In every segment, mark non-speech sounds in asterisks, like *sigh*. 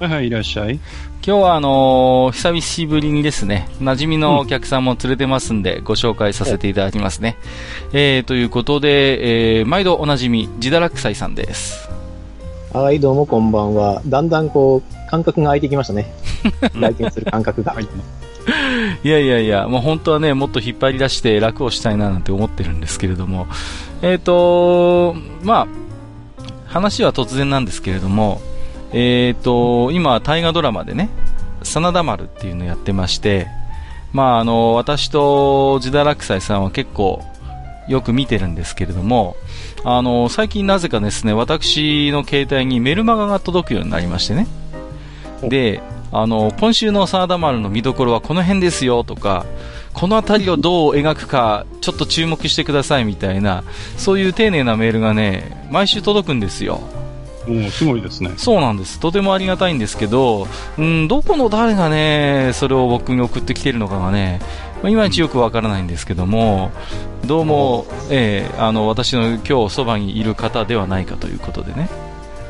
はいはい、いらっしゃい。今日はあのー久しぶりにですね、馴染みのお客さんも連れてますんで、ご紹介させていただきますね。えー、ということで、えー、毎度おなじみ、ジダラクサイさんです。はい、どうもこんばんは。だんだんこう、感覚が空いてきましたね。*laughs* 来店する感覚が。はい。いやいやいや、もう本当はね、もっと引っ張り出して楽をしたいななんて思ってるんですけれども、えっ、と、まあ、話は突然なんですけれども、えっ、と、今、大河ドラマでね、真田丸っていうのをやってまして、まあ、あの、私とジダラクサイさんは結構よく見てるんですけれども、あの、最近なぜかですね、私の携帯にメルマガが届くようになりましてね。で、あの、今週の真田丸の見どころはこの辺ですよとか、この辺りをどう描くか、ちょっと注目してくださいみたいな、そういう丁寧なメールがね、毎週届くんですよ。すごいですね。そうなんです。とてもありがたいんですけど、うん、どこの誰がね、それを僕に送ってきてるのかがね、まあいまいちよくわからないんですけども、どうも、ええあの、私の今日そばにいる方ではないかということでね。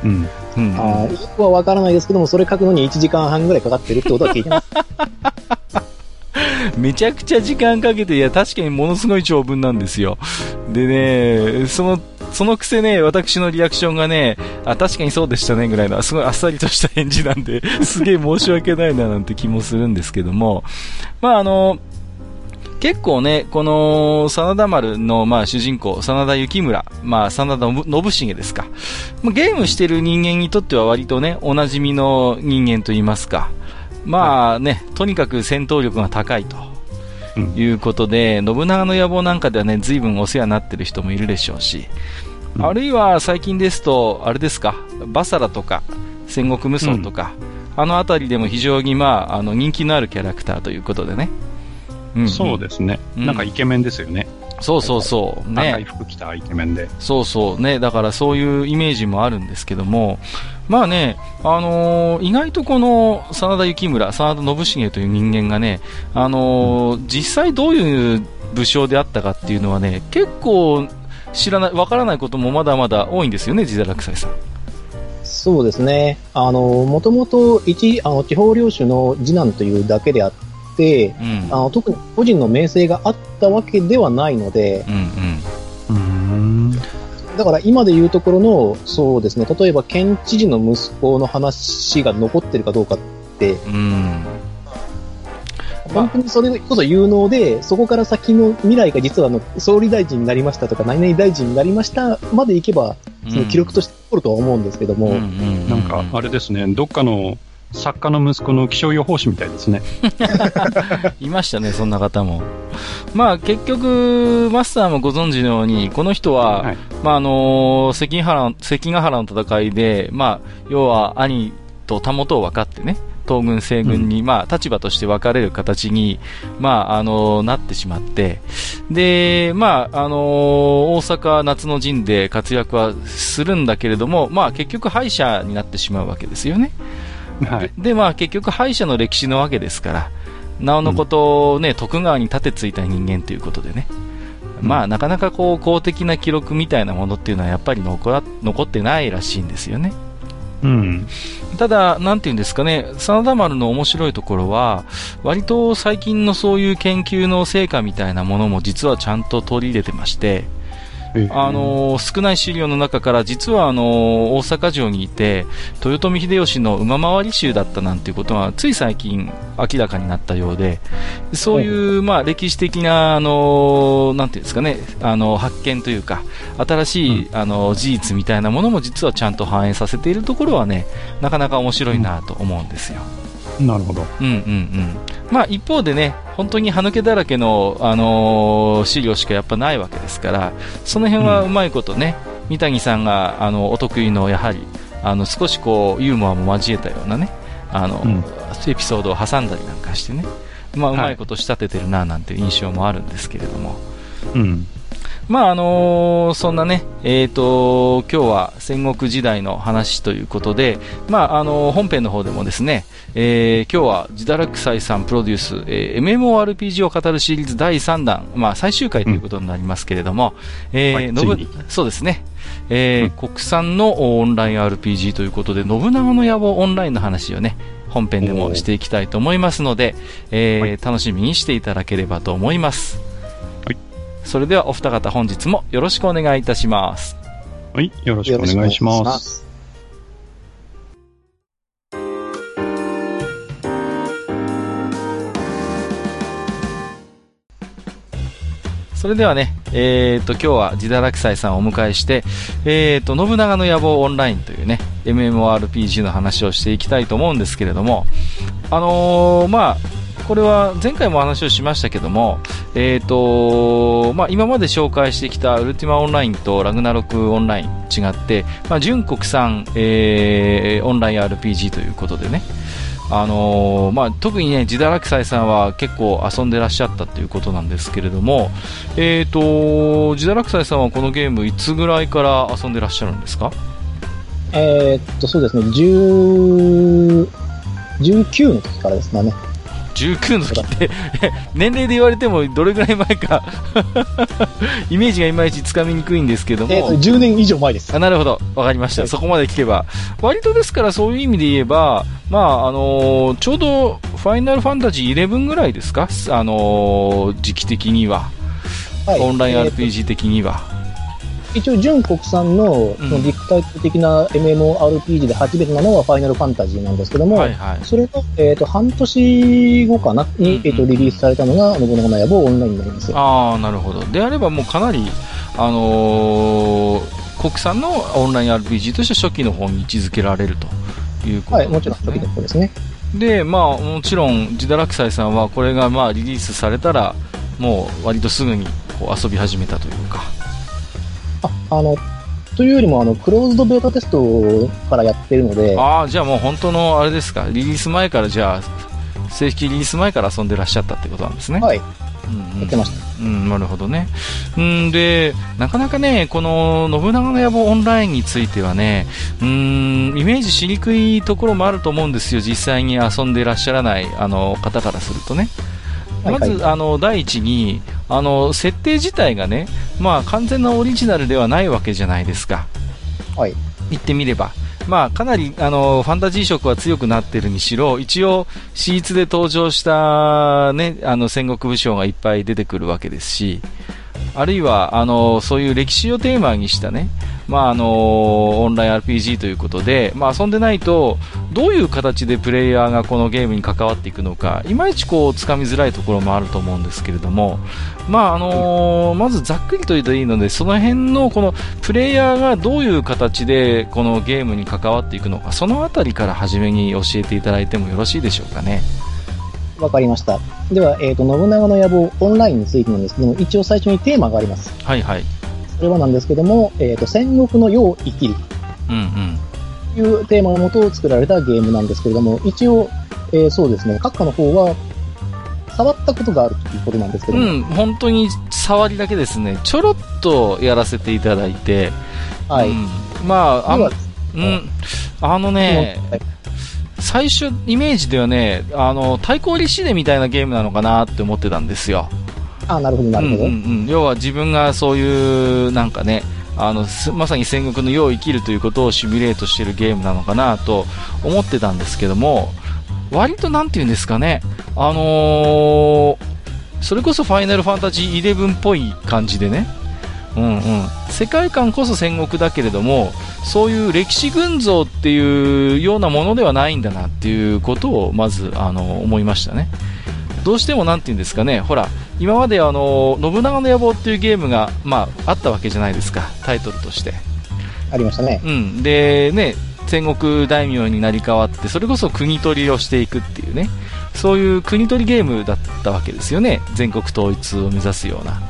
うん。うん。あーよくはわからないですけども、それ書くのに1時間半ぐらいかかってるってことは聞いてます。*laughs* めちゃくちゃ時間かけて、いや、確かにものすごい長文なんですよ。でね、その、そのくせね、私のリアクションがね、あ、確かにそうでしたね、ぐらいの、すごいあっさりとした返事なんで、*laughs* すげえ申し訳ないな、なんて気もするんですけども、まあ、あの、結構ね、この、真田丸の、まあ、主人公、真田幸村、まあ、真田信重ですか。まあゲームしてる人間にとっては割とね、おなじみの人間といいますか。まあね、とにかく戦闘力が高いと。うんいうことで、信長の野望なんかではね、随分お世話になってる人もいるでしょうし、うんあるいは最近ですと、あれですか、バサラとか、戦国無双とか、あの辺りでも非常にまあ、あの人気のあるキャラクターということでね。んそうですね。うんなんかイケメンですよね。そうそうそう。ね。赤い服着たイケメンで。そうそうね、だからそういうイメージもあるんですけども、まあね、あのー意外とこの真田幸村、真田信重という人間がね、あのー実際どういう武将であったかっていうのはね、結構知らない、わからないこともまだまだ多いんですよね、ジダラクサイさん。そうですね。あの、もともと一、あの、地方領主の次男というだけであって、うん。あの、特に個人の名声があったわけではないので、うんうん。うん。だから今で言うところの、そうですね、例えば県知事の息子の話が残ってるかどうかって、うん。本当にそれこそ有能で、そこから先の未来が実はあの総理大臣になりましたとか、何々大臣になりましたまでいけば、その記録として残るとは思うんですけども、うんうんうんなんか、あれですね、どっかの作家の息子の気象予報士みたいですね。*laughs* いましたね、そんな方も。まあ結局、マスターもご存知のように、この人は、はい。まああの関ヶ原関ヶ原の戦いで、まあ、要は兄とたもとを分かってね、東軍西軍に、まあ、立場として分かれる形に、まあ、あのなってしまって、で、まあ、あの大阪夏の陣で活躍はするんだけれども、まあ、結局敗者になってしまうわけですよね。はい。で、まあ、結局敗者の歴史なわけですから、なおのこと、ね、徳川に盾ついた人間ということでね。まあ、なかなかこう、公的な記録みたいなものっていうのはやっぱり残ら残ってないらしいんですよね。うん。ただ、なんていうんですかね、真田丸の面白いところは、割と最近のそういう研究の成果みたいなものも実はちゃんと取り入れてまして、あ、のー少ない資料の中から実はあのー大阪城にいて豊臣秀吉の馬回り衆だったなんていうことはつい最近明らかになったようでそういう、まあ、歴史的な、あのーなんていうんですかね、あの発見というか新しい、あの事実みたいなものも実はちゃんと反映させているところはねなかなか面白いなと思うんですよ。なるほど。うんうんうん。まあ一方でね、本当に歯抜けだらけの、あのー資料しかやっぱないわけですから、その辺はうまいことね、三谷さんが、あの、お得意の、やはり、あの、少しこう、ユーモアも交えたようなね、あの、うんエピソードを挟んだりなんかしてね、まあ、うはいまいこと仕立ててるな、なんていう印象もあるんですけれども。うん。まああのそんなね、えー、と今日は戦国時代の話ということで、まああの本編の方でもですね、えー今日は自堕落斎さんプロデュース、えー MMORPG を語るシリーズ第3弾、まあ、最終回ということになりますけれども、えそうですね、えー国産のオンライン RPG ということで、信長の野望オンラインの話をね、本編でもしていきたいと思いますので、えーはい。楽しみにしていただければと思います。はいそれではお二方本日もよろしくお願いいたします。はい。よろしくお願いします。す。それではね、えー、と今日は自堕落斎さんをお迎えして、えー、と信長の野望オンラインというね MMORPG の話をしていきたいと思うんですけれども、あのーまあこれは前回も話をしましたけども、えーとまあ、今まで紹介してきたウルティマオンラインとラグナロクオンライン違って、まあ、純国産、えーオンライン RPG ということでね、あのーまあ、特にね、自堕落斎さんは結構遊んでらっしゃったということなんですけれども、えーと、自堕落斎さんはこのゲームいつぐらいから遊んでらっしゃるんですか？えーっと、そうですね、10 19の時からですかね。19の時って、*laughs* 年齢で言われてもどれぐらい前か *laughs* イメージがいまいちつかみにくいんですけども、えーっと、10年以上前です。あ。なるほど、わかりました、はい。そこまで聞けば、割とですから、そういう意味で言えば、まああのーちょうどファイナルファンタジー11ぐらいですか、あのー時期的には、はい。オンライン RPG 的には。一応、純国産のそのうんビッグタイトル的な MMORPG で初めてなのはファイナルファンタジーなんですけども、はいはいそれの、えーっと半年後かなに、うんえーっとリリースされたのが、信長の野望オンラインになります。ああ、なるほど。であればもうかなり、あのー国産のオンライン RPG として初期の方に位置づけられるということはい。もちろん初期の方ですね。で、まあ、もちろん、自堕落斎さんは、これがまあ、リリースされたら、もう、割とすぐに、こう、遊び始めたというか。あ、あの、というよりも、あの、クローズドベータテストからやってるので、ああ、じゃあもう本当の、あれですか、リリース前から、じゃあ、正式リリース前から遊んでらっしゃったってことなんですね。はい、うんうんやってましうん、なるほどね。うん、で、なかなかね、この、信長の野望オンラインについてはね、うん、イメージしにくいところもあると思うんですよ、実際に遊んでいらっしゃらない、あの、方からするとね。まず、あの、第一に、あの、設定自体がね、まあ、完全なオリジナルではないわけじゃないですか。はい。言ってみれば。まあ、かなり、あの、ファンタジー色は強くなってるにしろ、一応、シーツで登場した、ね、あの、戦国武将がいっぱい出てくるわけですし、あるいは、あの、そういう歴史をテーマにしたね、まあ、あの、オンライン RPG ということで、まあ、遊んでないと、どういう形でプレイヤーがこのゲームに関わっていくのか、いまいちこう、つかみづらいところもあると思うんですけれども、まあ、あのまずざっくりと言うといいので、その辺のこの、プレイヤーがどういう形でこのゲームに関わっていくのか、そのあたりから初めに教えていただいてもよろしいでしょうかね。わかりました。では、えっ、と、信長の野望オンラインについてなんですけども、一応最初にテーマがあります。はいはい。それはなんですけども、えっ、と、戦国の世を生きるうんうん。というテーマのもと作られたゲームなんですけれども、一応、えーそうですね、閣下の方は、触ったことがあるということなんですけども、うん、本当に触りだけですね、ちょろっとやらせていただいて、はい。うんまあ、あうん、あのね、はい最初、イメージではね、あの、対抗立志伝みたいなゲームなのかなって思ってたんですよ。あ、なるほど、なるほど。うんうんうん、要は自分がそういう、なんかね、あのすまさに戦国の世を生きるということをシミュレートしているゲームなのかなと思ってたんですけども、割となんていうんですかね、あのーそれこそファイナルファンタジー11っぽい感じでね、うんうん、世界観こそ戦国だけれども、そういう歴史群像っていうようなものではないんだなっていうことをまずあの思いましたね。どうしてもなんていうんですかね、ほら、今まであの、信長の野望っていうゲームが、まあ、あったわけじゃないですか、タイトルとして。ありましたね。うん。で、ね、戦国大名になり変わって、それこそ国取りをしていくっていうね、そういう国取りゲームだったわけですよね。全国統一を目指すような。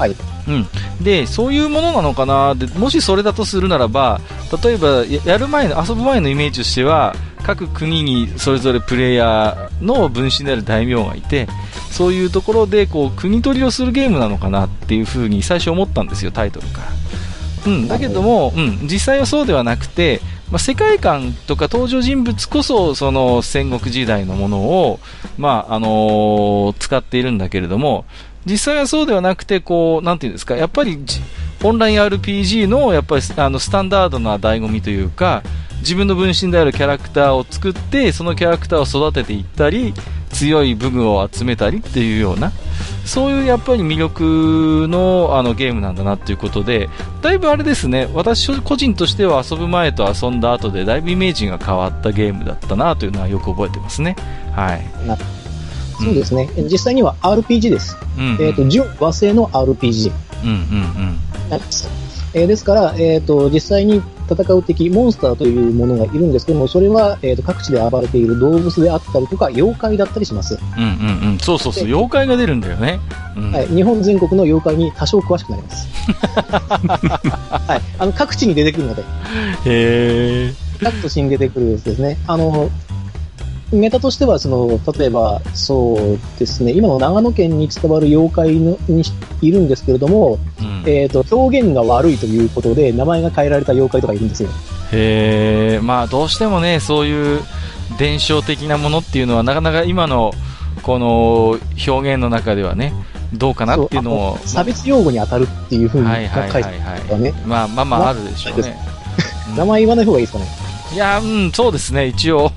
はい。うん。で、そういうものなのかな？で、もしそれだとするならば、例えば、やる前の、遊ぶ前のイメージとしては、各国にそれぞれプレイヤーの分身である大名がいて、そういうところで、こう、国取りをするゲームなのかなっていうふうに最初思ったんですよ、タイトルから。うん、だけども、うん、実際はそうではなくて、まあ、世界観とか登場人物こそ、その戦国時代のものを、まあ、あのー、使っているんだけれども、実際はそうではなくて、こう、なんていうんですか、やっぱり、オンライン RPG の、やっぱり、あの、スタンダードな醍醐味というか、自分の分身であるキャラクターを作って、そのキャラクターを育てていったり、強い武具を集めたりっていうような、そういうやっぱり魅力のあのゲームなんだなっていうことで、だいぶあれですね、私個人としては遊ぶ前と遊んだ後でだいぶイメージが変わったゲームだったなというのはよく覚えてますね。はい。そうですね、うん、実際には RPG です。うんうん、えっ、ー、と、純和製の RPG。うんうんうん。えー、ですから、えっ、ー、と、実際に戦う敵、モンスターというものがいるんですけども、それは、えーと、各地で暴れている動物であったりとか、妖怪だったりします。うんうんうん。そうそうそう、妖怪が出るんだよね。うん、はい。日本全国の妖怪に多少詳しくなります。*laughs* はい。あの、各地に出てくるので。へー。各都市に出てくるですね。あの、ネタとしては、その、例えば、そうですね、今の長野県に伝わる妖怪のにいるんですけれども、うん、えっ、ー、と、表現が悪いということで、名前が変えられた妖怪とかいるんですよ。へえ、まあ、どうしてもね、そういう伝承的なものっていうのは、なかなか今の、この表現の中ではね、どうかなっていうのも。差別用語に当たるっていうふうに書いてあるね。まあまあまああるでしょうね。*laughs* 名前言わない方がいいですかね。いや、うん、そうですね、一応。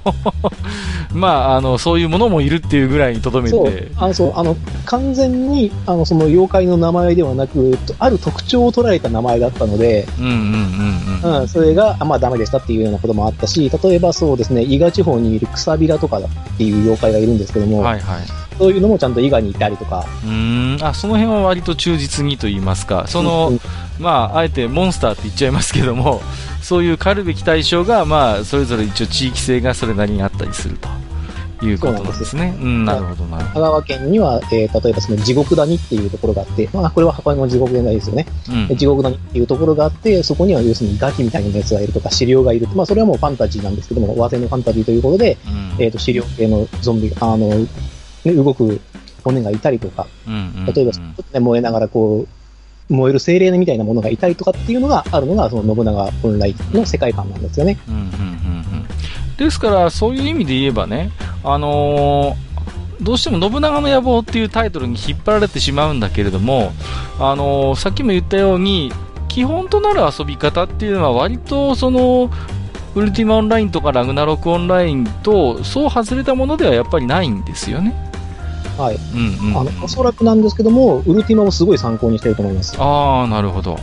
*laughs* まあ、あの、そういうものもいるっていうぐらいにとどめて。そう、あの、そう、あの、完全に、あの、その妖怪の名前ではなく、ある特徴を捉えた名前だったので、うんうんうん、うん。それが、まあ、ダメでしたっていうようなこともあったし、例えばそうですね、伊賀地方にいる草平とかっていう妖怪がいるんですけども、はいはい。そういうのもちゃんと伊賀にいたりとか。うん、あ、その辺は割と忠実にと言いますか、その、うんうん、まあ、あえてモンスターって言っちゃいますけども、そういう狩るべき対象が、まあ、それぞれ一応地域性がそれなりにあったりすると。いうことなんですね。うん、なるほど、なるほど。香川県には、えー、例えばその地獄谷っていうところがあって、まあ、これは箱根の地獄じゃないですよね。うん、地獄谷っていうところがあって、そこには要するにガキみたいなやつがいるとか、資料がいる。まあ、それはもうファンタジーなんですけども、和製のファンタジーということで、うん、えっ、ー、と、資料系のゾンビ、あの、ね、動く骨がいたりとか、うんうんうん、例えば、ちょっとね、燃えながらこう、燃える精霊みたいなものがいたりとかっていうのがあるのが、その信長本来の世界観なんですよね。うんうんうんうん、ですから、そういう意味で言えばね、あのーどうしても信長の野望っていうタイトルに引っ張られてしまうんだけれども、あのー、さっきも言ったように、基本となる遊び方っていうのは割とその、ウルティマオンラインとかラグナロクオンラインとそう外れたものではやっぱりないんですよね。はい。うんうん、あの、おそらくなんですけども、ウルティマもすごい参考にしてると思います。ああ、なるほど。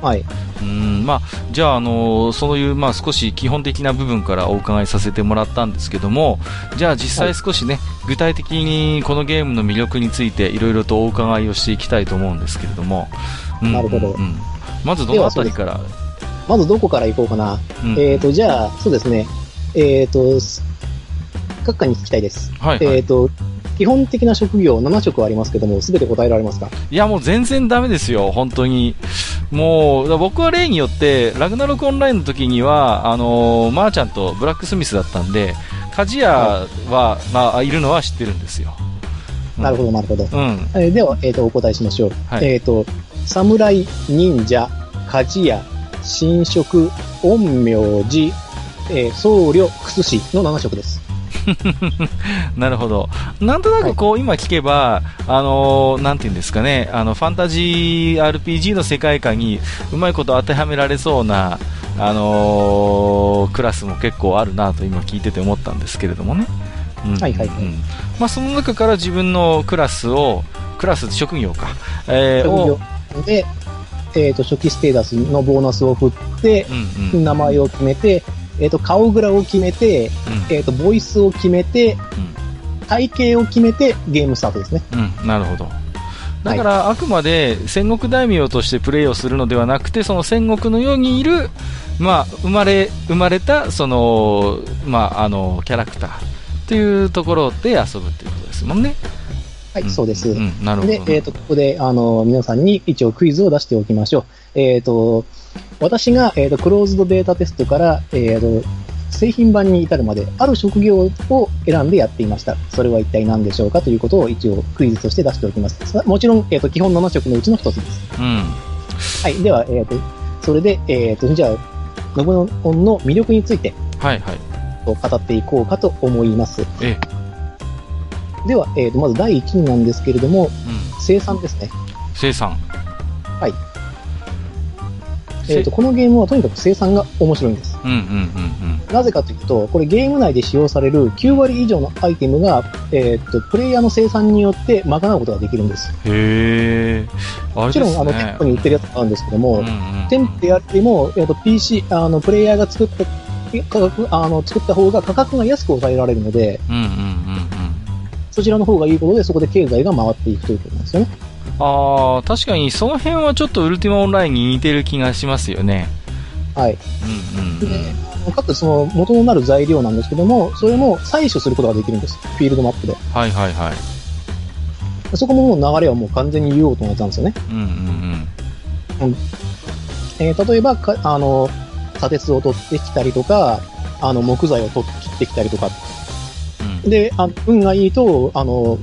はい。うん、まあ、じゃあ、あのそういう、まあ、少し基本的な部分からお伺いさせてもらったんですけども、じゃあ実際少しね、はい、具体的にこのゲームの魅力についていろいろとお伺いをしていきたいと思うんですけれども。うん、なるほど、うん。まずどのあたりから？まずどこから行こうかな。うん、えっ、ー、と、じゃあ、そうですね。えっ、ー、と、閣下に聞きたいです。はい、はい、えっ、ー、と、基本的な職業7職ありますけども、すべて答えられますか？いや、もう全然ダメですよ、本当に。もう、僕は例によって、ラグナロクオンラインの時には、あのー、マーチャンとブラックスミスだったんで、鍛冶屋は、はい、まあ、いるのは知ってるんですよ。うん、なるほど、なるほど。うん。えー、では、えっ、ー、と、お答えしましょう。はい、えっ、ー、と、侍、忍者、鍛冶屋、神職、陰陽師、えー、僧侶、薬師の7職です。*laughs* なるほど。なんとなくこう、今聞けば、あのー、なんていうんですかね、あの、ファンタジー RPG の世界観にうまいこと当てはめられそうな、あのー、クラスも結構あるなと今聞いてて思ったんですけれどもね。うん、はいはい、うん。まあ、その中から自分のクラスを、クラス、職業か、えー、を、で、えっ、ー、と、初期ステータスのボーナスを振って、うんうん、名前を決めて、えっ、ー、と、顔グラを決めて、うん、えっ、ー、と、ボイスを決めて、うん、体型を決めて、ゲームスタートですね。うん、なるほど。だから、はい、あくまで戦国大名としてプレイをするのではなくて、その戦国の世にいる、まあ、生まれ、生まれた、その、まあ、あの、キャラクターというところで遊ぶっていうことですもんね。はい、そうです。うん、なるほど。で、えっ、ー、と、ここで、あの、皆さんに一応クイズを出しておきましょう。えっ、ー、と、私が、えっ、ー、と、クローズドベータテストから、えっ、と、製品版に至るまで、ある職業を選んでやっていました。それは一体何でしょうかということを一応クイズとして出しておきます。さもちろん、えっ、と、基本7色のうちの一つです。うん。はい。では、えっ、と、それで、えっ、と、じゃあ、ノブノンの魅力についてはいはい。語っていこうかと思います。えでは、えっ、と、まず第1位なんですけれども、うん。生産ですね。生産。はい。えっ、と、このゲームはとにかく生産が面白いんです。うんうんうんなぜかというと、これゲーム内で使用される9割以上のアイテムが、えっ、と、プレイヤーの生産によって賄うことができるんです。うん。へえ。ね。もちろん、あの、店舗に売ってるやつもあるんですけども、うんうん店舗でやっても、えっ、と、PC、あの、プレイヤーが作った、価格、あの、作った方が価格が安く抑えられるので、うんうんうんうん。そちらの方がいいことで、そこで経済が回っていくということなんですよね。ああ、確かにその辺はちょっとウルティマオンラインに似てる気がしますよね。はい。うんうんうん。で、あの各その元のなる材料なんですけども、それも採取することができるんです。フィールドマップで。はいはいはい。そこももう流れはもう完全に言おうと思ってたんですよね。うんうんえー例えばか、あの、砂鉄を取ってきたりとか、あの、木材を取って切ってきたりとか。うん。で、あ運がいいと、あの、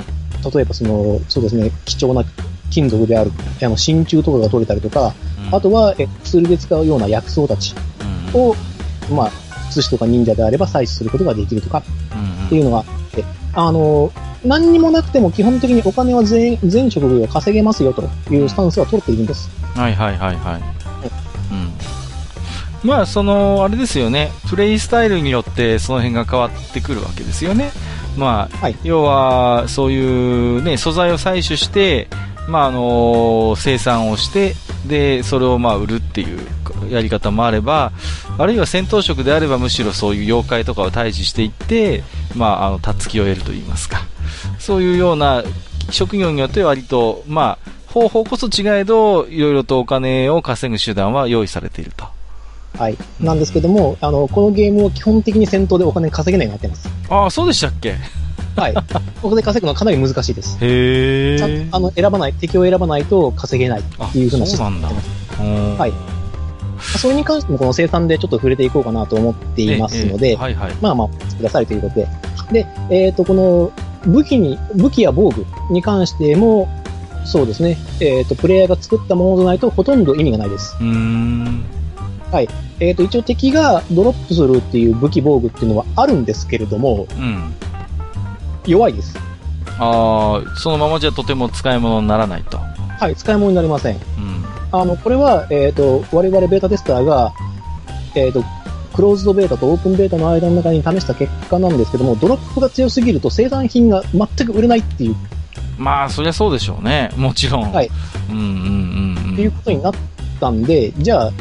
例えばその、そうですね、貴重な金属である、あの、真鍮とかが取れたりとか、うん。あとは、え、薬で使うような薬草たちうんうん、を、まあ、寿司とか忍者であれば採取することができるとかうんっていうのがあって、あの、何にもなくても基本的にお金は全、全職業稼げますよというスタンスは取れているんです。はいはいはいはい。うん。まあ、その、あれですよね。プレイスタイルによってその辺が変わってくるわけですよね。まあ、はい要は、そういうね、素材を採取して、まあ、あの生産をして、で、それをまあ、売るっていうやり方もあれば、あるいは戦闘職であればむしろそういう妖怪とかを退治していって、まあ、あの、たつきを得ると言いますか。そういうような職業によって割と、まあ、方法こそ違えど、いろいろとお金を稼ぐ手段は用意されていると。はい。なんですけども、あの、このゲームを基本的に戦闘でお金稼げないようになってます。ああ、そうでしたっけ？はい。ここで稼ぐのはかなり難しいです。へあの、選ばない、敵を選ばないと稼げないっていうふうなシステムになってます。ははいそれに関してもこの生産でちょっと触れていこうかなと思っていますので、はいはい。まあまあ、くださいということで。で、えっ、と、この武器に、武器や防具に関しても、そうですね、えっ、と、プレイヤーが作ったものじゃないとほとんど意味がないです。うーん。えっ、と、一応敵がドロップするっていう武器防具っていうのはあるんですけれども、うん。弱いです。ああ、そのままじゃとても使い物にならないと。はい、使い物になりません。うん。あの、これは、えっ、と、我々ベータテスターが、えっ、と、クローズドベータとオープンベータの間の中に試した結果なんですけども、ドロップが強すぎると生産品が全く売れないっていう、まあ、そりゃそうでしょうね。もちろん。はい。うんうんうんうん。っていうことになったんで、じゃあ、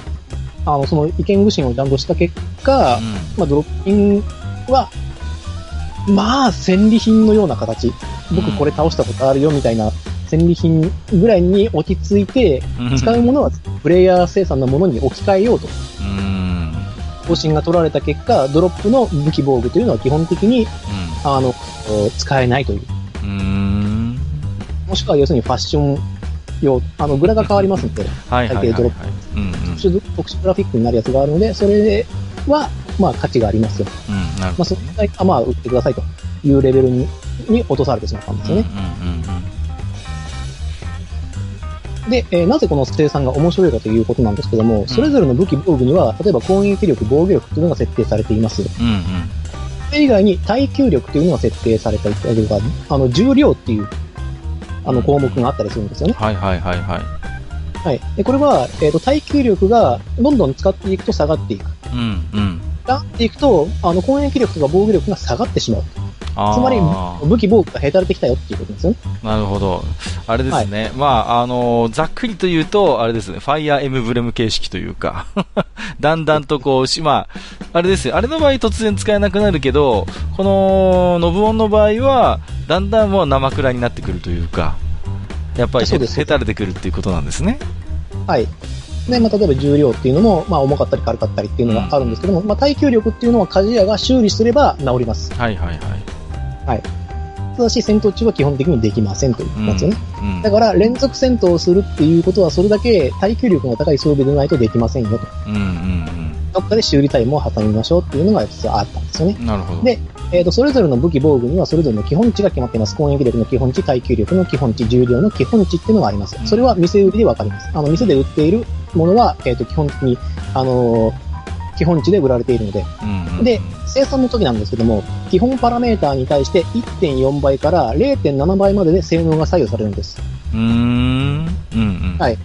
あの、その意見具申をちゃんとした結果、まあ、ドロップ品は、まあ、戦利品のような形。僕これ倒したことあるよみたいな戦利品ぐらいに落ち着いて、うん。使うものはプレイヤー生産のものに置き換えようとうん。方針が取られた結果、ドロップの武器防具というのは基本的に、あの、使えないという。もしくは要するにファッション用、あの、グラが変わりますので、大抵ドロッ。うんうん。特殊特殊グラフィックになるやつがあるので、それは、まあ価値がありますよ。うん、なるまあ、ほど。その際あまあ、売ってくださいというレベルにに落とされてしまったんですよね。うんうんうんで、えーなぜこの生産が面白いかということなんですけども、それぞれの武器防具には、例えば攻撃力、防御力というのが設定されています。うん。うんうん。それ以外に耐久力というのが設定されたりとか、あの、重量っていう、あの、項目があったりするんですよね。はいはいはいはい。はい。で、これは、えっ、と、耐久力がどんどん使っていくと下がっていく。うんうん。下がっていくと、あの、攻撃力とか防御力が下がってしまう。つまり、武器防具がへたれてきたよっていうことですよね。なるほど。あれですね。まあ、あのざっくりと言うと、あれですね。ファイアーエムブレム形式というか、*laughs* だんだんとこうし、まあ、あれですよ。あれの場合突然使えなくなるけど、この、ノブオンの場合は、だんだんもう生倉になってくるというか、やっぱりへたれてくるっていうことなんですね。はい。で、まあ、例えば重量っていうのも、まあ、重かったり軽かったりっていうのがあるんですけども、まあ、耐久力っていうのは鍛冶屋が修理すれば治ります。はいはいはい。ただし、戦闘中は基本的にできませんということなんですよね。うん。だから、連続戦闘をするっていうことは、それだけ耐久力が高い装備でないとできませんよと。うんうんどっかで修理タイムを挟みましょうっていうのが実はあったんですよね。なるほど。で、えっ、と、それぞれの武器防具にはそれぞれの基本値が決まっています。攻撃力の基本値、耐久力の基本値、重量の基本値っていうのがあります。それは店売りでわかります。あの、店で売っているものは、えっ、と、基本的に、あのー基本値で売られているので、うんうんで、生産の時なんですけども、基本パラメーターに対して1.4倍から0.7倍までで性能が左右されるんです。うーん。うんうん。はい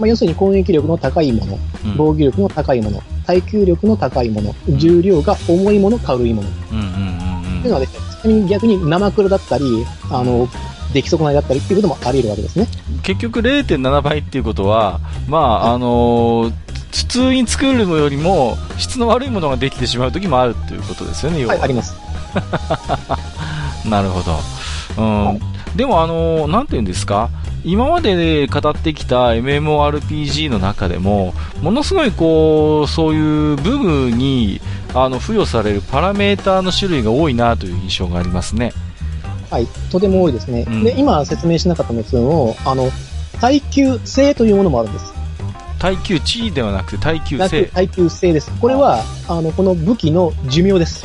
まあ、要するに攻撃力の高いもの、うん防御力の高いもの、耐久力の高いもの、重量が重いもの、軽いもの。っうんうんうんていうのはですね、ちなみに逆に生黒だったり、あの、出来損ないだったりっていうこともあり得るわけですね。うん。結局0.7倍っていうことは、まあ、あのー普通に作るのよりも質の悪いものができてしまう時もあるっていうことですよね、要ははい、あります。*laughs* なるほど。うん。でも、あの、なんていうんですか？今まで語ってきた MMORPG の中でも、ものすごいこう、そういう部分に、あの、付与されるパラメーターの種類が多いなという印象がありますね。はい、とても多いですね。うんで、今説明しなかったんですけども、あの、耐久性というものもあるんです。耐久値ではなくて耐久性。耐久性です。これは、あの、この武器の寿命です。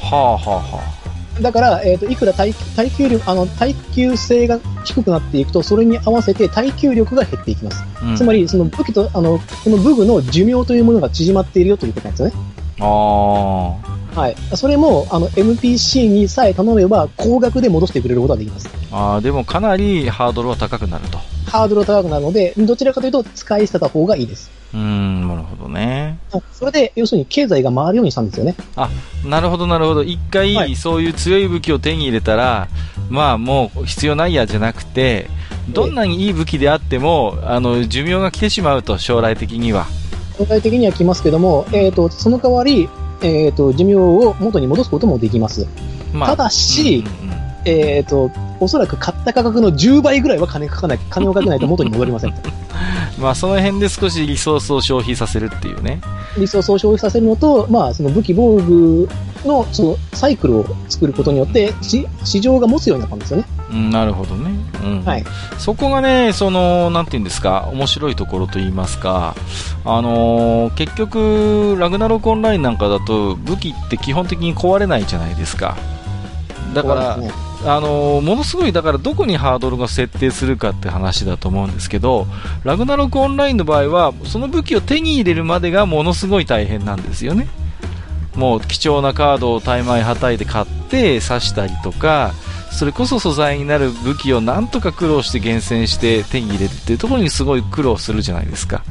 はあはあはだから、えっ、と、いくら耐耐久力、あの、耐久性が低くなっていくと、それに合わせて耐久力が減っていきます。あ。うんつまり、その武器と、あの、この武具の寿命というものが縮まっているよということなんですよね。ああ。はい。それも、あの、NPC にさえ頼めば、高額で戻してくれることができます。ああ、でもかなりハードルは高くなると。ハードルが高くなるので、どちらかというと、使い捨てた方がいいです。うーん、なるほどね。あそれで、要するに経済が回るようにしたんですよね。なるほど、なるほど。一回、はいそういう強い武器を手に入れたら、まあもう必要ないやじゃなくて、どんなにいい武器であっても、あの、寿命が来てしまうと、将来的には。具体的には来ますけども、えっ、と、その代わり、えっ、と、寿命を元に戻すこともできます。まただしうんうんうんえっ、と、おそらく買った価格の10倍ぐらいは金かかない、*laughs* 金をかけないと元に戻りません。*laughs* まあその辺で少しリソースを消費させるっていうね。リソースを消費させるのと、まあ、その武器防具の、その、サイクルを作ることによって、し市場が持つようになったんですよね。うん、なるほどね。うん。はい。そこがね、その、なんて言うんですか、面白いところと言いますか、あのー結局、ラグナロクオンラインなんかだと、武器って基本的に壊れないじゃないですか。だから、ねあのーものすごい、だからどこにハードルが設定するかって話だと思うんですけど、ラグナロクオンラインの場合は、その武器を手に入れるまでがものすごい大変なんですよね。もう貴重なカードをタイマイはたいて買って刺したりとか、それこそ素材になる武器をなんとか苦労して厳選して手に入れるっていうところにすごい苦労するじゃないですか。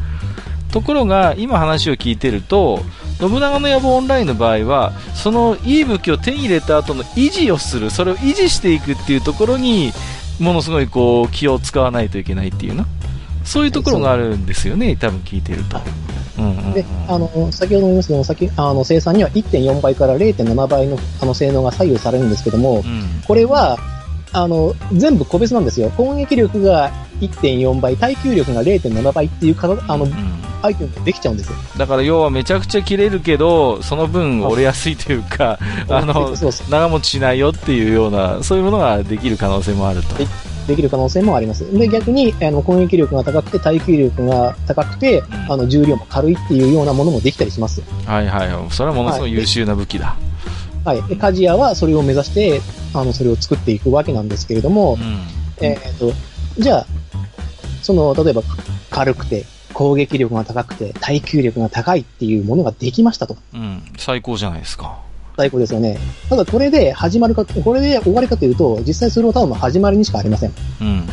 ところが、今話を聞いてると、信長の野望オンラインの場合は、そのいい武器を手に入れた後の維持をする、それを維持していくっていうところに、ものすごいこう、気を使わないといけないっていうな。そういうところがあるんですよね、多分聞いてると。で、あの、先ほども言いましたけども、先、あの、生産には1.4倍から0.7倍の、あの、性能が左右されるんですけども、うんこれは、あの、全部個別なんですよ。攻撃力が1.4倍、耐久力が0.7倍っていうかあのう、んアイテムができちゃうんですよ。だから要はめちゃくちゃ切れるけど、その分折れやすいというか、あの、長持ちしないよっていうような、そういうものができる可能性もあると。できる可能性もあります。で、逆に、あの、攻撃力が高くて、耐久力が高くて、んあの、重量も軽いっていうようなものもできたりします。はいはい。それはものすごい優秀な武器だ。はい。で、カジヤはそれを目指して、あの、それを作っていくわけなんですけれどもう、ん。えっ、と、じゃあ、その、例えば、軽くて、攻撃力が高くて、耐久力が高いっていうものができましたと。うん。最高じゃないですか。最高ですよね。ただ、これで始まるか、これで終わりかというと、実際それはただの始まりにしかありません。うん。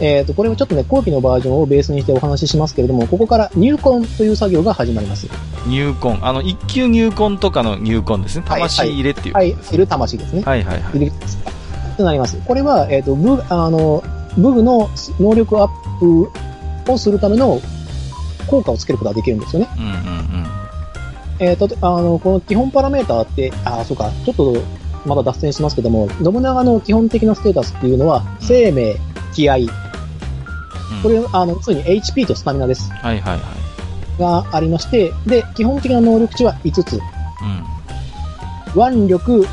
えっ、と、これはちょっとね、後期のバージョンをベースにしてお話ししますけれども、ここから入魂という作業が始まります。入魂。あの、一級入魂とかの入魂ですね。はい魂入れっていう。はい、いる魂ですね。はいはいはい。入れますか。となります。これは、えっ、と、ブあの、ブグの能力アップをするための効果をつけることができるんですよね。うんうんうん。えっ、と、あの、この基本パラメーターって、あ、そうか、ちょっとまだ脱線しますけども、信長の基本的なステータスっていうのは、生命、気合、うんこれ、あの、ついに HP とスタミナです。はいはいはい。がありまして、で、基本的な能力値は5つ。うん。腕力、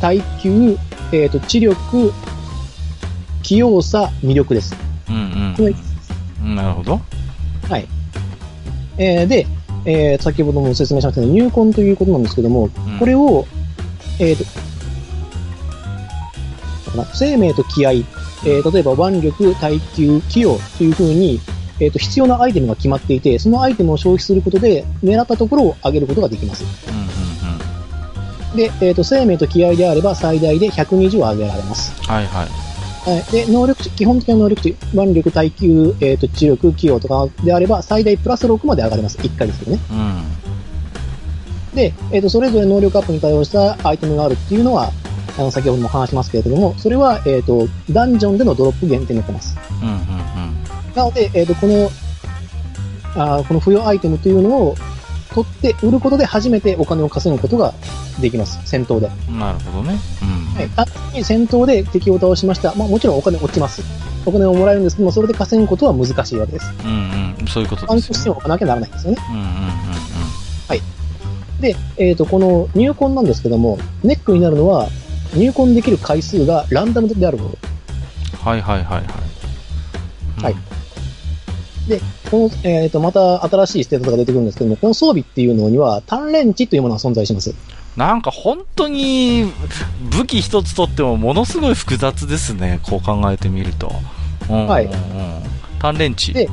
耐久、えっ、と、知力、器用さ、魅力です。うんうんこれうん。なるほど。はい。えーで、えー、先ほども説明しましたが、入魂ということなんですけども、うんこれを、えっ、と、生命と気合、えー例えば腕力、耐久、器用というふうに、えっ、と、必要なアイテムが決まっていて、そのアイテムを消費することで、狙ったところを上げることができます。うんうんで、えっ、と、生命と気合であれば最大で120上げられます。うん。はいはい。はい。で、能力値、基本的な能力値、腕力、耐久、えっ、と、知力、器用とかであれば、最大プラス6まで上がります。1回ですけどね。うん。で、えっ、と、それぞれ能力アップに対応したアイテムがあるっていうのは、あの、先ほども話しますけれども、それは、えっ、と、ダンジョンでのドロップ限定になってます。うんうんなので、えっ、と、この、あーこの付与アイテムというのを取って売ることで初めてお金を稼ぐことができます。戦闘で。うん。なるほどね。うん。はい。単純に戦闘で敵を倒しました。まあもちろんお金落ちます。お金をもらえるんですけども、それで稼ぐことは難しいわけです。うんうん。そういうこと暗ですよね。としても置かなきゃならないんですよね。うんうんうんで、えっ、と、この入魂なんですけども、ネックになるのは、入魂できる回数がランダムであること。うん。はいはいはいはい。はいで、この、えっ、と、また新しいステータスが出てくるんですけども、この装備っていうのには、単連値というものが存在します。なんか本当に武器一つとってもものすごい複雑ですね。こう考えてみると。うんはいうんうん単連値。で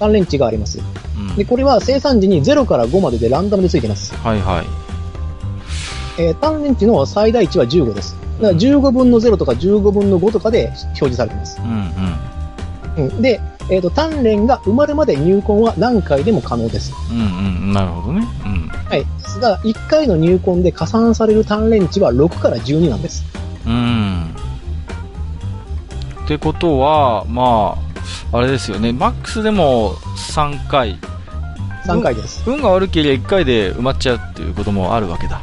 単連値があります。うんで、これは生産時に0から5まででランダムでついています。はいはい。えー単連値の最大値は15です。だから15分の0とか15分の5とかで表示されています。うんうん。うん、で、えっ、と、単連が埋まるまで入魂は何回でも可能です。うんうん。なるほどね。うん。はい。ですが、1回の入魂で加算される単連値は6から12なんです。うん。ってことは、まあ、あれですよね。マックスでも3回。3回です。運が悪ければ1回で埋まっちゃうっていうこともあるわけだ。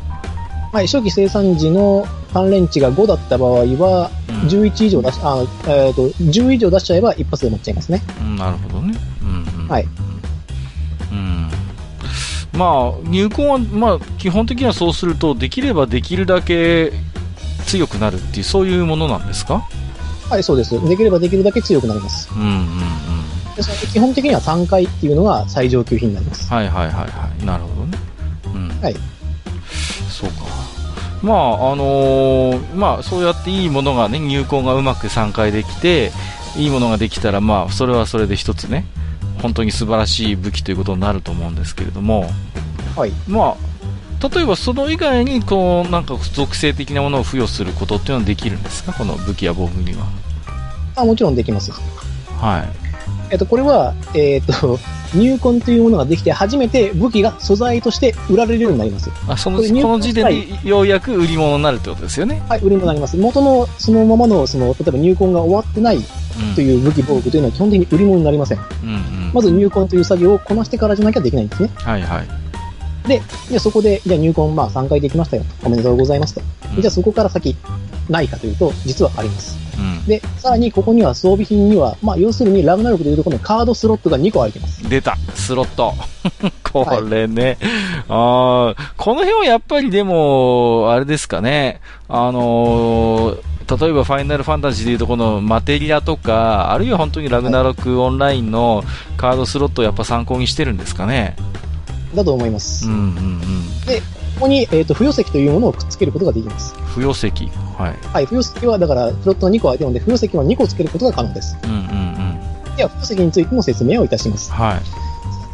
はい。初期生産時の単連値が5だった場合は、うん11以上出し、あ、えっ、と、10以上出しちゃえば一発で埋まっちゃいますね。うん、なるほどね。うん、うん。はい。うん。まあ、入魂は、まあ、基本的にはそうすると、できればできるだけ強くなるっていう、そういうものなんですか？はい、そうです。できればできるだけ強くなります。うんうんうん。でそれで基本的には3回っていうのが最上級品になります。はいはいはいはい。なるほどね。うん。はい。まあ、あのーまあ、そうやっていいものがね、入魂がうまく3回できて、いいものができたら、まあ、それはそれで一つね、本当に素晴らしい武器ということになると思うんですけれども、はい。まあ、例えばその以外に、こう、なんか属性的なものを付与することっていうのはできるんですか？この武器や防具には。あ、もちろんできます。はい。えっと、これは、えっと、*laughs* 入魂というものができて初めて武器が素材として売られるようになります。あ、その、この時点でようやく売り物になるってことですよね。はい、売り物になります。元のそのままの、その、例えば入魂が終わってないうん。という武器防具というのは基本的に売り物になりません。うんうん。まず入魂という作業をこなしてからじゃなきゃできないんですね。はいはい。で、でそこで、じゃあ入魂まあ3回できましたよ。おめでとうございますと。うんじゃあそこから先、ないかというと、実はあります。うん。で、さらにここには装備品には、まあ要するにラグナロクでいうとこのカードスロットが2個空いてます。出た、スロット。*laughs* これね。ああ、この辺はやっぱりでも、あれですかね。あのー例えばファイナルファンタジーでいうとこのマテリアとか、あるいは本当にラグナロクオンラインのカードスロットをやっぱ参考にしてるんですかね。だと思います。うんうんうん。ここに、えっ、と、付与石というものをくっつけることができます。付与石。はい。はい、付与石は、だから、フロットが2個空いてるので、付与石は2個つけることが可能です。うんうんうん。では、付与石についても説明をいたします。は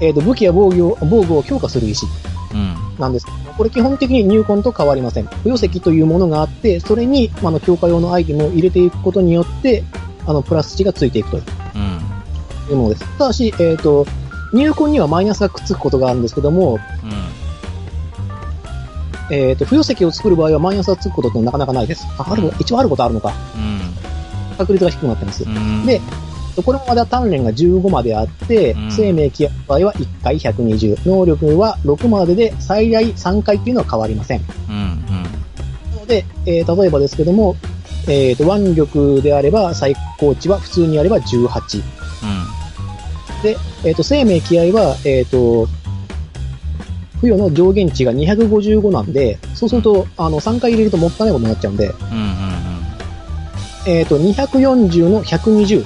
い。えっ、と、武器や防御を、防具を強化する石うん。なんですけども、これ基本的に入魂と変わりません。付与石というものがあって、それに、まああの、強化用のアイテムを入れていくことによって、あの、プラス値がついていくとうん。いうものです。ただし、えっ、と、入魂にはマイナスがくっつくことがあるんですけども、うん。えっ、と、付与石を作る場合はマイナスがつくことってなかなかないです。あ、ある、一応あることあるのか。うん。確率が低くなってます。うん。で、これもまだ単連が15まであって、うん生命気合の場合は1回120、能力は6までで最大3回っていうのは変わりません。うんうん。なので、えー例えばですけども、えっ、と、腕力であれば最高値は普通にやれば18。で、えっ、と、生命気合は、えっ、と、付与の上限値が255なんで、そうすると、あの、3回入れるともったいないことになっちゃうんで、うん。うんうんうん。えっ、と、240の120。っ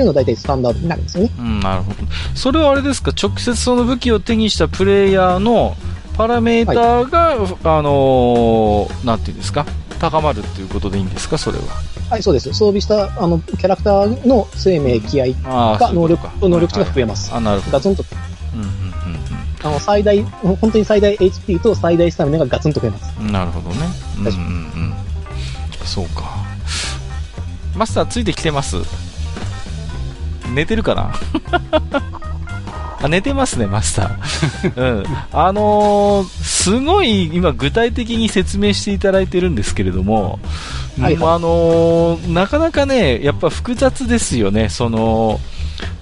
いうのが大体スタンダードになるんですよね。うん、なるほど。それはあれですか、直接その武器を手にしたプレイヤーのパラメーターが、あのーなんていうんですか、高まるっていうことでいいんですか、それは。はい、そうです。装備した、あの、キャラクターの生命、気合が能力能力値が増えます。あ、なるほど。ガツンと、うんうんあの、最大、本当に最大 HP と最大スタミナがガツンと増えます。なるほどね。うんうんうん。そうか。マスターついてきてます寝てるかな？*laughs* あ、寝てますね、マスター。*laughs* うん。あのーすごい今具体的に説明していただいてるんですけれども、はいはいまああのーなかなかね、やっぱ複雑ですよね、その、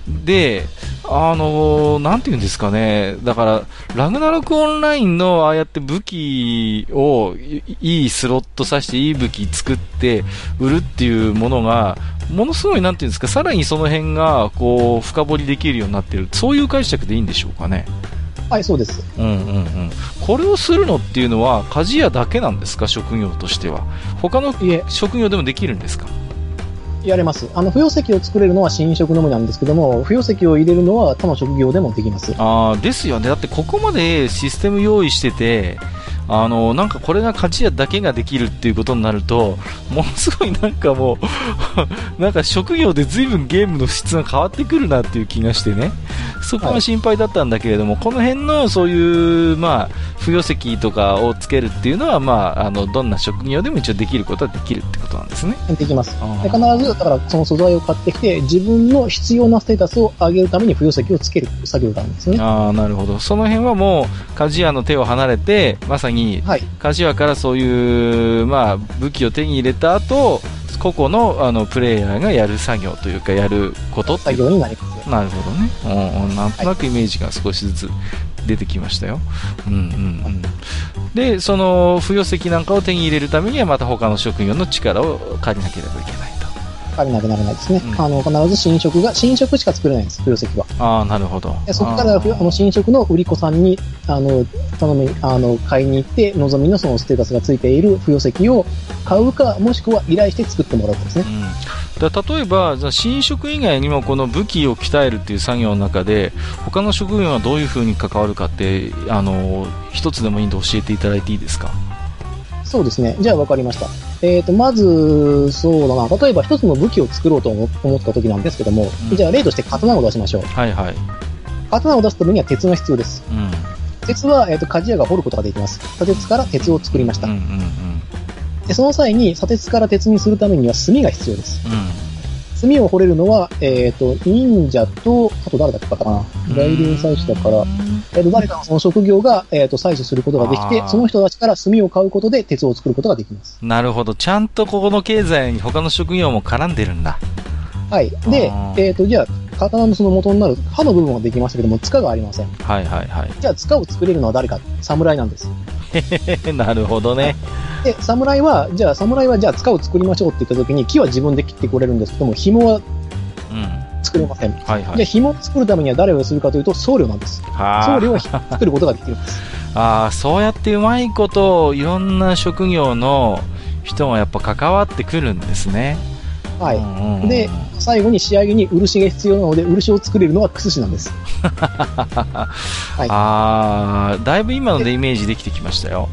で、あのーなんていうんですかね、だから、ラグナロクオンラインのああやって武器をいいいスロットさしていい武器作って売るっていうものが、ものすごいなんていうんですか、さらにその辺がこう深掘りできるようになってる、そういう解釈でいいんでしょうかね。はい、そうです。うんうんうん。これをするのっていうのは、鍛冶屋だけなんですか、職業としては。他の職業でもできるんですか？やれます。あの、不要石を作れるのは新職のみなんですけども、不要石を入れるのは他の職業でもできます。ああ、ですよね。だってここまでシステム用意してて、あの、なんかこれが勝ちやだけができるっていうことになると、ものすごいなんかもう、*laughs* なんか職業で随分ゲームの質が変わってくるなっていう気がしてね。そこが心配だったんだけれども、この辺のそういう、まあ、不要石とかをつけるっていうのは、まあ、あの、どんな職業でも一応できることはできるってことなんですね。できます。で必ず、だからその素材を買ってきて、自分の必要なステータスを上げるために不要石をつける作業があるんですよね。ああ、なるほど。その辺はもう、鍛冶屋の手を離れて、まさに、はい。鍛冶屋からそういう、まあ、武器を手に入れた後、個々のあのプレイヤーがやる作業というか、やることっていう。作業になります。なるほどね。うんうん、なんとなくイメージが少しずつ出てきましたよ。うんうんうん。で、その、不要石なんかを手に入れるためには、また他の職業の力を借りなければいけないと。借りなくならないですね。うんあの、必ず新色が、新色しか作れないんです、不要石は。ああ、なるほど。でそこからふあの新色の売り子さんに、あの、頼み、あの、買いに行って、望みのそのステータスがついている不要石を買うか、もしくは依頼して作ってもらうんですね。うん、だ例えば、じゃあ新職以外にもこの武器を鍛えるっていう作業の中で、他の職業がどういうふうに関わるかって、あの、一つでもいいんで教えていただいていいですか？そうですね。じゃあ分かりました。えっ、と、まず、そうだな。例えば一つの武器を作ろうと思思った時なんですけども、うんじゃあ例として刀を出しましょう。はいはい。刀を出すためには鉄が必要です。うん。鉄は、えっ、と、鍛冶屋が掘ることができます。砂鉄から鉄を作りました。うんうんで、その際に砂鉄から鉄にするためには炭が必要です。うん。うん。炭を掘れるのは、えっ、と、忍者と、あと誰だったかな。外輪採取だから、えっ、と、誰かのその職業が、えっ、と、採取することができてその人たちから炭を買うことで鉄を作ることができます。なるほど。ちゃんとここの経済に他の職業も絡んでるんだ。はい。でえっ、と、じゃあ、刀のその元になる刃の部分はできましたけども、塚がありません。はいはいはい。じゃあ、塚を作れるのは誰か侍なんです。*laughs* なるほどね。で、侍は、じゃあ、侍は、じゃあ、塚を作りましょうって言った時に、木は自分で切ってこれるんですけども、紐はうん。作れません。はいはい。じゃあ、紐を作るためには誰をするかというと、僧侶なんです。は僧侶は作ることができるんです。*laughs* ああ、そうやってうまいこと、いろんな職業の人がやっぱ関わってくるんですね。はい。うんうんうんで、最後に仕上げに漆が必要なので、漆を作れるのはクスシなんです。*laughs* はいああ、だいぶ今のでイメージできてきましたよ。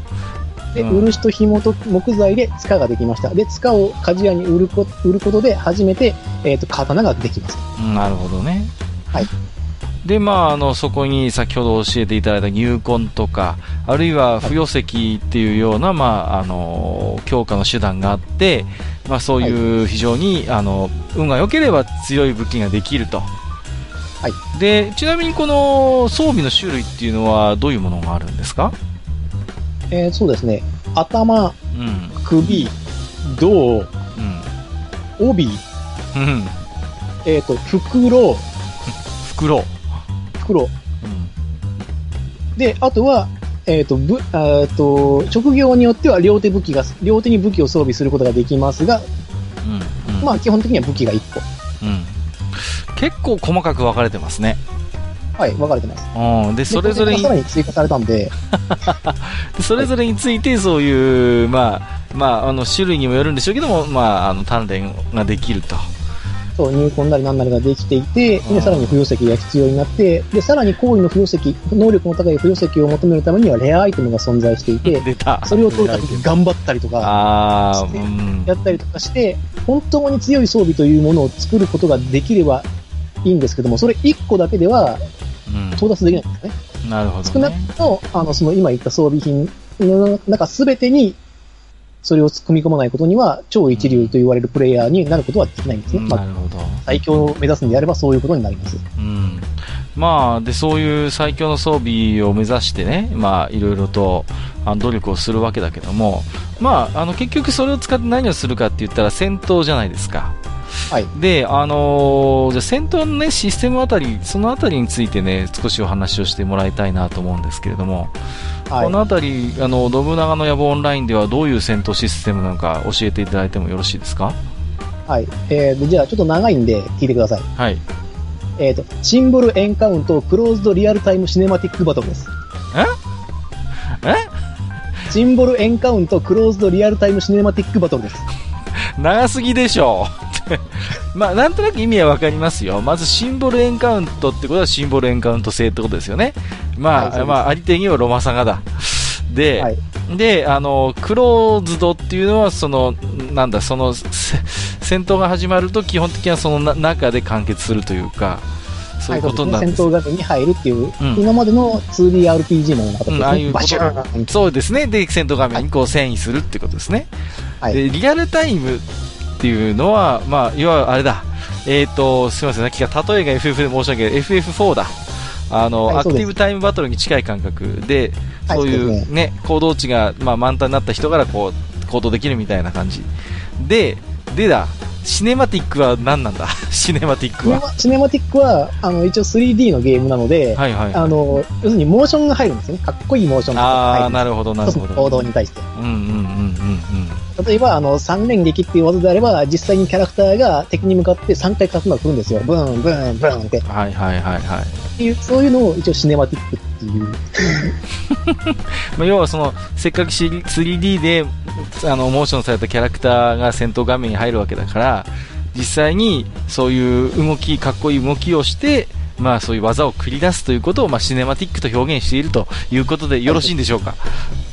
で、うん漆と紐と木材で塚ができました。で、塚を鍛冶屋に売るこ売ることで、初めて、えっ、と、刀ができます。うんなるほどね。はい。で、まあ、あの、そこに先ほど教えていただいた入魂とか、あるいは不要石っていうような、まあ、あの、強化の手段があって、まあ、そういう非常に、あの、運が良ければ強い武器ができると。はい。で、ちなみにこの装備の種類っていうのはどういうものがあるんですか？えーそうですね。頭、うん。首、胴、うん。帯、うん。えっ、と、袋、袋。袋。うん。で、あとは、えっ、と、ぶ、えっと、職業によっては両手武器が、両手に武器を装備することができますが、うん。うん。まあ基本的には武器が1個。うん。結構細かく分かれてますね。はい、分かれてます。うん。で、それぞれにさらに追加されたんで、で *laughs* それぞれについてそういう、まあ、まあ、あの、種類にもよるんでしょうけども、まあ、あの、鍛錬ができるとそう入魂なり何なりができていて、で、さらに付与石が必要になって、で、さらに行為の付与石、能力の高い付与石を求めるためにはレアアイテムが存在していて。それを取るために頑張ったりとか。やったりとかして、本当に強い装備というものを作ることができればいいんですけども、それ1個だけでは到達できないんですね。うん。なるほ少どね。なくとも、あの、その今言った装備品の中すべてに、それを組み込まないことには、超一流と言われるプレイヤーになることはできないんですね。まあ、なるほど。最強を目指すんであればそういうことになります。うん。まあ、で、そういう最強の装備を目指してね、まあ、いろいろと、あの努力をするわけだけども、まあ、あの、結局それを使って何をするかって言ったら戦闘じゃないですか。はい。で、あのーじゃあ戦闘のね、システムあたり、そのあたりについてね、少しお話をしてもらいたいなと思うんですけれども、はいこの。あたり、あの、信長の野望オンラインではどういう戦闘システムなのか教えていただいてもよろしいですか？はい。えーで、じゃあちょっと長いんで聞いてください。はい。えっ、と、シンボルエンカウントクローズドリアルタイムシネマティックバトルです。え？シンボルエンカウントクローズドリアルタイムシネマティックバトルです。*laughs* 長すぎでしょう。*laughs* まあ、なんとなく意味はわかりますよ。まず、シンボルエンカウントってことはシンボルエンカウント制ってことですよね。まあ、はいまあ、ありてにはロマサガだ。で、はい。で、あの、クローズドっていうのは、その、なんだ、その、せ戦闘が始まると基本的にはそのな中で完結するというか、そういうことになはい、るね戦闘画面に入るっていう、うん今までの 2DRPG のような形ですね。うそうですね。で、戦闘画面にこう遷移するってことですね。はい。で、リアルタイムっていうのは、まあ、いわゆるあれだ。えっ、と、すみません、さっきが例えが FF で申し訳ない。FF4 だ。あの、アクはいそうですティブタイムバトルに近い感覚で、はいそういそうね、行動値が、まあ、満タンになった人からこう、行動できるみたいな感じ。で、でだ、シネマティックは何なんだ？*laughs* シネマティックは。マシネマティックは、あの、一応 3D のゲームなので、はいはい。あの、要するにモーションが入るんですよね。かっこいいモーションがああ、入るんですなるほど、なるほど。行動に対して。うんうんうんうん例えば、あの、三連撃っていう技であれば、実際にキャラクターが敵に向かって3回勝つのが来るんですよ。ブーン、ブーン、ブーンって。はいはいはいはい。ていう、そういうのを一応シネマティックっていう。*laughs* まあ、要はその、せっかく 3D で、あの、モーションされたキャラクターが戦闘画面に入るわけだから、実際にそういう動き、かっこいい動きをして、まあそういう技を繰り出すということを、まあシネマティックと表現しているということでよろしいんでしょうか？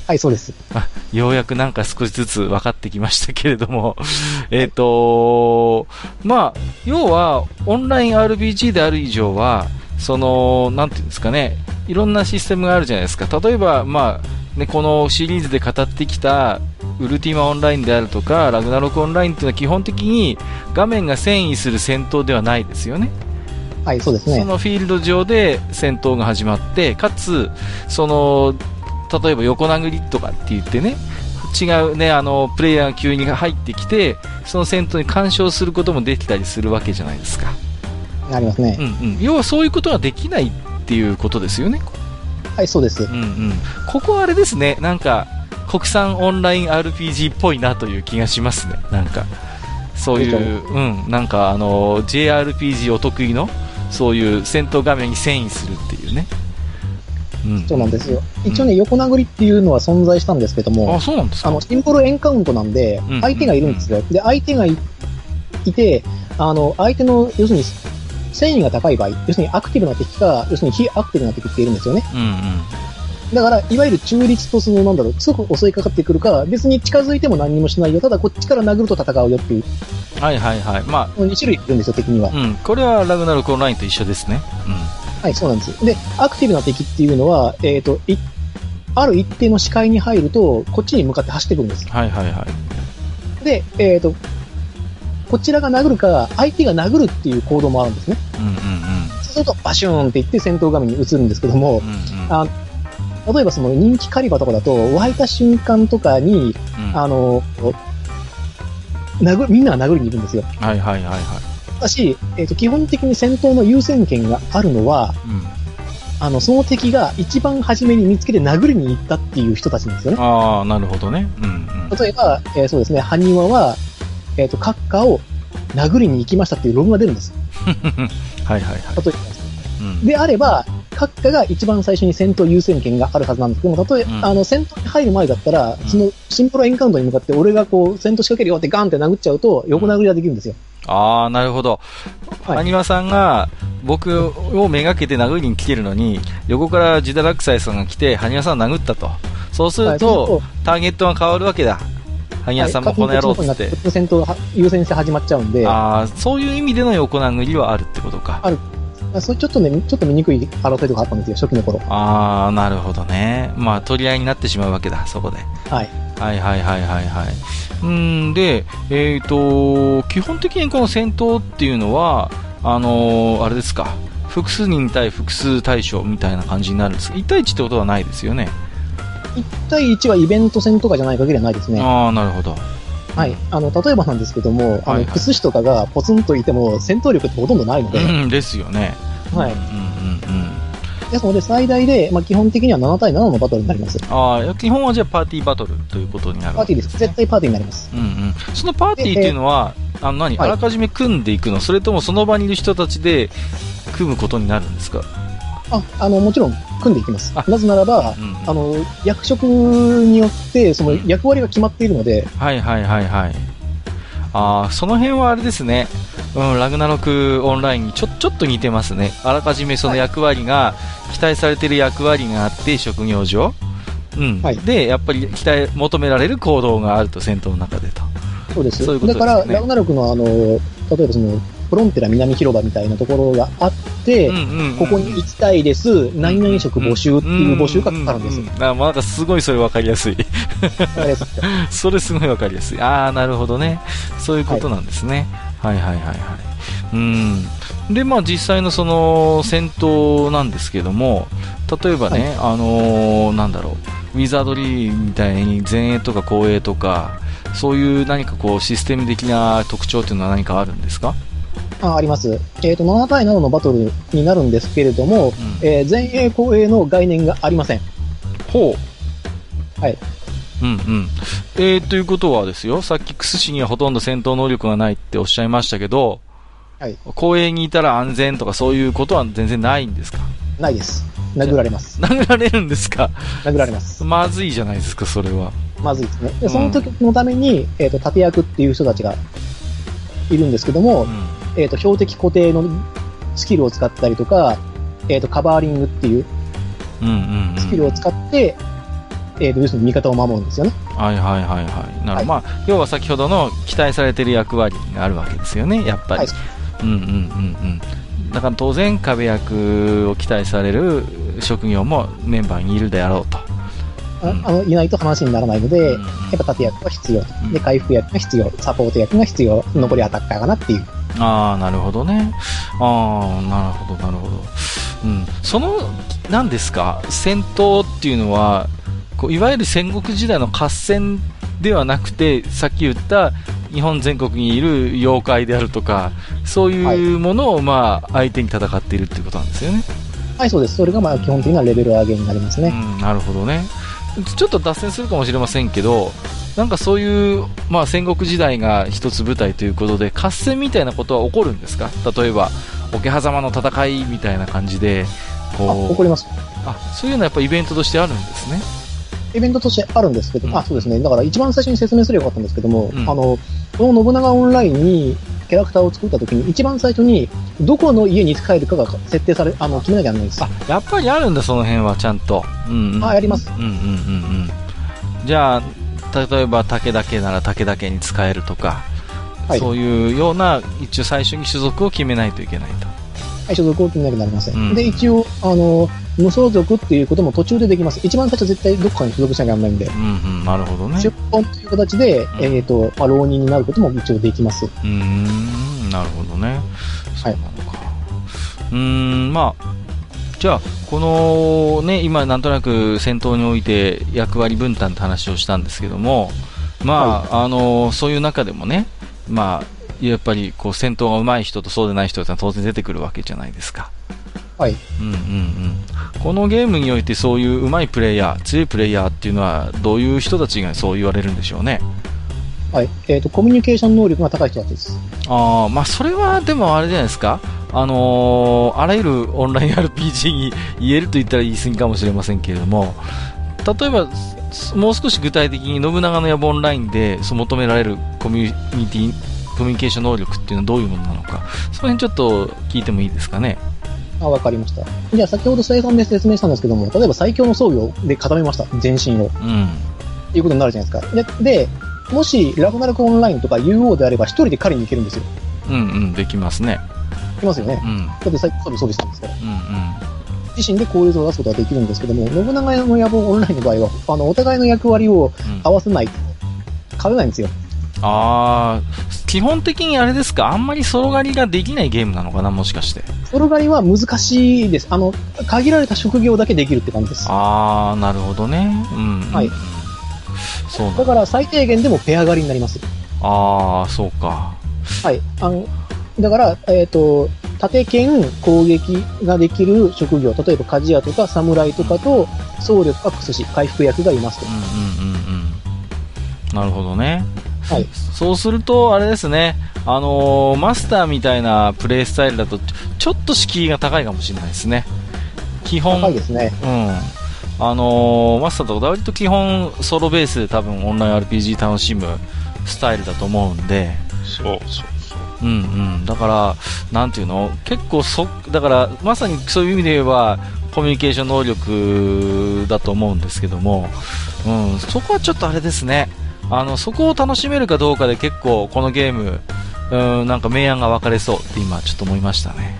はい、そうです。あようやくなんか少しずつ分かってきましたけれども、えっと、まあ、要は、オンライン RPG である以上は、その、なんていうんですかね、いろんなシステムがあるじゃないですか。例えば、まあ、ね、このシリーズで語ってきた、ウルティマオンラインであるとか、ラグナロクオンラインっていうのは基本的に画面が遷移する戦闘ではないですよね。はい、そうですね。そのフィールド上で戦闘が始まって、かつ、その、例えば横殴りとかって言ってね、違うね、あの、プレイヤーが急に入ってきて、その戦闘に干渉することもできたりするわけじゃないですか。ありますねう。んうん。要はそういうことができないっていうことですよね。はい、そうですう。んうん。ここはあれですね、なんか、国産オンライン RPG っぽいなという気がしますね。なんか、そういう、うん、なんかあの、JRPG お得意の、そういう戦闘画面に遷移するっていうね。うん。そうなんですよ。一応ね、横殴りっていうのは存在したんですけどもあ、、そうなんですかあの、シンボルエンカウントなんでうん、相手がいるんですよ。で、相手がいいて、あの、相手の、要するに、繊維が高い場合、要するにアクティブな敵か、要するに非アクティブな敵っているんですよね。うんうん。だから、いわゆる中立とその、なんだろう、すぐ襲いかかってくるか、別に近づいても何にもしないよ。ただ、こっちから殴ると戦うよっていう、はいはいはい。ま2種類いるんですよ、敵にはあ、。うん。これはラグナロクオンラインと一緒ですね。はい、そうなんです。で、アクティブな敵っていうのは、えっ、と、い、ある一定の視界に入ると、こっちに向かって走ってくるんです。うん。はいはいはい。で、えっ、と、こちらが殴るか、相手が殴るっていう行動もあるんですね。うんうんそうすると、バシューンって言って戦闘画面に移るんですけどもうん。う、んうん。あ例えばその人気カリバとかだと、湧いた瞬間とかに、うんあの、殴みんなが殴りに行くんですよ。はいはいはいはい。ただし、えっ、と、基本的に戦闘の優先権があるのは、うん。あの、その敵が一番初めに見つけて殴りに行ったっていう人たちなんですよね。ああ、なるほどね。うんうん。例えば、えーそうですね、埴輪は、えっ、と、閣下を殴りに行きましたっていうログが出るんです。*laughs* はいはいはい。例えば。うん。であれば、閣下が一番最初に戦闘優先権があるはずなんですけども、例え、うんあの、戦闘に入る前だったら、んそのシンプルエンカウントに向かって俺がこう、戦闘仕掛けるよってガンって殴っちゃうと、横殴りができるんですよ。ああ、なるほど。はいアニマさんが、僕をめがけて殴りに来てるのに、横からジダラクサイさんが来て、ハニワさんを殴ったと。そうするはいと、そうターゲットが変わるわけだ。ハニワさんもこの野郎って。はい戦闘が優先して始まっちゃうんで、ああ、そういう意味での横殴りはあるってことか。あそれちょっとね、ちょっと見にくい争いとかあったんですよ、初期の頃。ああ、なるほどね。まあ、取り合いになってしまうわけだ、そこで。はい。はいはいはいはいはい。うんで、えっ、と、基本的にこの戦闘っていうのは、あのーあれですか、複数人対複数対象みたいな感じになるんです1対1ってことはないですよね。1対1はイベント戦とかじゃない限りはないですね。ああ、なるほど。はい。あの、例えばなんですけども、あの、はいはい靴師とかがポツンといても戦闘力ってほとんどないので、うん、ですよね。はいうん。うんうん。ですので最大で、まあ、基本的には7対7のバトルになります。ああ、基本はじゃあパーティーバトルということになるわけパーティーです。絶対パーティーになります。うんうん。そのパーティーっていうのは、あの何、はいあらかじめ組んでいくのそれともその場にいる人たちで組むことになるんですか？あ、あの、もちろん組んでいきますあ。なぜならば、うんあの、役職によって、その役割が決まっているので、はいはいはいはい。ああ、その辺はあれですね。うん、ラグナロクオンラインにちょ、ちょっと似てますね。あらかじめその役割が、期待されてる役割があって、職業上。うん。はいで、やっぱり期待、求められる行動があると、戦闘の中でと。そうです。そういうことだから、ですよねラグナロクのあの、例えばその、フロンテラ南広場みたいなところがあって、うんうんうんここに行きたいです、何々職募集っていう募集がかかるんですう。ううあまあなんかすごいそれ分かりやすい。*laughs* それすごい分かりやすい。ああ、なるほどね。そういうことなんですね。はい、はい、はいはいはいうん。で、まあ実際のその戦闘なんですけども、例えばね、あのーなんだろう、ウィザードリーみたいに前衛とか後衛とか、そういう何かこうシステム的な特徴っていうのは何かあるんですか？ああります。えっ、と、7対7のバトルになるんですけれども、うんえー前衛後衛の概念がありません。ほう。はい。うんうん。えー、ということはですよ、さっきクス氏にはほとんど戦闘能力がないっておっしゃいましたけど、はい。公園にいたら安全とかそういうことは全然ないんですか？ないです。殴られます。殴られるんですか？殴られます。まずいじゃないですか、それは。まずいですね。で、その時のために、えっ、と、盾役っていう人たちがいるんですけども、うん。えっ、と、標的固定のスキルを使ったりとか、えっ、と、カバーリングっていう。スキルを使って、えっ、と、要するに味方を守るんですよね。はいはいはいはい。なるほど。はいまあ、要は先ほどの期待されてる役割があるわけですよね、やっぱり。はいうんうんうんうん。だから当然壁役を期待される職業もメンバーにいるであろうと。あうんあの、いないと話にならないので、うんうんやっぱ盾役が必要で、回復役が必要。サポート役が必要。残りアタッカーかなっていう。ああ、なるほどね。ああ、なるほど、なるほど。うん。その、何ですか、戦闘っていうのは、こういわゆる戦国時代の合戦ではなくて、さっき言った日本全国にいる妖怪であるとか、そういうものを、まあ、相手に戦っているっていうことなんですよね。はい、そうです。それがまあ基本的なレベル上げになりますね。うん、なるほどね。ちょっと脱線するかもしれませんけど、なんかそういう、まあ、戦国時代が一つ舞台ということで、合戦みたいなことは起こるんですか？例えば、桶狭間の戦いみたいな感じで、あ、こう、怒ります。あ、そういうのはやっぱイベントとしてあるんですね。イベントとしてあるんですけど、うんあ、そうですね。だから一番最初に説明すればよかったんですけども、うんあの、この信長オンラインにキャラクターを作った時に、一番最初に、どこの家に帰るかが設定され、あの、決めなきゃならないんです。あ、やっぱりあるんだ、その辺は、ちゃんと。うん、うん。あありますうんうんうんうん。じゃあ、例えば武田家なら武田家に使えるとか、はいそういうような、一応最初に種族を決めないといけないと。はい、所属を決めなきゃなりません。うんで、一応、あの、無相続っていうことも途中でできます。一番最初絶対どこかに所属しなきゃならないんで、うんうん、なるほどね。出本という形で、んえっ、と、まあ、浪人になることも一応できます。うーん、なるほどね。そうなのか。うーん、まあ、じゃあ、このね、今なんとなく戦闘において役割分担って話をしたんですけども、まあ、あの、そういう中でもね、まあ、やっぱりこう戦闘が上手い人とそうでない人って当然出てくるわけじゃないですか。はい。うんうんうん。このゲームにおいてそういう上手いプレイヤー、強いプレイヤーっていうのはどういう人たちがそう言われるんでしょうね。はい。えっ、と、コミュニケーション能力が高い人たちです。ああ、まあそれはでもあれじゃないですか。あのーあらゆるオンライン RPG に言えると言ったら言い過ぎかもしれませんけれども、例えば、すもう少し具体的に信長の野望オンラインでそう求められるコミュニティ、コミュニケーション能力っていうのはどういうものなのか、その辺ちょっと聞いてもいいですかね。あ、わかりました。じゃあ先ほど生産で説明したんですけども、例えば最強の装備で固めました。全身を。うん。いうことになるじゃないですか。で、でもし、ラグナルクオンラインとか UO であれば、一人で狩りに行けるんですよ。うんうん、できますね。いきますよね。うん。だって最強装備したんですから。うんうん。自身で効率を出すことができるんですけども、信長の野望オンラインの場合は、あの、お互いの役割をうん合わせないと、勝てないんですよ。あー、基本的にあれですか、あんまりソロ狩りができないゲームなのかな、もしかして。ソロ狩りは難しいです。あの、限られた職業だけできるって感じです。あー、なるほどね。うん、うん。はいそうだから最低限でもペア狩りになります。あー、そうか。はい。あの、だから、えっ、と、盾剣攻撃ができる職業、例えば鍛冶屋とか侍とかと、僧侶とか薬師、回復薬がいますとうん。うんうんうん。なるほどね。はい。そうすると、あれですね、あのーマスターみたいなプレイスタイルだと、ちょっと敷居が高いかもしれないですね。基本、高いですね。うん。あのーマスターとか割と基本ソロベースで多分オンライン RPG 楽しむスタイルだと思うんで、そうそうそう。うんうん。だから、なんていうの？結構そ、だから、まさにそういう意味で言えば、コミュニケーション能力だと思うんですけども、うん、そこはちょっとあれですね。あの、そこを楽しめるかどうかで結構、このゲーム、うん、なんか明暗が分かれそうって今ちょっと思いましたね。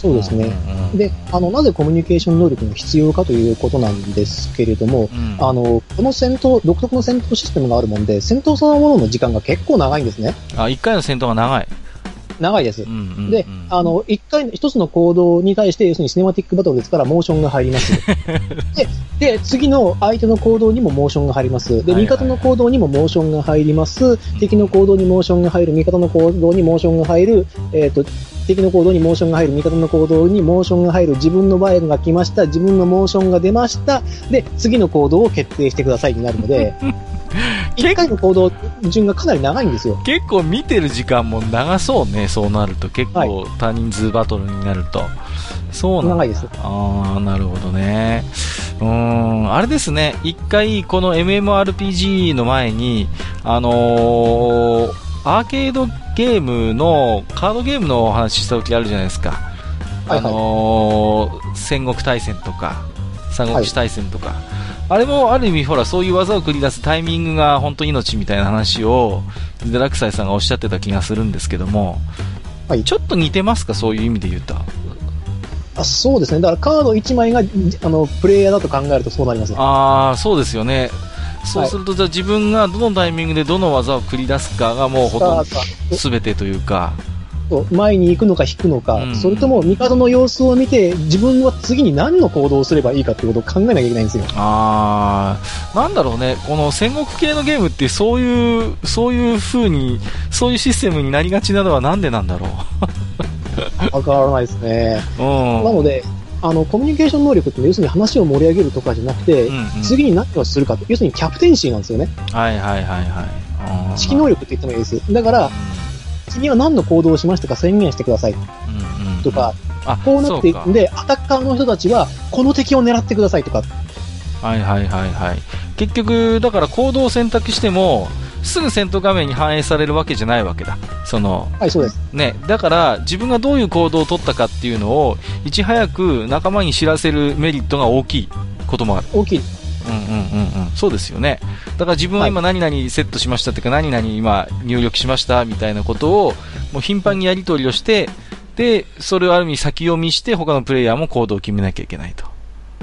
そうですね。うんうんで、あの、なぜコミュニケーション能力が必要かということなんですけれども、うんあの、この戦闘、独特の戦闘システムがあるもんで、戦闘そのものの時間が結構長いんですね。あ、一回の戦闘が長い。長いですうん。うんうんで、あの、一回、一つの行動に対して、要するにシネマティックバトルですから、モーションが入ります。*laughs* で、で、次の相手の行動にもモーションが入ります。で、味方の行動にもモーションが入ります。敵の行動にモーションが入る、味方の行動にモーションが入る、えっ、と、敵の行動にモーションが入る、味方の行動にモーションが入る、自分の場合が来ました、自分のモーションが出ました、で、次の行動を決定してくださいになるので、*laughs* 一回の行動順がかなり長いんですよ。結構見てる時間も長そうね、そうなると。結はい構多人数バトルになると。そうなんだ長いです。ああ、なるほどね。うーん、あれですね。一回、この MMORPG の前に、あのーアーケードゲームの、カードゲームのお話しした時あるじゃないですか。はいはいあのー戦国大戦とか、三国志大戦とか。あれもある意味、ほら、そういう技を繰り出すタイミングが本当命みたいな話を、デラクサイさんがおっしゃってた気がするんですけども、はいちょっと似てますか？そういう意味で言うと。あそうですね。だからカード1枚が、あの、プレイヤーだと考えるとそうなりますね。ああ、そうですよね。そうすると、じゃあ自分がどのタイミングでどの技を繰り出すかがもうほとんど全てというか、前に行くのか引くのか、うんそれとも帝の様子を見て、自分は次に何の行動をすればいいかっていうことを考えなきゃいけないんですよ。ああ、なんだろうね、この戦国系のゲームってそういう、そういう風に、そういうシステムになりがちなのはなんでなんだろ *laughs* わからないですね。う。うん。なので、あの、コミュニケーション能力って要するに話を盛り上げるとかじゃなくて、うんうん次に何をするか要するにキャプテンシーなんですよね。はいはいはいはい。指揮能力って言ってもいいです。だから、次は何の行動をしましたか宣言してくださいうんうんうんとか、あ、こうなっていくんで、アタッカーの人たちは、この敵を狙ってくださいとか、かはいはいはいはい。結局、だから行動を選択しても、すぐ戦闘画面に反映されるわけじゃないわけだ。その、はい、そうです。ね、だから自分がどういう行動を取ったかっていうのをいち早く仲間に知らせるメリットが大きいこともある。大きい。うんうんうんうん。そうですよね。だから自分は今何々セットしましたっていうか何々今入力しましたみたいなことをもう頻繁にやり取りをして、で、それをある意味先読みして他のプレイヤーも行動を決めなきゃいけないと。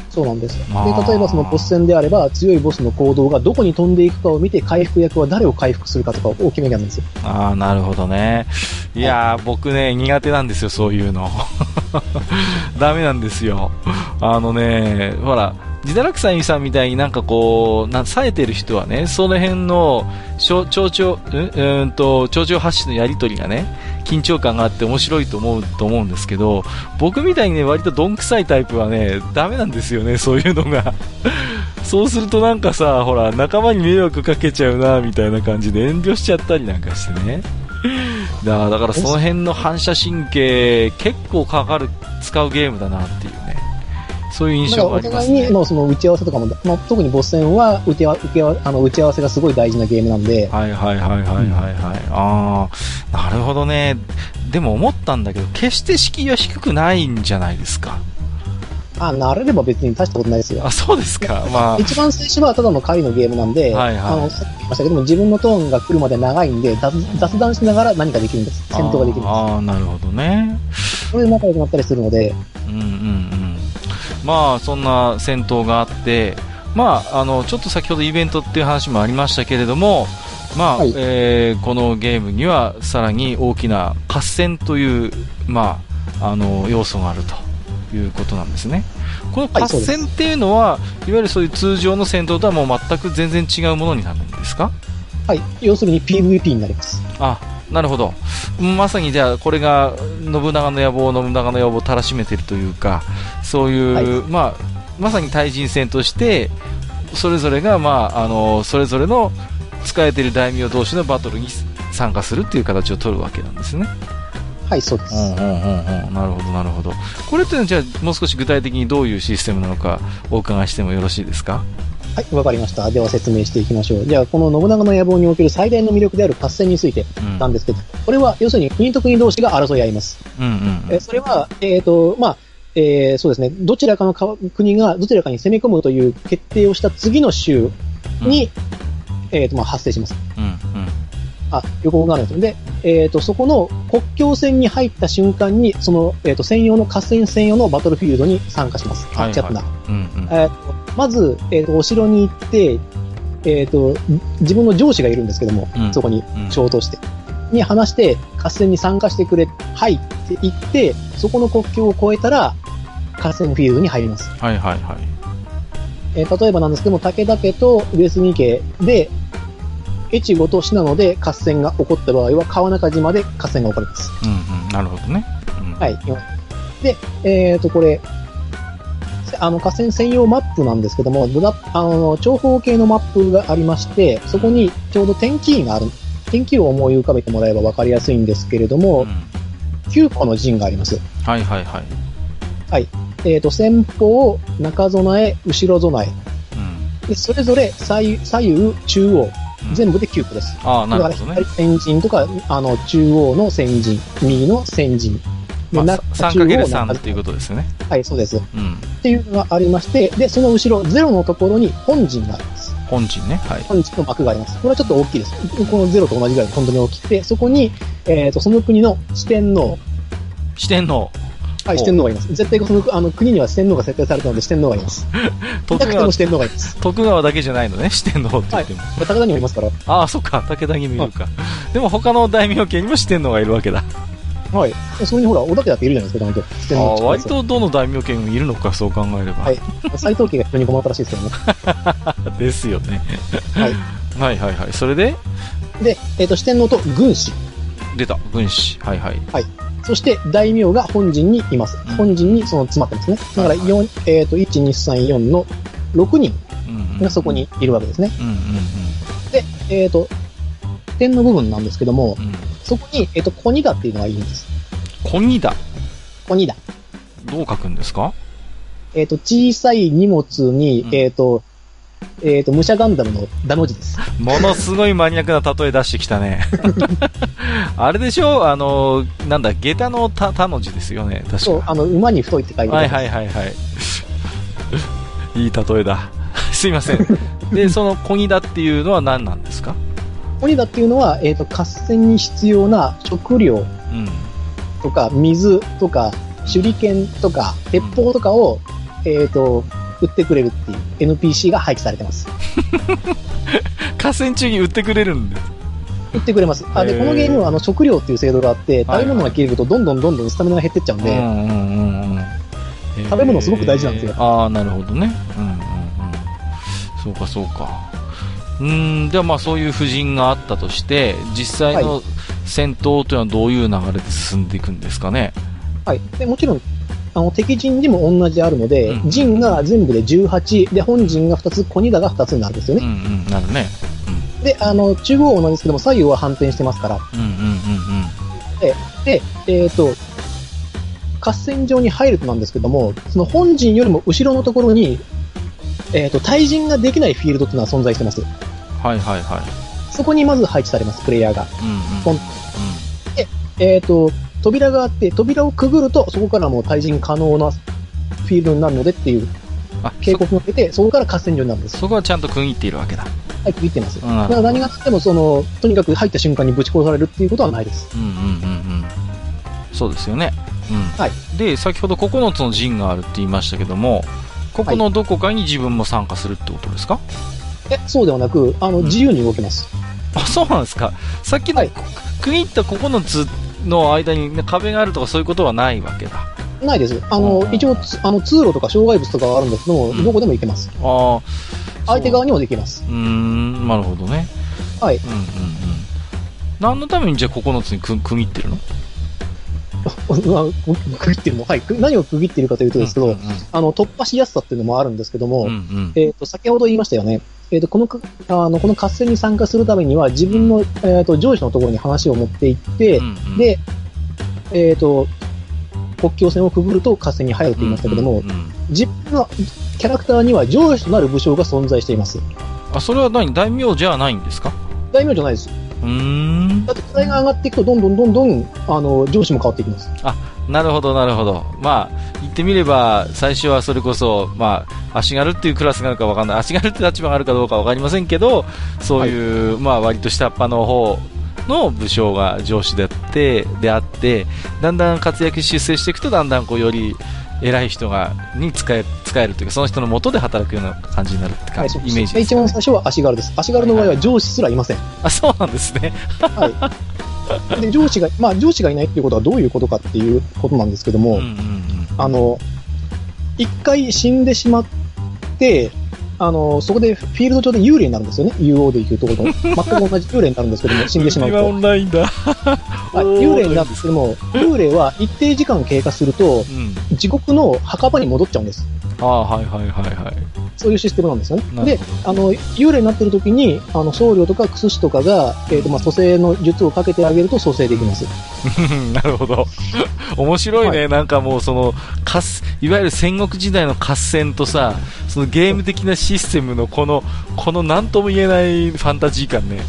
そうなんです。で、例えばそのボス戦であれば、強いボスの行動がどこに飛んでいくかを見て、回復役は誰を回復するかとかを決めなんですよ。ああ、なるほどね。いやー、僕ね、苦手なんですよ、そういうの。*laughs* ダメなんですよ。あのね、ほら、ジダラクサイさんみたいになんかこう、な冴えてる人はね、その辺の、象徴、うんと、蝶々発信のやりとりがね、緊張感があって面白いと思うと思うんですけど、僕みたいにね、割とどんくさいタイプはね、ダメなんですよね、そういうのが。*laughs* そうするとなんかさ、ほら、仲間に迷惑かけちゃうな、みたいな感じで遠慮しちゃったりなんかしてね。だから、その辺の反射神経、結構かかる、使うゲームだなっていう。そういう印象がありますね。互いにのその打ち合わせとかも、まあ、特にボス戦は打ち合わ打ち合わあの打ち合わせがすごい大事なゲームなんで、はいはいはいはいはいはい。ああ、なるほどね。でも思ったんだけど、決して敷居は低くないんじゃないですか？あ、慣れれば別に大したことないですよ。あ、そうですか。まあ、一番最初はただの回のゲームなんで、はいはいあの、さっき言いましたけども、自分のトーンが来るまで長いんで、雑雑談しながら何かできるんです。戦闘ができるんでああ、なるほどね。す。それで仲良くなったりするので、うんうんうん。まあ、そんな戦闘があって、まあ、あの、ちょっと先ほどイベントっていう話もありましたけれども、まあ、はいえーこのゲームにはさらに大きな合戦という、まあ、あの、要素があるということなんですね。この合戦っていうのは、い、わゆるそういう通常の戦闘とはもう全く全然違うものになるんですか？はい。要するに PVP になります。あ、なるほど。まさにじゃあ、これが信長の野望、信長の野望をたらしめてるというか、そういう、はいまあ、まさに対人戦として、それぞれが、まあ、あの、それぞれの使えている大名同士のバトルに参加するっていう形を取るわけなんですね。はい、そうです。うんうんうんうん。なるほど、なるほど。これっていうのはじゃあ、もう少し具体的にどういうシステムなのかお伺いしてもよろしいですか？はい、わかりました。では説明していきましょう。じゃあ、この信長の野望における最大の魅力である合戦についてうん。なんですけど、これは要するに国と国同士が争い合います。うんうんえそれは、えっ、と、まあ、えーそうですね、どちらかのか国がどちらかに攻め込むという決定をした次の週うん。に、えっ、と、まあ、発生します。うんうん。あ、予告があるんですよ。で、えっ、と、そこの国境線に入った瞬間に、その、えっ、と、専用の、合戦専用のバトルフィールドに参加します。はいはいチャットナうんうん。えーとまず、えっ、と、お城に行って、えっ、と、自分の上司がいるんですけども、うんそこにうん衝突して、に話して、合戦に参加してくれ、はいって言って、そこの国境を越えたら、合戦フィールドに入ります。はいはいはい。えー例えばなんですけども、武田家と上杉家で、越後と信濃で合戦が起こった場合は、川中島で合戦が起こります。うんうん。なるほどね。うんはい。で、えっ、と、これ、あの、河川専用マップなんですけども、ブラあの、長方形のマップがありまして、そこにちょうど天気がある。天気を思い浮かべてもらえば分かりやすいんですけれどうも、ん9個の陣があります。はいはいはい。えっ、と、先方、中備え、後ろ備え。うんで、それぞれ左右、中央、うん全部で9個です。ああ、なだからるほどね左。先陣とか、あの、中央の先陣、右の先陣。まあ、な 3×3 っていうことですよね。はい、そうです。うん。っていうのがありまして、で、その後ろ、ゼロのところに本陣があります。本陣ね。はい。本陣の幕があります。これはちょっと大きいです。このゼロと同じぐらい本当に大きくて、そこに、えっ、と、その国の四天王、四天王。はい、お四天王がいます。絶対そのあの国には四天王が設定されたので四天王がいます。徳川四天王がいます。徳川だけじゃないのね、四天王って言っても。武田にもいますから。ああ、そっか、武田にもいるか。でも他の大名家にも四天王がいるわけだ。はい。でそこにほら、織田家だっているじゃないですか、ちゃんと。四天ああ、割とどの大名家にもいるのか、そう考えれば。はい斎藤家が非常に困ったらしいですけどね。*laughs* ですよね。はい。はいはいはい。それで、で、えっ、と、四天王と軍師。出た、軍師。はいはい。そして、大名が本陣にいますうん。本陣にその詰まってますね。だから、はい四えっ、と、1、2、3、4の6人うんうんがそこにいるわけですね。うんうんで、えっ、と、点の部分なんですけども、うん。うん。そこに、えっ、と、コニダっていうのがいるんです。コニダ？コニダ。どう書くんですか？えっ、と、小さい荷物に、うんえっ、と、えっ、と、武者ガンダムのダの字です。ものすごいマニアックな例え出してきたね。*laughs* あれでしょ？あの、なんだ、下駄のた、たの字ですよね。確かそう、あの、馬に太いって書いてあはいる。はいはいはい。いい例えだ。すいません。*laughs* で、そのコニダっていうのは何なんですか？コニダっていうのは、えっ、と、合戦に必要な食料うん。とか、水とか、手裏剣とか、鉄砲とかを、えっ、と、売ってくれるっていう NPC が配置されてます。*laughs* 河川中に売ってくれるんで。売ってくれます。あ、で、このゲームはあの食料っていう制度があって、はい食べ物が切れるとどんどんどんどんスタミナが減ってっちゃうんで、うんうんうんうん。食べ物すごく大事なんですよえーああ、なるほどね。うんうんうん。そうかそうか。うーん、ではまあそういう布陣があったとして、実際の戦闘というのはどういう流れで進んでいくんですかね？はい。で、もちろん、あの、敵陣にも同じあるので、うん陣が全部で18、で、本陣が2つ、小荷田が2つになるんですようんね。うん、なるね。で、あの、中央は同じですけども、左右は反転してますから、うんうんうんうんで、えっ、と、合戦場に入るとなんですけども、その本陣よりも後ろのところに、えっ、と、対人ができないフィールドっていうのは存在してます。はいはいはい。そこにまず配置されます、プレイヤーが。うんうん。ポンえっ、と、扉があって、扉をくぐると、そこからもう対人可能なフィールドになるのでっていうあ、警告が出て、そこから合戦場になるんです。そこはちゃんと区切っているわけだ。はい、区切ってます。うんだから何があっても、その、とにかく入った瞬間にぶち殺されるっていうことはないです。うんうんうんうん。そうですよね。うん。はい。で、先ほど9つの陣があるって言いましたけども、ここのどこかに自分も参加するってことですか、え、そうではなく、あの、ん自由に動けます。あ、そうなんですか。さっきの、はい区切った9つの間に、ね、壁があるとかそういうことはないわけだ。ないです。あうの、ん一応、つあの、通路とか障害物とかはあるんですけども、うんどこでも行けます。ああ。相手側にもできます。うーん、なるほどね。はい。うんうんうん。何のためにじゃあ9つに区区切ってるの？*laughs* あ区切ってるの？はい。く何を区切っているかというとですけど、うんうんあの、突破しやすさっていうのもあるんですけども、うんうんえっ、と、先ほど言いましたよね。えっ、と、このか、あの、この合戦に参加するためには、自分の、えっ、と、上司のところに話を持って行って、うんうんで、えっ、と、国境線をくぐると合戦に入ると言いましたけども、うんうんうん自分のキャラクターには上司となる武将が存在しています。あ、それは何？大名じゃないんですか？大名じゃないです。うーん。だって位が上がっていくと、どんどんどんどん、あの、上司も変わっていきます。なるほど、なるほど。まあ、言ってみれば、最初はそれこそ、まあ、足軽っていうクラスがあるかわかんない。足軽って立場があるかどうかわかりませんけど、そういう、まあ、割と下っ端の方の武将が上司であって、であって、だんだん活躍出世していくと、だんだんこう、より、偉い人が、に使え、使えるというか、その人の元で働くような感じになるって感じ、はい、イメージ一番最初は足軽です。足軽の場合は上司すらいません。あ、そうなんですね。はい。*laughs* で、上司が、まあ、上司がいないっていうことはどういうことかっていうことなんですけども、うんうんうん。あの、一回死んでしまって、あの、そこでフィールド上で幽霊になるんですよね。UO でいうところの。*laughs* 全く同じ幽霊になるんですけども、死んでしまうと。今オンラインだ。はい幽霊になるんですけども、幽霊は一定時間経過すると、うん。地獄の墓場に戻っちゃうんです。ああ、はいはいはいはい。そういうシステムなんですよねで、あの、幽霊になってる時に、あの、僧侶とかクスシとかが、えっ、と、まあ、蘇生の術をかけてあげると蘇生できます。*laughs* なるほど。面白いね。はなんかもうその、合いわゆる戦国時代の合戦とさ、そのゲーム的なシステムのこの、この何とも言えないファンタジー感ね。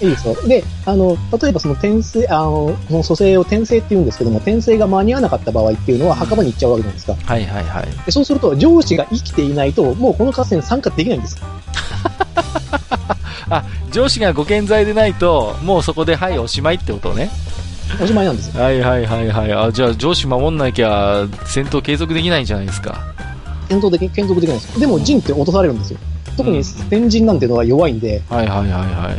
いいですよ。で、あの、例えばその転生、あの、この蘇生を転生って言うんですけども、転生が間に合わなかった場合っていうのは墓場に行っちゃうわけじゃないですか。はいはいはい。でそうすると、上司が生きていないと、もうこの合戦参加できないんです。*laughs* あ、上司がご健在でないと、もうそこではいおしまいってことね。おしまいなんですよ。はいはいはいはい。あ、じゃあ上司守んなきゃ戦闘継続できないんじゃないですか。戦闘的、継続できないんです。でも、陣って落とされるんですよ。特にうん天陣なんていうのは弱いんで、はいはいはいは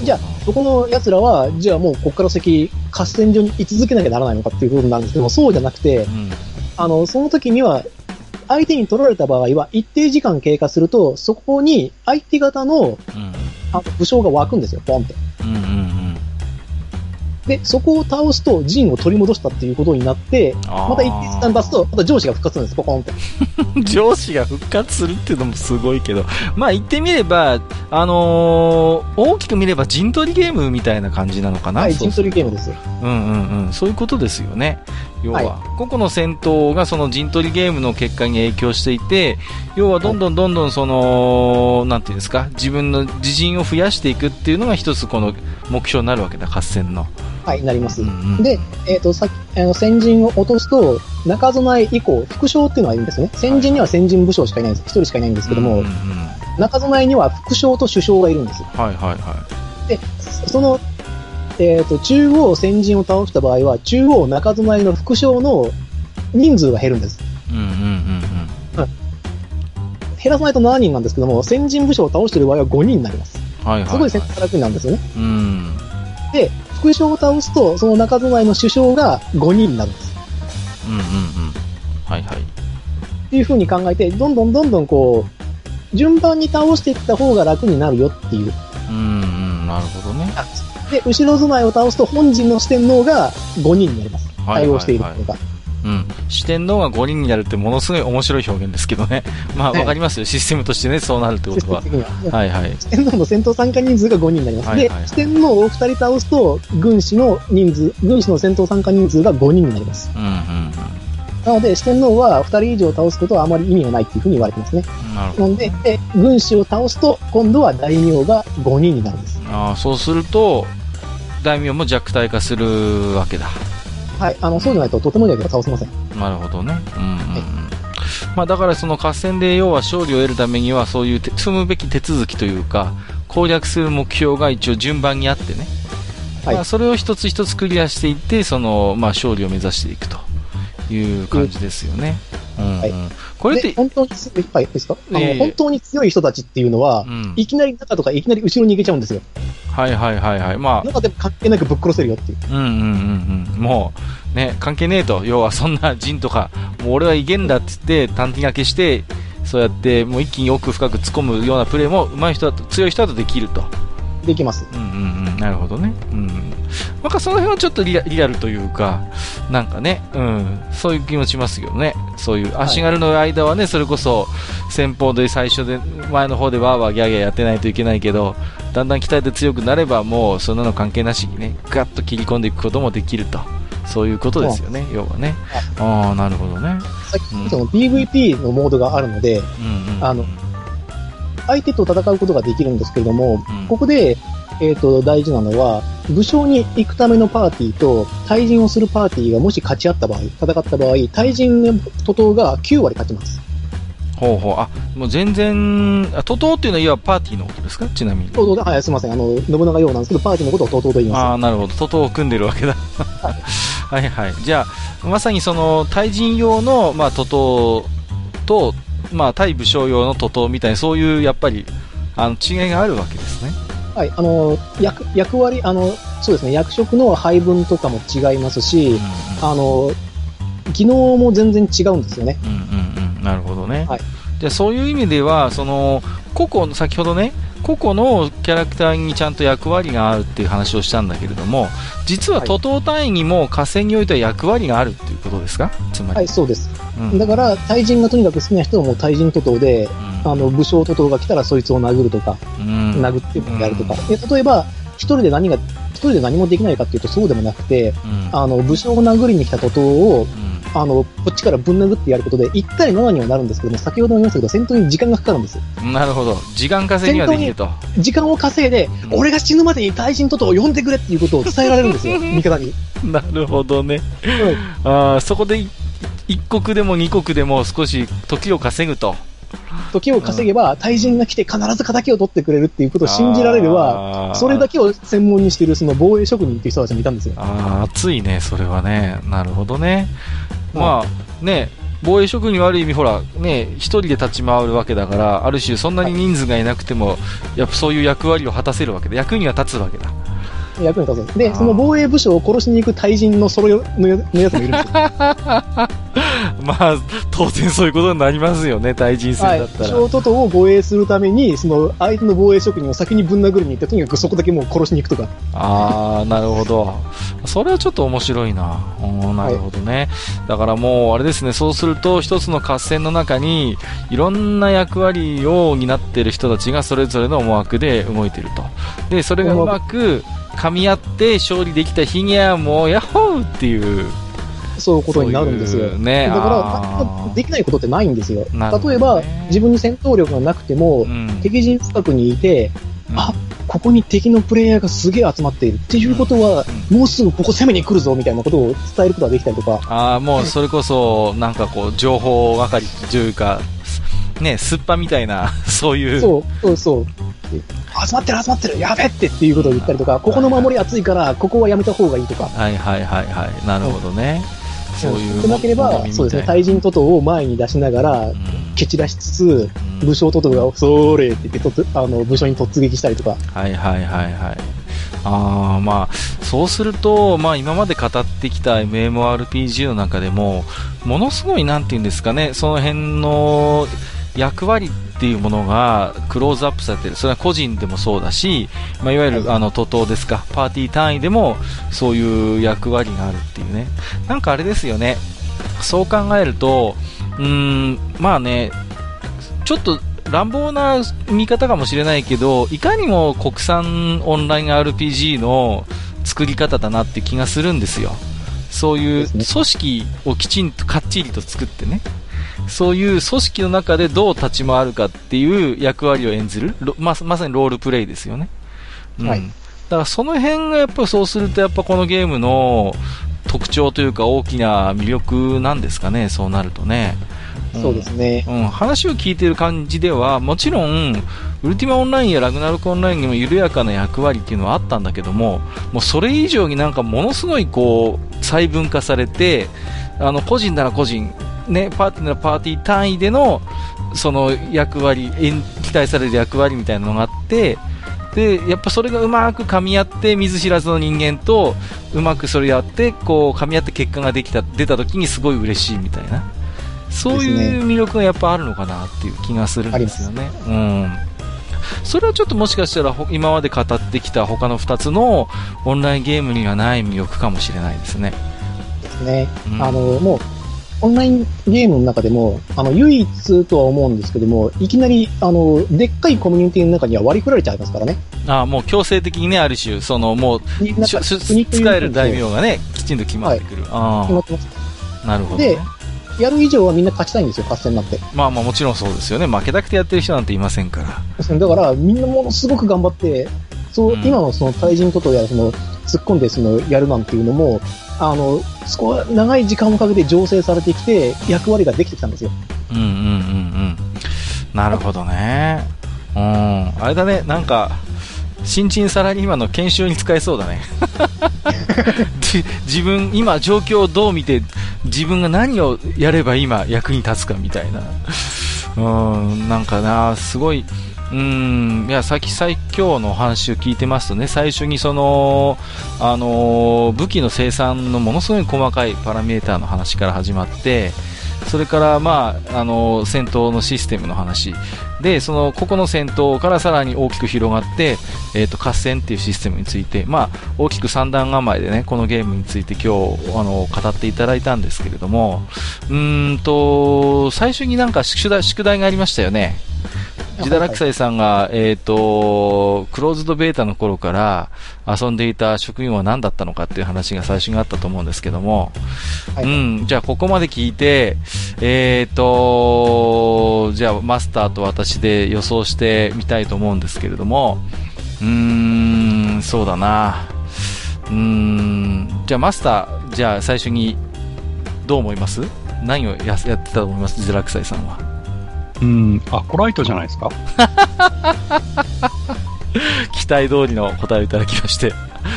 い。じゃあ、そこの奴らは、じゃあもうここから先、合戦場に居続けなきゃならないのかっていうことになるんですけども、そうじゃなくて、うん。あの、その時には、相手に取られた場合は、一定時間経過すると、そこに相手方のうん。あの武将が湧くんですよ、ポンって。うんうんで、そこを倒すと陣を取り戻したっていうことになって、また一定時間経つと、また上司が復活するんです、ポコンって。うん。上司が復活するっていうのもすごいけど、まあ言ってみれば、あのー大きく見れば陣取りゲームみたいな感じなのかな？はい、陣取りゲームです。うんうんうん。そういうことですよね。要は、は個々の戦闘がその陣取りゲームの結果に影響していて、要はどんどんどんどんその、なんていうんですか、自分の自陣を増やしていくっていうのが一つこの目標になるわけだ、合戦の。はい、なります。うんうんで、えっ、と、さっき、あの、先陣を落とすと、中備え以降、副将っていうのがいるんですね。先陣には先陣武将しかいないんです。一人しかいないんですけども、うんうんうん中備えには副将と主将がいるんです。はいはいはで、その、えっ、と、中央先陣を倒した場合は、中央中備えの副将の人数が減るんです。い。うんうんうん減らさないと7人なんですけども、先陣武将を倒している場合は5人になります。はいはい、はい。すごい選択楽になるんですよね。うん。で、副将を倒すと、その中備えの首相が5人になるんです。うんうんうん。はいはい。っていう風に考えて、どんどんどんどんこう、順番に倒していった方が楽になるよっていう。うんうん。なるほどね。で、後ろ備えを倒すと本陣の四天王が5人になります。対応しているのが。うん。四天王が5人になるってものすごい面白い表現ですけどね。*laughs* まあ、ねわかりますよ。システムとしてね、そうなるってことはは。はいはい。四天王の戦闘参加人数が5人になります。はいはいはいで、四天王を2人倒すと、軍師の人数、軍師の戦闘参加人数が5人になります。うんうんうん。なので、四天王は2人以上倒すことはあまり意味がないっていうふうに言われてますね。なるほど。なんで、で軍師を倒すと、今度は大名が5人になるんです。ああ、そうすると、大名も弱体化するわけだ。はい。あの、そうじゃないととてもじゃ倒せません。なるほどね。うんうんうん。まあだからその合戦で要は勝利を得るためにはそういうて踏むべき手続きというか、攻略する目標が一応順番にあってね。はいまあそれを一つ一つクリアしていって、その、まあ勝利を目指していくという感じですよね。はいこれってで、、本当に強い、はい、ですか？あの、ええ本当に強い人たちっていうのはう、ん。いきなり中とかいきなり後ろに行けちゃうんですよ。はいはいはいはい。まあ、中でも関係なくぶっ殺せるよっていう。うんうんうんうん。もう、ね、関係ねえと。要はそんな陣とか、もう俺はいけんだって言って、短期掛けして、そうやってもう一気に奥深く突っ込むようなプレーも上手い人だと、強い人だとできると。できます。うんうんうん。なるほどね。うん。なんかその辺はちょっとリアリアルというか、なんかね、うん。そういう気持ちしますよね。そういう足軽の間はね、それこそ先方で最初で、前の方でわーわーギャーギャーやってないといけないけど、だんだん鍛えて強くなればもうそんなの関係なしにね、ガッと切り込んでいくこともできると。そういうことですよね、要はね。ああ、なるほどね。さっきその PVP のモードがあるので、うんうん。あの相手と戦うことができるんですけれども、うんここで、えっ、と、大事なのは、武将に行くためのパーティーと、対人をするパーティーがもし勝ち合った場合、戦った場合、対人の徒党が9割勝ちます。ほうほう。あ、もう全然、あ、徒党っていうのは、いわばパーティーのことですか？ちなみに。徒党が、はい、すみません。あの、信長用なんですけど、パーティーのことを徒党と言いあまあ、なるほど。徒党を組んでるわけだ。*laughs* はいはい。じゃあ、まさにその、対人用の、まあ、徒党と、まあ、対武将用の徒党みたいな、そういう、やっぱり、あの、違いがあるわけですね。す。はい、あの、役、役割、あの、そうですね、役職の配分とかも違いますし、うんあの、技能も全然違うんですよね。うんうんうん。なるほどね。はいじゃあ、そういう意味では、その、個々の、先ほどね、個々のキャラクターにちゃんと役割があるっていう話をしたんだけれども、実ははい。徒党単位にも合戦においては役割があるっていうことですか？つまり。はい、そうです。うん。だから、対人がとにかく好きな人はもう対人徒党で、うん。あの、武将徒党が来たらそいつを殴るとか、うん。殴ってやるとか。で例えば、一人で何が、一人で何もできないかっていうとそうでもなくて、うん。あの、武将を殴りに来た徒党を、うんあの、こっちからぶん殴ってやることで、1対7にはなるんですけども、先ほども言いましたけど、戦闘に時間がかかるんですよ。なるほど。時間稼ぎができると。時間を稼いで、うん俺が死ぬまでに対人徒党を呼んでくれっていうことを伝えられるんですよ、味方に。なるほどね。うんあーそこでい一国でも二国でも少し時を稼ぐと。時を稼げば、対人が来て必ず仇を取ってくれるっていうことを信じられるは、はそれだけを専門にしているその防衛職人っていう人たちもいたんですよ。ああ、熱いね、それはね。なるほどね。うんまあ、ね、防衛職人はある意味、ほら、ね、一人で立ち回るわけだから、ある種、そんなに人数がいなくても、やっぱそういう役割を果たせるわけで、役には立つわけだ。役に立つ。で、その防衛部署を殺しに行く対人の揃いのやのやつもいるんですよ。*laughs* まあ、当然そういうことになりますよね、対人戦はい。だったら。小徒党を護衛するために、その相手の防衛職人を先にぶん殴りに行って、とにかくそこだけもう殺しに行くとか。ああ、なるほど。それはちょっと面白いな。うんなるほどね。だからもう、あれですね、そうすると、一つの合戦の中に、いろんな役割を担っている人たちがそれぞれの思惑で動いていると。で、それがうまく噛み合って勝利できた日にはもう、ヤッホーっていう。そういうことになるんですよ。そういうねだあからー、できないことってないんですよ。例えば、自分に戦闘力がなくても、うん敵陣深くにいて、うんあ、ここに敵のプレイヤーがすげえ集まっているっていうことは、もうすぐここ攻めに来るぞみたいなことを伝えることができたりとか、ああ、もうそれこそ、なんかこう、情報係というか、ね、すっぱみたいな、*laughs* そういう。そう、そうそう。集まってる集まってるやべってっていうことを言ったりとか、ここの守り厚いから、ここはやめた方がいいとか。はいはいはいはい。なるほどね。そういう。でなければ、そうですね、対人徒党を前に出しながら、蹴散らしつつ、武将徒党が、そーれって言ってあの、武将に突撃したりとか。はいはいはいはい。ああ、まあ、そうすると、まあ今まで語ってきた MMORPG の中でも、ものすごいなんて言うんですかね、その辺の役割っていうものがクローズアップされてる。それは個人でもそうだし、まあいわゆるあの徒党ですか、パーティー単位でもそういう役割があるっていうね。なんかあれですよね。そう考えると、うーん、まあね、ちょっと乱暴な見方かもしれないけど、いかにも国産オンライン RPG の作り方だなって気がするんですよ。そういう組織をきちんとかっちりと作ってね。そういう組織の中でどう立ち回るかっていう役割を演ずる、ままさにロールプレイですよね。うん、はい。だからその辺がやっぱりそうするとやっぱこのゲームの特徴というか大きな魅力なんですかね、そうなるとね。そうですね、うん、話を聞いている感じでは、もちろん、ウルティマオンラインやラグナロクオンラインにも緩やかな役割っていうのはあったんだけども、もうそれ以上になんかものすごいこう、細分化されて、あの、個人なら個人、ね、パーティーならパーティー単位での、その役割、期待される役割みたいなのがあって、で、やっぱそれがうまく噛み合って、見ず知らずの人間と、うまくそれやって、こう、噛み合って結果ができた、出た時にすごい嬉しいみたいな。そういう魅力がやっぱあるのかなっていう気がするんですよね。うん。それはちょっともしかしたら今まで語ってきた他の2つのオンラインゲームにはない魅力かもしれないですね。ですね。うん、あの、もう、オンラインゲームの中でも、あの、唯一とは思うんですけども、いきなり、あの、でっかいコミュニティの中には割り振られちゃいますからね。ああ、もう強制的にね、ある種、その、もう、使える大名がね、きちんと決まってくる。はい、あ決まってます。なるほど、ね、で、やる以上はみんな勝ちたいんですよ、合戦なんて。まあまあもちろんそうですよね。負けたくてやってる人なんていませんから。だから、みんなものすごく頑張って、そう、うん、今のその対人ととや、その、突っ込んでその、やるなんていうのも、あの、そこ長い時間をかけて醸成されてきて、役割ができてきたんですよ。うんうんうんうん。なるほどね。うん。あれだね、なんか、新陳サラリーマンの研修に使えそうだね *laughs* 自分、今状況をどう見て、自分が何をやれば今役に立つかみたいな。うん、なんかな、すごい、うん、いや、さっき最強の話を聞いてますとね、最初にその、あの武器の生産のものすごい細かいパラメーターの話から始まって、それから、まあ、あの戦闘のシステムの話でそのここの戦闘からさらに大きく広がって、えーと、合戦っていうシステムについて、まあ、大きく3段構えで、ね、このゲームについて今日あの語っていただいたんですけれどもうんと最初になんか宿題宿題がありましたよね。ジダラクサイさんが、えっ、ー、と、クローズドベータの頃から遊んでいた職業は何だったのかっていう話が最初にあったと思うんですけども、はい、うん、じゃあここまで聞いて、えっ、ー、と、じゃあマスターと私で予想してみたいと思うんですけれども、うーん、そうだな。うーん、じゃあマスター、じゃあ最初にどう思います？何をやってたと思います？ジダラクサイさんは。うん、アコライトじゃないですか？*laughs* 期待通りの答えをいただきまして、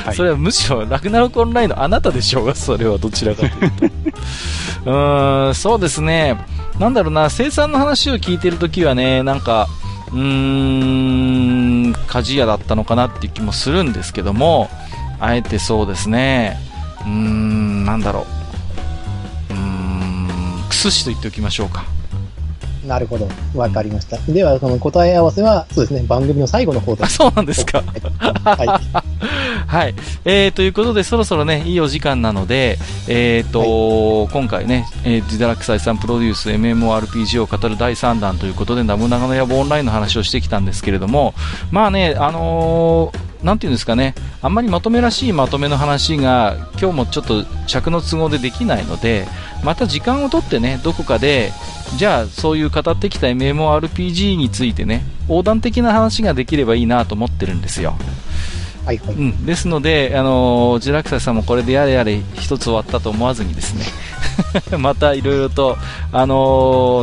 はい、それはむしろラグナロクオンラインのあなたでしょうが、それはどちらかというと。*laughs* うーん、そうですね。なんだろうな、生産の話を聞いてるときはね、なんか、うーん、鍛冶屋だったのかなっていう気もするんですけども、あえてそうですね、うーん、なんだろう、うーん、クスシと言っておきましょうか。なるほど。わかりました。では、その答え合わせは、そうですね、番組の最後の方で。そうなんですか。はい。はい。えー、ということで、そろそろね、いいお時間なので、えっ、ー、と、はい、今回ね、えー、ジダラクサイさんプロデュース MMORPG を語る第3弾ということで、ナムナガの野望オンラインの話をしてきたんですけれども、まあね、あのーなんていうんですかね、あんまりまとめらしいまとめの話が今日もちょっと尺の都合でできないので、また時間をとってね、どこかで、じゃあそういう語ってきた MMORPG についてね、横断的な話ができればいいなと思ってるんですよ。はいはい、うん、ですので、あのー、ジラクサさんもこれでやれやれ一つ終わったと思わずにですね。*laughs* またいろいろと、あの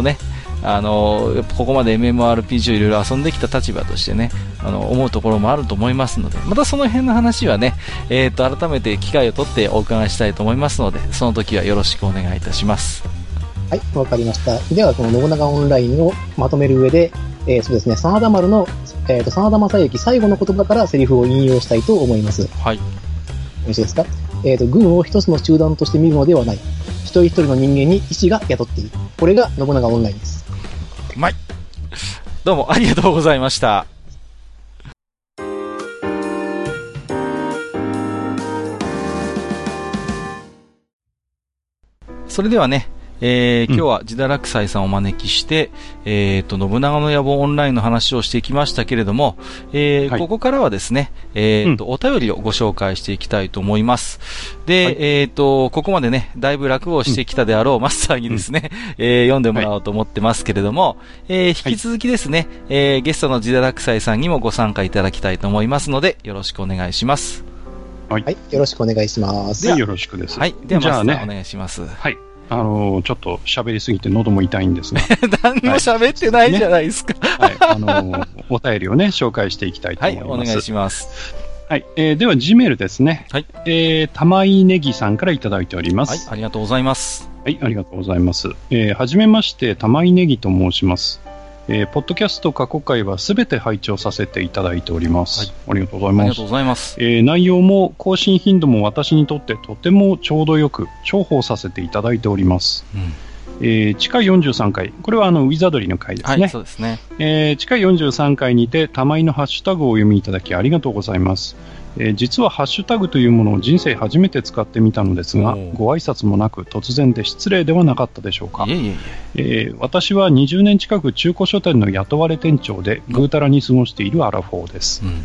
ー、ね、あのここまで MMORPG をいろいろ遊んできた立場としてねあの思うところもあると思いますのでまたその辺の話はね、えーと、改めて機会を取ってお伺いしたいと思いますのでその時はよろしくお願いいたしますはいわかりましたではこの信長オンラインをまとめる上で、えー、そうですね真田丸の、えーと、真田正幸最後の言葉からセリフを引用したいと思いますはいよろしいですか？えーと、軍を一つの集団として見るのではない。一人一人の人間に意志が宿っている。これが信長オンラインです。うまい。どうもありがとうございました。それではね、えー、今日はジダラクサイさんをお招きして、えっ、ー、と、信長の野望オンラインの話をしてきましたけれども、えー、はい、ここからはですね、えっ、と、うん、お便りをご紹介していきたいと思います。で、はい、えっ、と、ここまでね、だいぶ楽をしてきたであろうマスターにですね、うん、えー、読んでもらおうと思ってますけれども、えー、引き続きですね、えー、ゲストのジダラクサイさんにもご参加いただきたいと思いますので、よろしくお願いします。はい。よろしくお願いします。はい、よろしくです。はい。では、まずね、お願いします。はい。あのー、ちょっと喋りすぎて喉も痛いんですが。*laughs* 何も喋ってないじゃないですか。はい。あのー、お便りをね、紹介していきたいと思います。はい、お願いします。はい。えー、では、ジメルですね。はい。えー、玉井ネギさんからいただいております。はい、ありがとうございます。はい、ありがとうございます。えー、はじめまして、玉井ネギと申します。えー、ポッドキャスト過去回はすべて拝聴させていただいております、はい。ありがとうございます。ありがとうございます。えー、内容も更新頻度も私にとってとてもちょうどよく重宝させていただいております。うんえー、地下43回、これはあのウィザードリーの回ですね。はい、そうですね。えー、地下43回にて、玉井のハッシュタグをお読みいただきありがとうございます。えー、実はハッシュタグというものを人生初めて使ってみたのですが、ご挨拶もなく突然で失礼ではなかったでしょうか。いえいえいえ。えー、私は20年近く中古書店の雇われ店長でぐうたらに過ごしているアラフォーです。うん。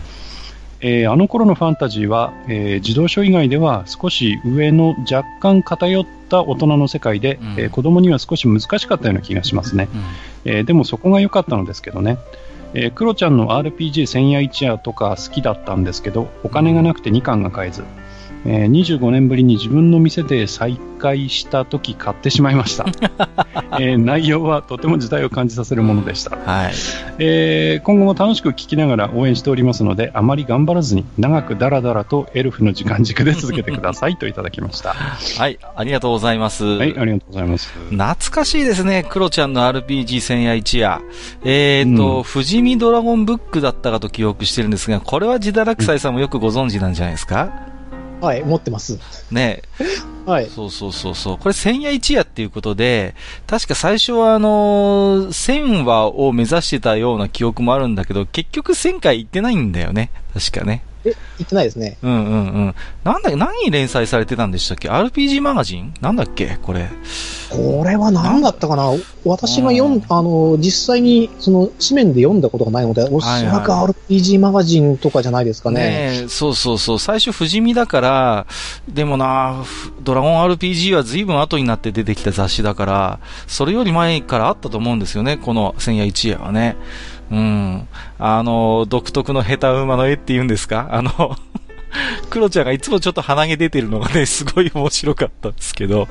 えー、あの頃のファンタジーは、えー、児童書以外では少し上の若干偏った大人の世界で、うん、えー、子供には少し難しかったような気がしますね、うん、えー、でもそこが良かったのですけどね、えー、クロちゃんの RPG 千夜一夜とか好きだったんですけど、お金がなくて2巻が買えず、えー、25年ぶりに自分の店で再開した時買ってしまいました、*laughs* えー、内容はとても時代を感じさせるものでした、はい。えー、今後も楽しく聞きながら応援しておりますのであまり頑張らずに長くダラダラとエルフの時間軸で続けてくださいといただきました。*laughs* はいありがとうございます。はいありがとうございます。懐かしいですねクロちゃんの RPG 千夜一夜。えっ、ー、と、うん、富士見ドラゴンブックだったかと記憶してるんですがこれはジダラクサイさんもよくご存知なんじゃないですか、はい、持ってます。ね *laughs* はい。そうそうそうそう。これ千夜一夜っていうことで、確か最初はあのー、千話を目指してたような記憶もあるんだけど、結局千回行ってないんだよね。確かね。え、言ってないですね。うんうんうん。なんだっけ、何連載されてたんでしたっけ ?RPG マガジン？なんだっけ？これ。これは何だったかな？私が読ん、あの、実際に、その、紙面で読んだことがないので、おそらく RPG マガジンとかじゃないですかね。ねそうそうそう。最初、不死身だから、でもな、ドラゴン RPG は随分後になって出てきた雑誌だから、それより前からあったと思うんですよね、この千夜一夜はね。うん。あの、独特の下手馬の絵って言うんですか？あの *laughs* クロちゃんがいつもちょっと鼻毛出てるのがね、*laughs* すごい面白かったんですけど、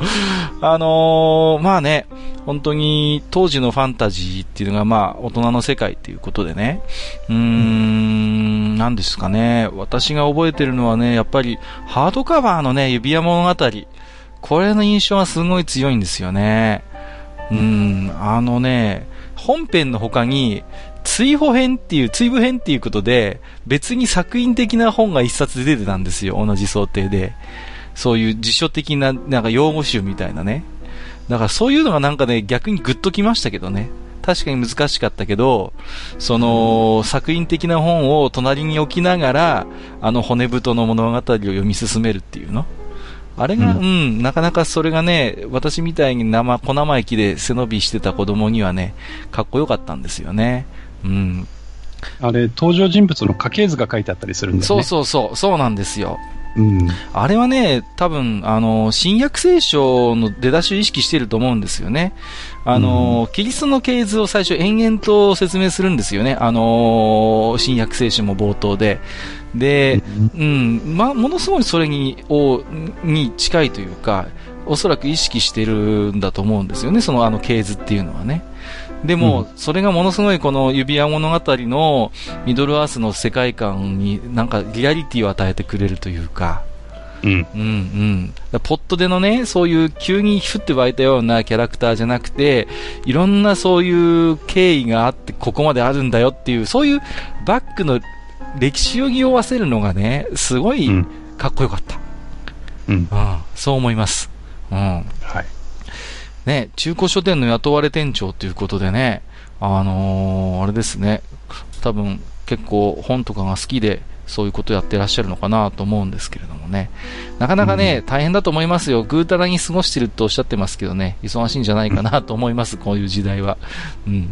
あのー、まあね、本当に当時のファンタジーっていうのがまあ大人の世界っていうことでね、うーん、何ですかね、私が覚えてるのはね、やっぱりハードカバーのね、指輪物語、これの印象はすごい強いんですよね。うん、あのね、本編の他に、追放編っていう、追部編っていうことで、別に作品的な本が一冊出てたんですよ、同じ想定で。そういう辞書的な、なんか用語集みたいなね。だからそういうのがなんかね、逆にグッときましたけどね。確かに難しかったけど、その、作品的な本を隣に置きながら、あの骨太の物語を読み進めるっていうの。あれが、うん、うん、なかなかそれがね、私みたいに生、小生意気で背伸びしてた子供にはね、かっこよかったんですよね。うん。あれ、登場人物の家系図が書いてあったりするんだよね。そうそうそう、そうなんですよ。うん、あれはね、多分、あの、新約聖書の出だしを意識してると思うんですよね。あの、うん、キリストの系図を最初延々と説明するんですよね。あの、新約聖書も冒頭で。で、うん、うん、ま、ものすごいそれに、を、に近いというか、おそらく意識してるんだと思うんですよね。そのあの系図っていうのはね。でも、うん、それがものすごいこの指輪物語のミドルアースの世界観になんかリアリティを与えてくれるというか、うん。うんうん。ポットでのね、そういう急にふって湧いたようなキャラクターじゃなくて、いろんなそういう経緯があって、ここまであるんだよっていう、そういうバックの歴史を匂わせるのがね、すごいかっこよかった。うん。うん、そう思います。うん。はい。ね、中古書店の雇われ店長ということでね、あのー、あれですね、多分結構本とかが好きで、そういうことやってらっしゃるのかなと思うんですけれどもね。なかなかね、うん、大変だと思いますよ。ぐうたらに過ごしてるとおっしゃってますけどね、忙しいんじゃないかなと思います、*laughs* こういう時代は。うんうんうんう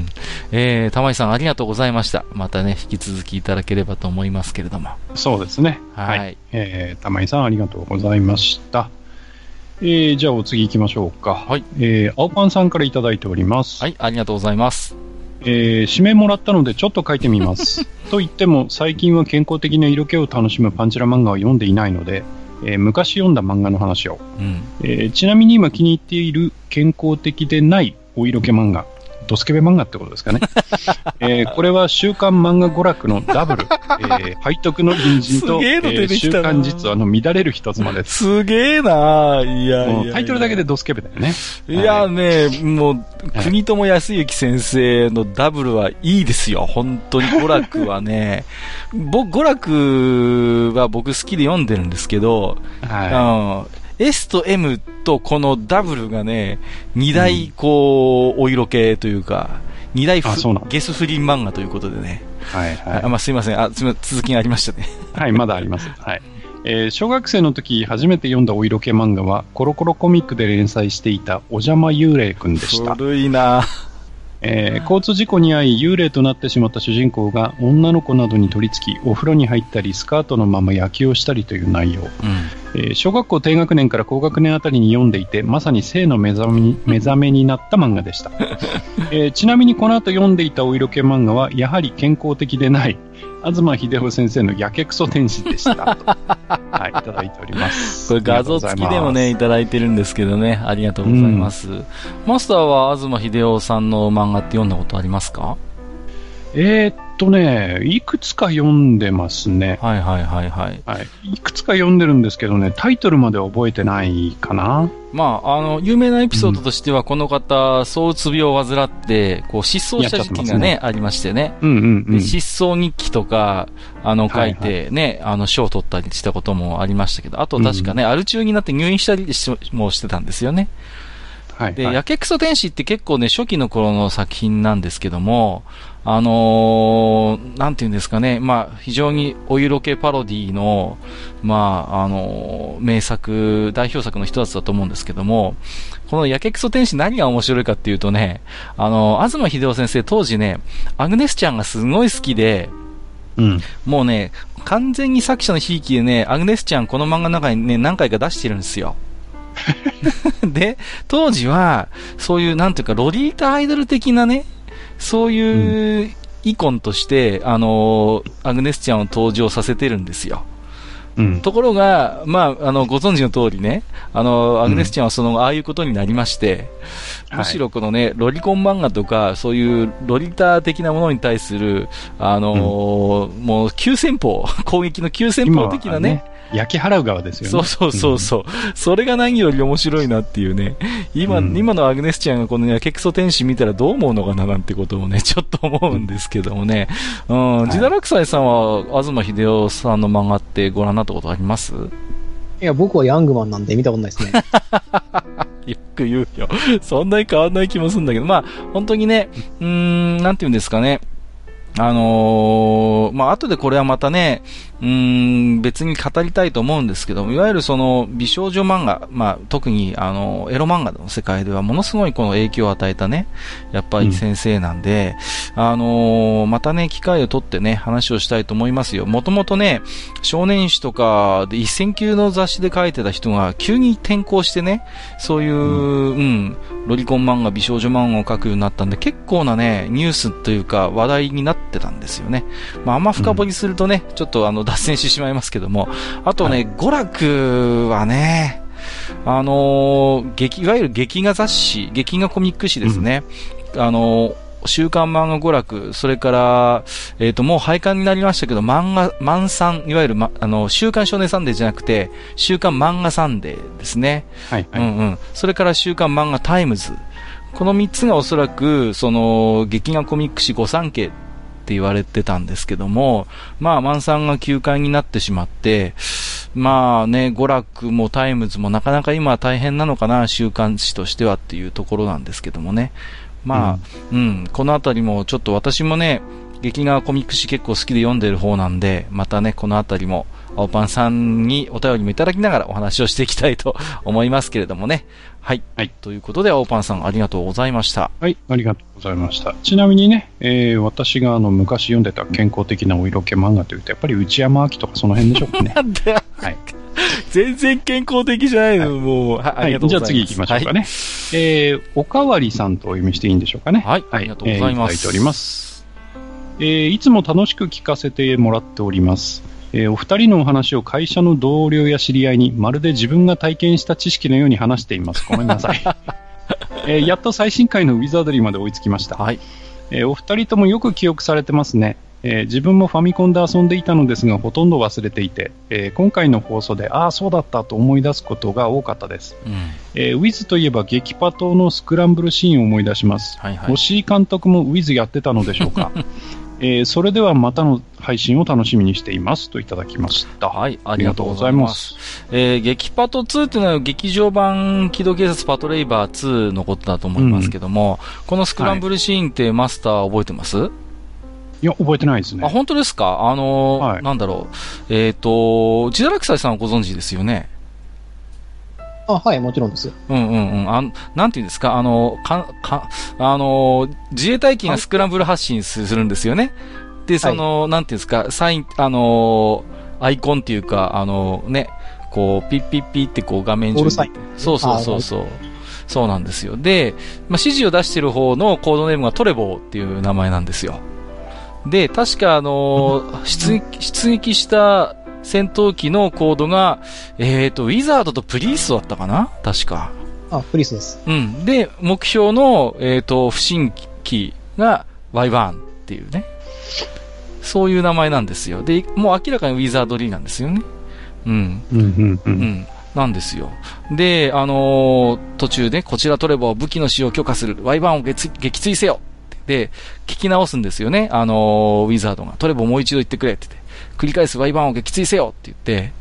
ん。えー、玉井さんありがとうございました。またね、引き続きいただければと思いますけれども。そうですね。はい。はい、えー、玉井さんありがとうございました。えー、じゃあお次行きましょうか。はい。えー、青パンさんからいただいております。はい、ありがとうございます。えー、指名もらったのでちょっと書いてみます。*laughs* と言っても、最近は健康的な色気を楽しむパンチラ漫画を読んでいないので、えー、昔読んだ漫画の話を、うん、えー、ちなみに今気に入っている健康的でないお色気漫画、ドスケベ漫画ってことですかね。*laughs* えー、これは週刊漫画娯楽のダブル、*laughs* えー、背徳の隣人と、えー、週刊実話の乱れる一つまです。げえないやいやタイトルだけでドスケベだよね。いやね、もう、国友康之先生のダブルはいいですよ。本当に娯楽はね。*laughs* 僕、娯楽は僕好きで読んでるんですけど、はい、S と M とこのダブルがね、二大こう、お色系というか、二大ゲス不倫漫画ということでね。はいはい。あまあ、すいません。あ、すみません。続きがありましたね。はい、まだあります。はい。えー、小学生の時初めて読んだお色気漫画はコロコロコミックで連載していたお邪魔幽霊くんでした。古いなえー、交通事故に遭い幽霊となってしまった主人公が女の子などに取り付きお風呂に入ったりスカートのまま焼きをしたりという内容、うん、えー、小学校低学年から高学年あたりに読んでいてまさに性の目覚めに *laughs* 目覚めになった漫画でした、えー、ちなみにこの後読んでいたお色気漫画はやはり健康的でない東秀夫先生のやけくそ天使でした。*laughs* はい、いただいております。これ画像付きでもね、いただいてるんですけどね、ありがとうございます。うん、マスターは東秀夫さんの漫画って読んだことありますか？えー、っとね、いくつか読んでますね。はいはいはいはい。はい。いくつか読んでるんですけどね、タイトルまで覚えてないかな。まあ、あの、有名なエピソードとしては、うん、この方、躁うつ病を患って、こう、失踪した時期がね、ありましてね。うんうんうん、失踪日記とか、あの、書いてね、はいはい、あの、賞を取ったりしたこともありましたけど、あと確かね、うん、アル中になって入院したりもしてたんですよね。はい、で、やけくそ天使って結構ね、初期の頃の作品なんですけども、あのー、なんていうんですかね、まあ、非常にお色気パロディの、まあ、あのー、名作、代表作の一つだと思うんですけども、このやけくそ天使何が面白いかっていうとね、あのー、東秀夫先生当時ね、アグネスちゃんがすごい好きで、うん、もうね、完全に作者のひいきでね、アグネスちゃんこの漫画の中にね、何回か出してるんですよ。*laughs* で、当時は、そういう、なんていうか、ロリータアイドル的なね、そういうイコンとして、うん、あの、アグネスちゃんを登場させてるんですよ。うん、ところが、まあ、あの、ご存知の通りね、あの、アグネスちゃんはその、ああいうことになりまして、うん、むしろこのね、ロリコン漫画とか、そういうロリター的なものに対する、あのーうん、もう、急先鋒、攻撃の急先鋒的なね、焼き払う側ですよね。そうそうそうそう、うん、それが何より面白いなっていうね。今、うん、今のアグネスちゃんがこのやけくそ天使見たらどう思うのかななんてことをね、*laughs* ちょっと思うんですけどもね。うん、はい、ジダラクサイさんは、東秀夫さんの漫画ってご覧になったことあります？いや、僕はヤングマンなんで見たことないですね。*laughs* よく言うよ。そんなに変わんない気もするんだけど、まあ、本当にね、うん、なんて言うんですかね。あのー、まあ、後でこれはまたね、うん、別に語りたいと思うんですけどいわゆるその美少女漫画、まあ、特にあの、エロ漫画の世界ではものすごいこの影響を与えたね、やっぱり先生なんで、うん、あのー、またね、機会を取ってね、話をしたいと思いますよ。もともとね、少年誌とかで一線級の雑誌で書いてた人が急に転校してね、そういう、うん、うん、ロリコン漫画、美少女漫画を書くようになったんで、結構なね、ニュースというか話題になってたんですよね。まあ、あんま深掘りするとね、ちょっとあの、脱線してしまいますけども、あとね、はい、娯楽はね、あのー、劇、いわゆる劇画雑誌、劇画コミック誌ですね。うん、あのー、週刊漫画娯楽、それから、えっ、ー、と、もう廃刊になりましたけど、漫画、漫産、いわゆる、ま、あの、週刊少年サンデーじゃなくて、週刊漫画サンデーですね。はい、はい、うんうん。それから週刊漫画タイムズ。この3つがおそらく、その、劇画コミック誌御三家って言われてたんですけども、まあ、漫サンが休刊になってしまって、まあね、ゴラクもタイムズもなかなか今大変なのかな、週刊誌としてはっていうところなんですけどもね。まあ、うん、うん、このあたりもちょっと私もね、劇画コミック誌結構好きで読んでる方なんで、またね、このあたりも、青パンさんにお便りもいただきながらお話をしていきたいと思いますけれどもね。はい。はい。ということで、青パンさんありがとうございました。はい、ありがとうございました。ちなみにね、えー、私があの昔読んでた健康的なお色気漫画というと、やっぱり内山明とかその辺でしょうかね。*laughs* なんではい。全然健康的じゃないの、はい、もう。はい、ありがとうございます。じゃあ次行きましょうかね。はい、えー、おかわりさんとお読みしていいんでしょうかね。はい、ありがとうございます。えー、いただいております。えー、いつも楽しく聞かせてもらっております。えー、お二人のお話を会社の同僚や知り合いにまるで自分が体験した知識のように話しています。ごめんなさい。*laughs* えー、やっと最新回のウィザードリーまで追いつきました。はい。えー、お二人ともよく記憶されてますね。えー、自分もファミコンで遊んでいたのですがほとんど忘れていて、えー、今回の放送でああそうだったと思い出すことが多かったです、うん、えー、ウィズといえば激パトのスクランブルシーンを思い出します、はいはい、押井監督もウィズやってたのでしょうか *laughs* えー、それではまたの配信を楽しみにしていますといただきました。はい、ありがとうございます。えー、激パト2っていうのは劇場版機動警察パトレイバー2のことだと思いますけども、うん、このスクランブルシーンってマスター覚えてます、はいいや、覚えてないですね。あ、本当ですか？あのーはい、なんだろう。えっ、ー、と、自堕落斎さんご存知ですよね？あ、はい、もちろんです。うんうんうん。あなんていうんですか、あの、か、か、あの、自衛隊機がスクランブル発進するんですよね。で、その、はい、なんていうんですか、サイン、あの、アイコンっていうか、あの、ね、こう、ピッピッピってこう画面上に。そうそうそうそう。そうなんですよ。で、まあ、指示を出してる方のコードネームがトレボーっていう名前なんですよ。で、確かあの出撃、出撃した戦闘機のコードが、えっ、ー、と、ウィザードとプリーストだったかな？確か。あ、プリーストです。うん。で、目標の、えっ、ー、と、不審機がワイバーンっていうね。そういう名前なんですよ。で、もう明らかにウィザードリーなんですよね。うん。うん、うん、うん。なんですよ。で、あのー、途中で、こちら取れば武器の使用を許可する。ワイバーンを撃墜せよで、聞き直すんですよね。あのー、ウィザードが。トレボもう一度言ってくれって言って。繰り返すワイバーンを撃墜せよって言って、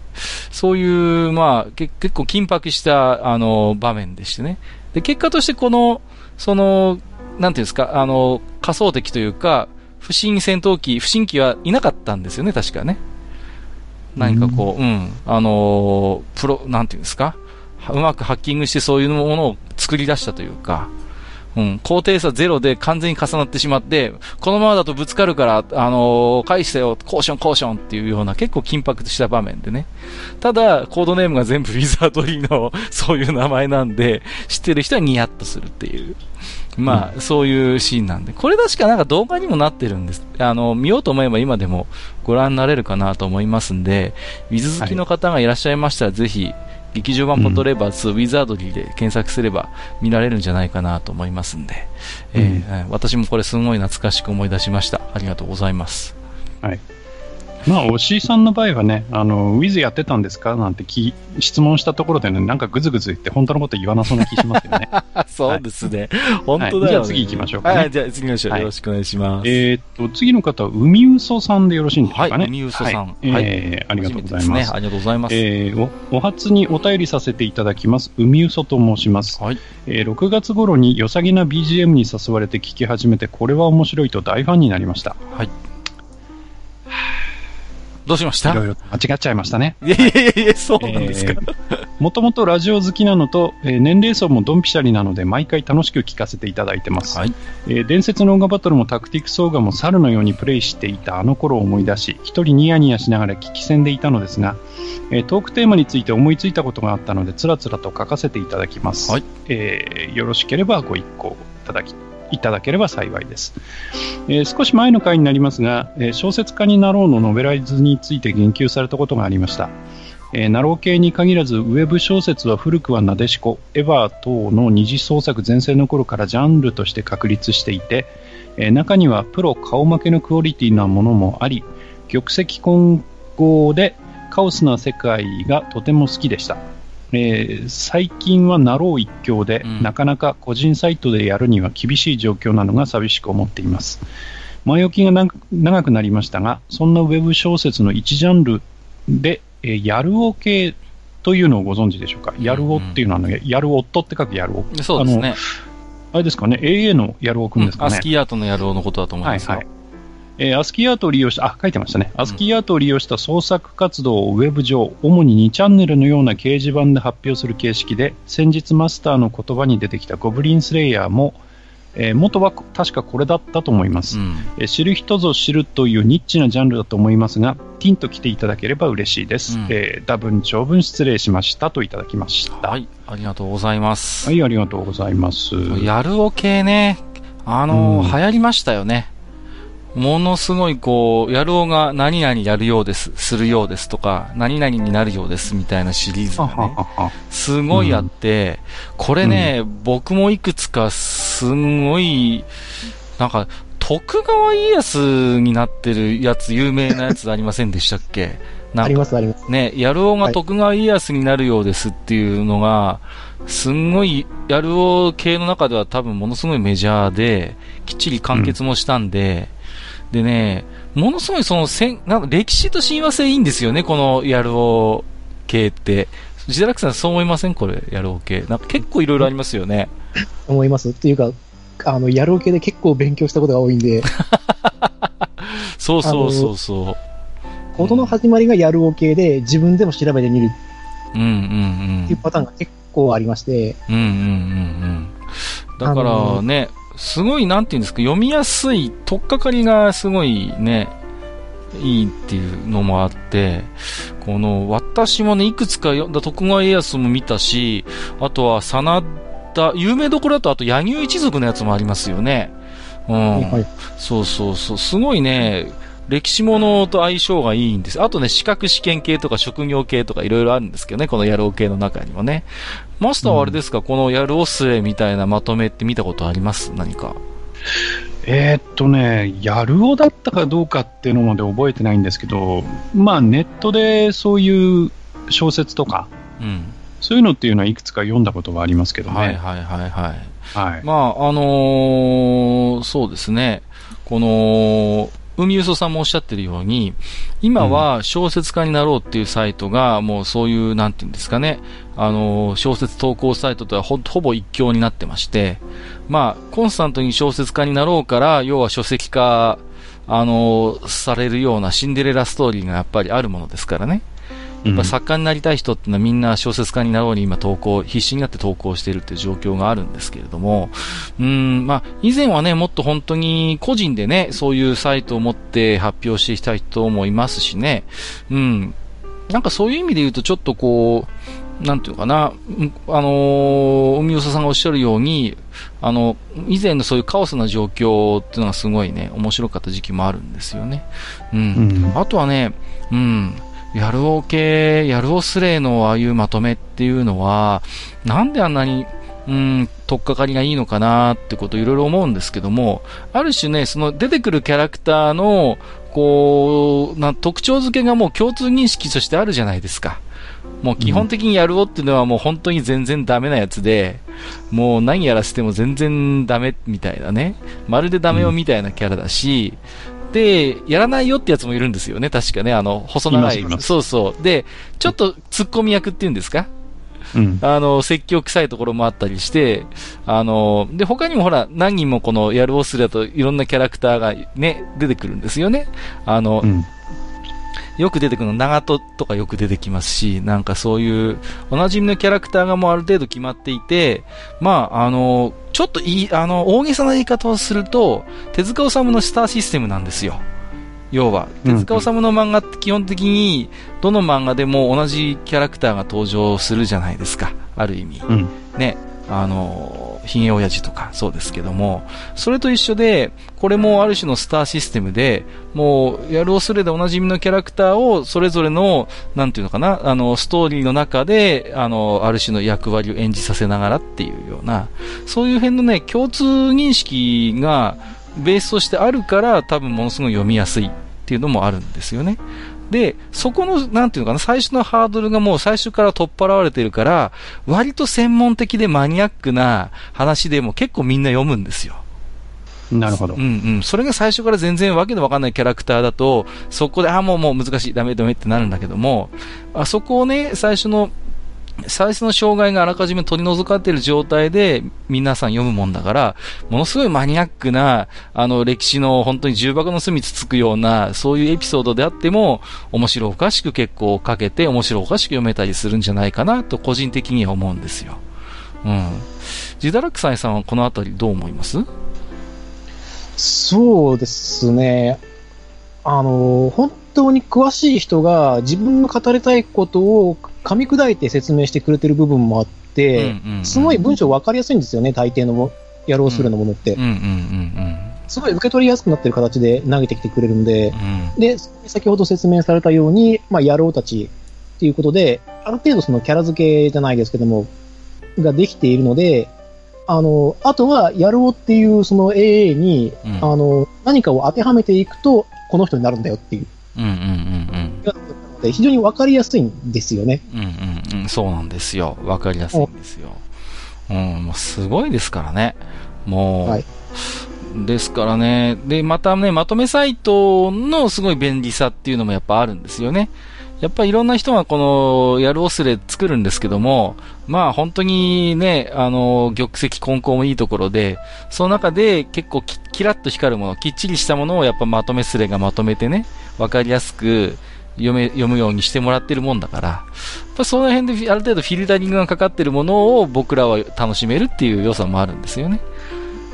そういう、まあ、結構緊迫した、あの、場面でしてね。で、結果としてこの、その、なんていうんですか、あの、仮想敵というか、不審戦闘機、不審機はいなかったんですよね、確かね。何かこう、うん、うん、あのプロ、なんていうんですか、うまくハッキングしてそういうものを作り出したというか、うん、高低差ゼロで完全に重なってしまって、このままだとぶつかるから、あのー、返してよ、コーション、コーションっていうような結構緊迫した場面でね。ただ、コードネームが全部 *laughs* ウィザードリーのそういう名前なんで、知ってる人はニヤッとするっていう。まあ、うん、そういうシーンなんで。これ確かなんか動画にもなってるんです。あの、見ようと思えば今でもご覧になれるかなと思いますんで、ウィズ好きの方がいらっしゃいましたら、ぜひ、劇場版ポトレバー2、ウィザードリーで検索すれば見られるんじゃないかなと思いますんで、うん、えー、私もこれすごい懐かしく思い出しました。ありがとうございます。はい。まあ、押井さんの場合はね、あの、ウィズやってたんですか？なんてき質問したところでね、なんかぐずぐず言って本当のこと言わなそうな気しますよね。*laughs* そうですね。はい、本当だよ、ねはい、じゃあ次行きましょうか、ね、はい、じゃあ次の人よろしくお願いします。えー、っと、次の方は、海嘘さんでよろしいんですかね？はい、海嘘さん。はい、えー、ありがとうございます。すね、ありがとうございます。えー、お、お初にお便りさせていただきます。海嘘と申します。はい。えー、6月頃に良さげな BGM に誘われて聞き始めて、これは面白いと大ファンになりました。はい。*sighs* どうしました？いろいろ間違っちゃいましたね。いやいやいやそうなんですか？もともとラジオ好きなのと、えー、年齢層もドンピシャリなので、毎回楽しく聞かせていただいてます。はい、えー、伝説のオーガバトルもタクティクスオーガも猿のようにプレイしていたあの頃を思い出し、一人ニヤニヤしながら聞き戦でいたのですが、えー、トークテーマについて思いついたことがあったので、つらつらと書かせていただきます。はい、えー、よろしければご一行いただきいただければ幸いです。えー、少し前の回になりますが、えー、小説家になろうのノベライズについて言及されたことがありました。えー、なろう系に限らず、ウェブ小説は古くはナデシコ、エヴァ等の二次創作全盛の頃からジャンルとして確立していて、えー、中にはプロ顔負けのクオリティなものもあり、玉石混合でカオスな世界がとても好きでした。えー、最近はなろう一強で、うん、なかなか個人サイトでやるには厳しい状況なのが寂しく思っています。前置きが長くなりましたが、そんなウェブ小説の一ジャンルで、えー、やるお系というのをご存知でしょうか？やるおっていうのは、ね、やる夫って書くやるお。そうですね。あれですかね、AA のやるおくんですかね？うん、アスキーアートのやるおのことだと思いますよ。はいはいえー、アスキーアートを利用した、あ、書いてましたね。アスキーアートを利用した創作活動をウェブ上、主に2チャンネルのような掲示板で発表する形式で、先日マスターの言葉に出てきたゴブリンスレイヤーも、えー、元は確かこれだったと思います、うん、えー、知る人ぞ知るというニッチなジャンルだと思いますが、ティンと来ていただければ嬉しいです。うん、えー、多分長文失礼しましたといただきました。はい、ありがとうございます。はい、ありがとうございます。やるお系ね、あのー、うん、流行りましたよね。ものすごいこう、やるおが何々やるようです、するようですとか、何々になるようですみたいなシリーズがね、すごいあって、これね、僕もいくつかすんごい、なんか、徳川家康になってるやつ、有名なやつありませんでしたっけ？*laughs* あります、あります。ね、やるおが徳川家康になるようですっていうのが、すんごい、やるお系の中では多分ものすごいメジャーで、きっちり完結もしたんで、うんでね、ものすごいそのせん、なん歴史と親和性いいんですよね、このやるお系って。ジダラクさんそう思いません？これ、やるお系。なんか結構いろいろありますよね。*laughs* 思います。っていうか、あの、やるお系で結構勉強したことが多いんで。*laughs* そうそうそうそう。ことの始まりがやるお系で、自分でも調べてみる。うんうんうん。っていうパターンが結構ありまして。うんうんうんうん。だからね、すごい、なんていうんですか、読みやすい、とっかかりがすごいね、いいっていうのもあって、この、私もね、いくつか読んだ徳川家康も見たし、あとは、真田、有名どころだと、あと、柳生一族のやつもありますよね。うん。はい、そうそうそう。すごいね、歴史ものと相性がいいんです。あとね、資格試験系とか職業系とかいろいろあるんですけどね、この野郎系の中にもね。マスターはあれですか、うん、このやるおすれみたいなまとめって見たことあります？何か。えー、っとね、やるおだったかどうかっていうのまで覚えてないんですけど、まあネットでそういう小説とか、うん、そういうのっていうのはいくつか読んだことがありますけどね。はいはいはいはい。はい、まあ、あのー、そうですね。この、海嘘さんもおっしゃってるように、今は小説家になろうっていうサイトが、もうそういう、なんていうんですかね、あの、小説投稿サイトとはほほぼ一強になってまして、まあ、コンスタントに小説家になろうから、要は書籍化、あの、されるようなシンデレラストーリーがやっぱりあるものですからね。やっぱ作家になりたい人ってのはみんな小説家になろうに今投稿、必死になって投稿しているっていう状況があるんですけれども、うん、まあ、以前はね、もっと本当に個人でね、そういうサイトを持って発表していきたい人もいますしね、うん、なんかそういう意味で言うとちょっとこう、なんていうかな、あのー、海尾さんがおっしゃるように、あの、以前のそういうカオスな状況っていうのがすごいね、面白かった時期もあるんですよね。うん。うん、あとはね、うん、やるお系、やるおスレイのああいうまとめっていうのは、なんであんなに、うん、とっかかりがいいのかなってこといろいろ思うんですけども、ある種ね、その出てくるキャラクターの、こう、な特徴付けがもう共通認識としてあるじゃないですか。もう基本的にやるおっていうのはもう本当に全然ダメなやつで、もう何やらせても全然ダメみたいなね。まるでダメをみたいなキャラだし、やらないよってやつもいるんですよね、確かね。あの、細長い。そうそう。で、ちょっと突っ込み役っていうんですか？うん、あの、説教臭いところもあったりして、あの、で、他にもほら、何人もこのやるオスだといろんなキャラクターがね、出てくるんですよね。あの、うんよく出てくるの、長門とかよく出てきますし、なんかそういう、おなじみのキャラクターがもうある程度決まっていて、まあ、あの、ちょっといい、あの、大げさな言い方をすると、手塚治虫のスターシステムなんですよ。要は、手塚治虫の漫画って基本的に、どの漫画でも同じキャラクターが登場するじゃないですか。ある意味。うん、ね。あの、ヒゲ親父とかそうですけども、それと一緒で、これもある種のスターシステムで、もう、やるおすれでおなじみのキャラクターを、それぞれの、なんていうのかな、あの、ストーリーの中で、あの、ある種の役割を演じさせながらっていうような、そういう辺のね、共通認識が、ベースとしてあるから、多分ものすごい読みやすいっていうのもあるんですよね。で、そこの、なんていうのかな、最初のハードルがもう最初から取っ払われてるから、割と専門的でマニアックな話でも結構みんな読むんですよ。なるほど。うんうん。それが最初から全然わけのわかんないキャラクターだと、そこで、あ、もうもう難しい、ダメダメってなるんだけども、あそこをね、最初の最初の障害があらかじめ取り除かれている状態で皆さん読むもんだから、ものすごいマニアックな、あの、歴史の本当に重箱の隅つつくような、そういうエピソードであっても、面白おかしく結構かけて、面白おかしく読めたりするんじゃないかな、と個人的には思うんですよ。うん。ジダラクサイさんはこのあたりどう思います？そうですね。あの、本当に詳しい人が自分の語りたいことを噛み砕いて説明してくれてる部分もあって、すごい文章分かりやすいんですよね、大抵のやろうするのものって。すごい受け取りやすくなってる形で投げてきてくれるんで、うん、で、先ほど説明されたように、まあ、野郎たちっていうことで、ある程度そのキャラ付けじゃないですけども、ができているので、あの、あとは、やろうっていうその AA に、うん、あの、何かを当てはめていくと、この人になるんだよっていう。うんうんうんうん。非常にわかりやすいんですよね。うんうんうん。そうなんですよ。わかりやすいんですよ。うん、もうすごいですからね。もう。はい。ですからね。で、またね、まとめサイトのすごい便利さっていうのもやっぱあるんですよね。やっぱりいろんな人がこの、やるオスレ作るんですけども、まあ本当にね、あの、玉石混交もいいところで、その中で結構キキラッと光るもの、きっちりしたものをやっぱまとめスレがまとめてね、わかりやすく読め、読むようにしてもらってるもんだから、やっぱその辺である程度フィルタリングがかかってるものを僕らは楽しめるっていう良さもあるんですよね。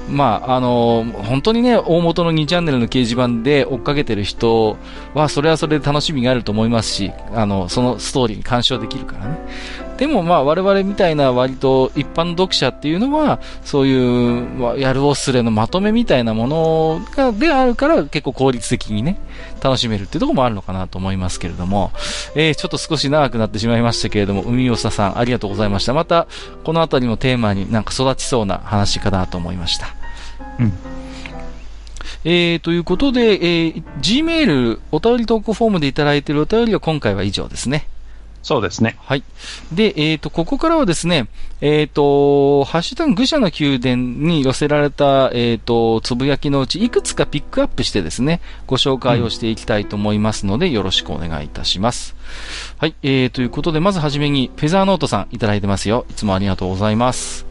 まあ、あの本当にね、大元の2チャンネルの掲示板で追っかけてる人は、それはそれで楽しみがあると思いますし、あの、そのストーリーに干渉できるからね。でもまあ我々みたいな割と一般の読者っていうのは、そういう、やるおすれのまとめみたいなものが、であるから結構効率的にね、楽しめるっていうところもあるのかなと思いますけれども、えー、ちょっと少し長くなってしまいましたけれども、海尾さんありがとうございました。また、このあたりのテーマになんか育ちそうな話かなと思いました。うん。えー、ということで、えー、Gmail、お便り投稿フォームでいただいているお便りは今回は以上ですね。そうですね。はい。で、えっ、ー、と、ここからはですね、えっ、ー、と、ハッシュタグ愚者の宮殿に寄せられた、えっ、ー、と、つぶやきのうち、いくつかピックアップしてですね、ご紹介をしていきたいと思いますので、うん、よろしくお願いいたします。はい。えー、ということで、まずはじめに、フェザーノートさんいただいてますよ。いつもありがとうございます。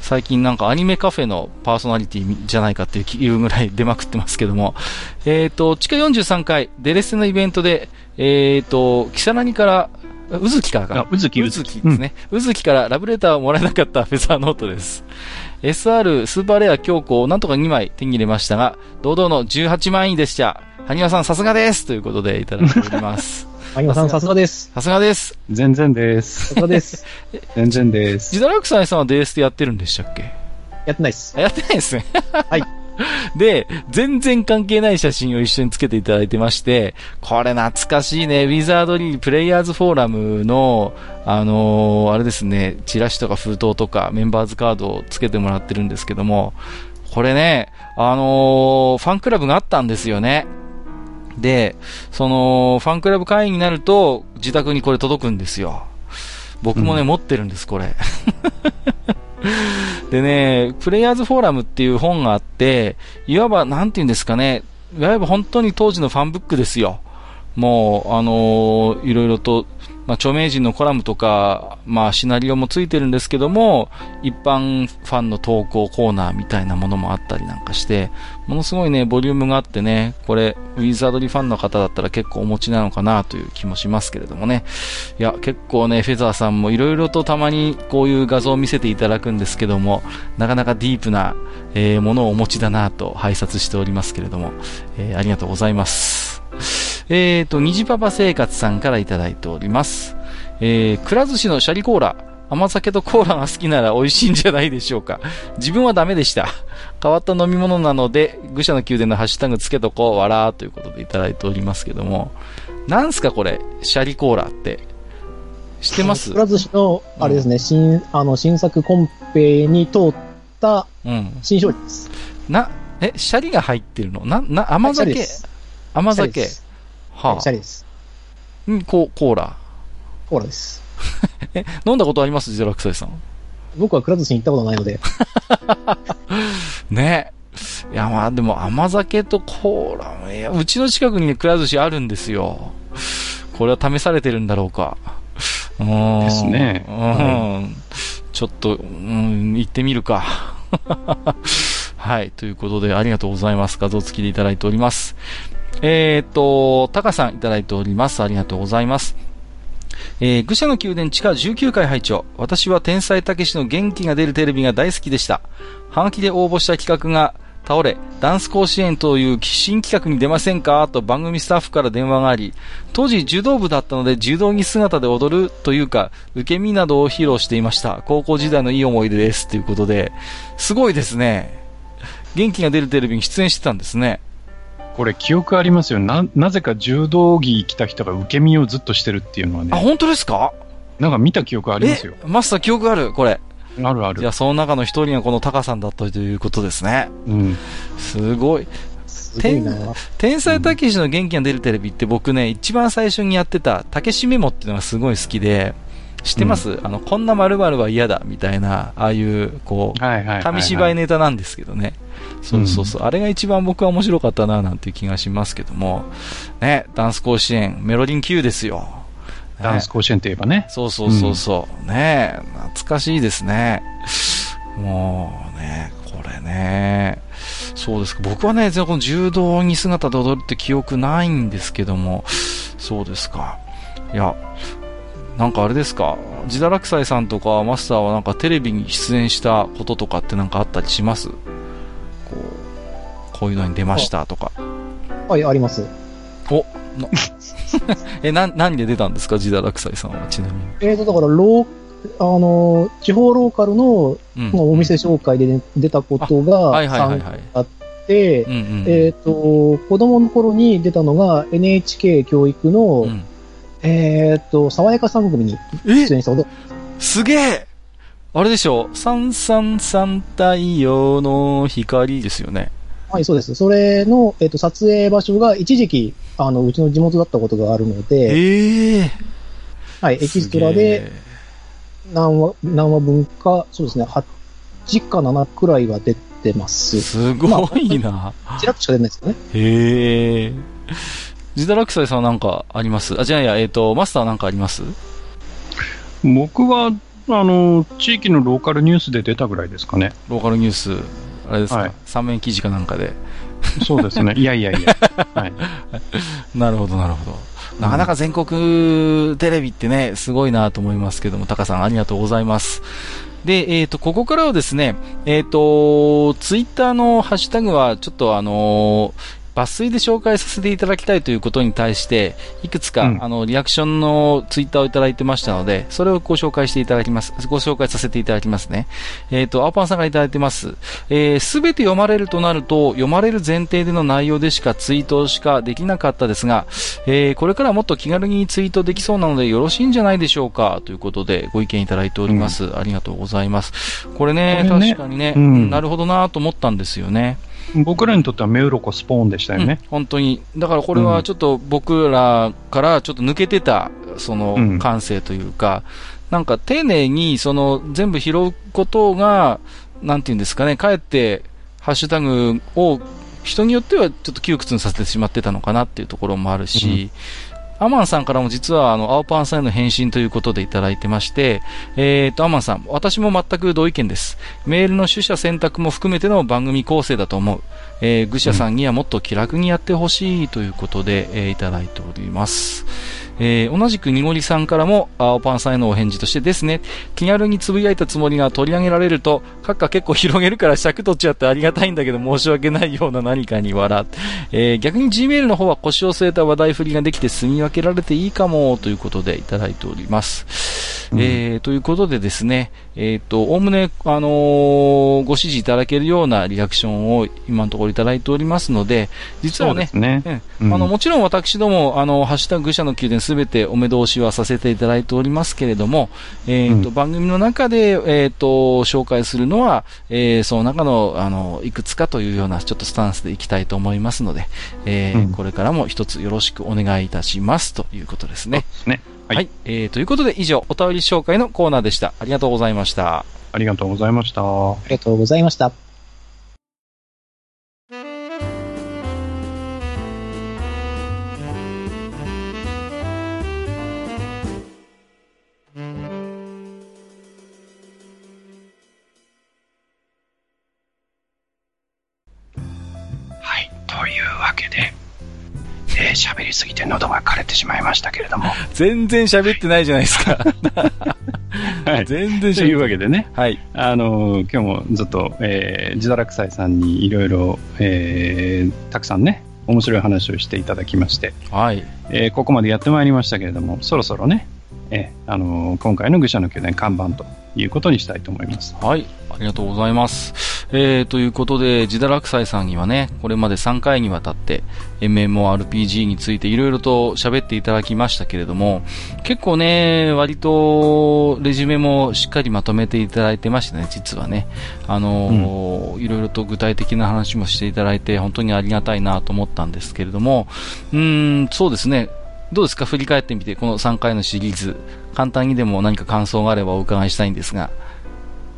最近なんかアニメカフェのパーソナリティじゃないかっていうぐらい出まくってますけども、えっ、ー、と、地下43回、デレステのイベントで、えっ、ー、と、キサラニから、うずきからか。うずき、うずきですね。うずきからラブレターをもらえなかったフェザーノートです。*laughs* SR スーパーレア強行をなんとか2枚手に入れましたが、堂々の18万円でした。はにわさんさすがですということでいただいております。マギマさん、さすがです。さすがです。全然です。さすがです。*laughs* 全然です。ジダラクサイさんはデースでやってるんでしたっけ？やってないっす。やってないですね。はい。*laughs* で、全然関係ない写真を一緒につけていただいてまして、これ懐かしいね。ウィザードリープレイヤーズフォーラムの、あのー、あれですね、チラシとか封筒とかメンバーズカードをつけてもらってるんですけども、これね、あのー、ファンクラブがあったんですよね。で、その、ファンクラブ会員になると、自宅にこれ届くんですよ。僕もね、うん、持ってるんです、これ。*laughs* でね、プレイヤーズフォーラムっていう本があって、いわば、なんて言うんですかね、いわゆる本当に当時のファンブックですよ。もう、あのー、いろいろとまあ、著名人のコラムとか、まあ、シナリオもついてるんですけども、一般ファンの投稿コーナーみたいなものもあったりなんかして、ものすごいね、ボリュームがあってね、これ、ウィザードリーファンの方だったら結構お持ちなのかなという気もしますけれどもね。いや、結構ね、フェザーさんもいろいろとたまにこういう画像を見せていただくんですけども、なかなかディープな、えー、ものをお持ちだなと拝察しておりますけれども、えー、ありがとうございます。えっ、ー、と、虹パパ生活さんからいただいております。えー、くら寿司のシャリコーラ。甘酒とコーラが好きなら美味しいんじゃないでしょうか。自分はダメでした。変わった飲み物なので、愚者の宮殿のハッシュタグつけとこう、わらーということでいただいておりますけども。なんすかこれ、シャリコーラって。知ってます？くら寿司の、あれですね、うん、新、あの、新作コンペに通った、新商品です、うん。な、え、シャリが入ってるの？な、な、甘酒、甘酒？はあ。シャリです。ん、ココーラ。コーラです。*laughs* え、飲んだことあります？ジェラクサイさん。僕はくら寿司に行ったことないので。*laughs* ね。いや、まあでも甘酒とコーラ、いや、うちの近くにね、くら寿司あるんですよ。これは試されてるんだろうか。ですね。うん。ちょっと、うん、行ってみるか。*laughs* はい。ということで、ありがとうございます。画像付きでいただいております。えー、っと、タカさんいただいております。ありがとうございます。えー、愚者の宮殿地下19回拝聴私は天才たけしの元気が出るテレビが大好きでした。半期で応募した企画が倒れ、ダンス甲子園という新企画に出ませんか？と番組スタッフから電話があり、当時柔道部だったので柔道着姿で踊るというか、受け身などを披露していました。高校時代のいい思い出です。ということで、すごいですね。元気が出るテレビに出演してたんですね。これ記憶ありますよ。な、なぜか柔道着着た人が受け身をずっとしてるっていうのはね。あ、本当ですか？なんか見た記憶ありますよ。マスター記憶ある？これ。あるある。じゃあ、その中の一人がこのタカさんだったということですね。うん。すごい。天天才たけしの元気が出るテレビって僕ね、一番最初にやってた、たけしメモっていうのがすごい好きで、知ってます、うん、あの、こんな〇〇は嫌だ、みたいな、ああいう、こう、紙芝居ネタなんですけどね。そうそうそう、うん、あれが一番僕は面白かったな、なんていう気がしますけども、ね、ダンス甲子園、メロディン Q ですよ。ダンス甲子園といえばね。そうそうそうそう。うん、ね懐かしいですね。もうね、これね。そうですか。僕はね、全然この柔道着姿で踊るって記憶ないんですけども、そうですか。いや、なんかあれですか。自堕落斎さんとかマスターはなんかテレビに出演したこととかってなんかあったりします？こう、いうのに出ましたとか。はい、あります。お、*laughs* え、な、何で出たんですか？自堕落斎さんは、ちなみに。えっ、ー、と、だから、ロー、あの、地方ローカルの、うん、お店紹介で、出たことが、あって、えっ、と、子供の頃に出たのが NHK 教育の、うん、えっ、と、爽やか3組に出演したこと。すげえあれでしょ？三三三太陽の光ですよね。はい、そうです。それの、えっ、ー、と、撮影場所が一時期、あの、うちの地元だったことがあるので、ええー、はい、エキストラで、何話、何話分か、そうですね、8か7くらいは出てます。すごいな。まあ、ちらっとしか出ないですかね。へえ。ジダラクサイさんは何かあります？あ、じゃあいや、えっ、ー、と、マスターなんかあります？僕は、あの、地域のローカルニュースで出たぐらいですかね。ローカルニュース。あれですか、はい、三面記事かなんかで。そうですね。*laughs* いやいやいや。はい、*laughs* なるほど、なるほど。なかなか全国テレビってね、すごいなと思いますけども、タカさんありがとうございます。で、えっ、ー、と、ここからはですね、えっ、ー、と、ツイッターのハッシュタグは、ちょっとあのー抜粋で紹介させていただきたいということに対して、いくつか、うん、あの、リアクションのツイッターをいただいてましたので、それをご紹介していただきます。ご紹介させていただきますね。えっ、ー、と、青パンさんがいただいてます。えす、べて読まれるとなると、読まれる前提での内容でしかツイートしかできなかったですが、えー、これからもっと気軽にツイートできそうなのでよろしいんじゃないでしょうか、ということでご意見いただいております。うん、ありがとうございます。これね、れね確かにね、うん、なるほどなと思ったんですよね。僕らにとってはメウロコスポーンでしたよね、うん、本当に。だからこれはちょっと僕らからちょっと抜けてた、その感性というか、うん、なんか丁寧にその全部拾うことが、なんていうんですかね、かえってハッシュタグを人によってはちょっと窮屈にさせてしまってたのかなっていうところもあるし、アマンさんからも実はあの、青パンさんへの返信ということでいただいてまして、えっ、ー、と、アマンさん、私も全く同意見です。メールの取捨選択も含めての番組構成だと思う。えー、愚者さんにはもっと気楽にやってほしいということで、えー、いただいております。えー、同じくにごりさんからも、青パンさんへのお返事としてですね、気軽につぶやいたつもりが取り上げられると、閣下結構広げるから尺取っちゃってありがたいんだけど申し訳ないような何かに笑えー、逆に Gmail の方は腰を据えた話題振りができて住み分けられていいかも、ということでいただいております。うん、えー、ということでですね、えっ、ー、と、おおむね、あのー、ご指示いただけるようなリアクションを今のところいただいておりますので、実はね、ねうん、あの、もちろん私ども、あの、ハッシュタグ愚者の宮殿すべてお目通しはさせていただいておりますけれども、えっ、ー、と、うん、番組の中で、えっ、と、紹介するのは、えその中の、あの、いくつかというような、ちょっとスタンスでいきたいと思いますので、えこれからも一つよろしくお願いいたしますということですね。ね。はい、はい、えー、ということで以上、お便り紹介のコーナーでした。ありがとうございました。ありがとうございました。ありがとうございました。喋りすぎて喉が枯れてしまいましたけれども。全然喋ってないじゃないですか。はい。全然というわけでね。はい。あの今日もずっと、えー、自堕落斎さんにいろいろ、えー、たくさんね、面白い話をしていただきまして。はい。えー、ここまでやってまいりましたけれども、そろそろね、えー、あのー、今回の愚者の宮殿看板ということにしたいと思います。はい。ありがとうございます。えー、ということで、自堕落斎さんにはね、これまで3回にわたって MMORPG についていろいろと喋っていただきましたけれども、結構ね、割とレジュメもしっかりまとめていただいてましたね、実はね。あのいろいろと具体的な話もしていただいて、本当にありがたいなと思ったんですけれども、うん、そうですね。どうですか？振り返ってみて、この3回のシリーズ。簡単にでも何か感想があればお伺いしたいんですが。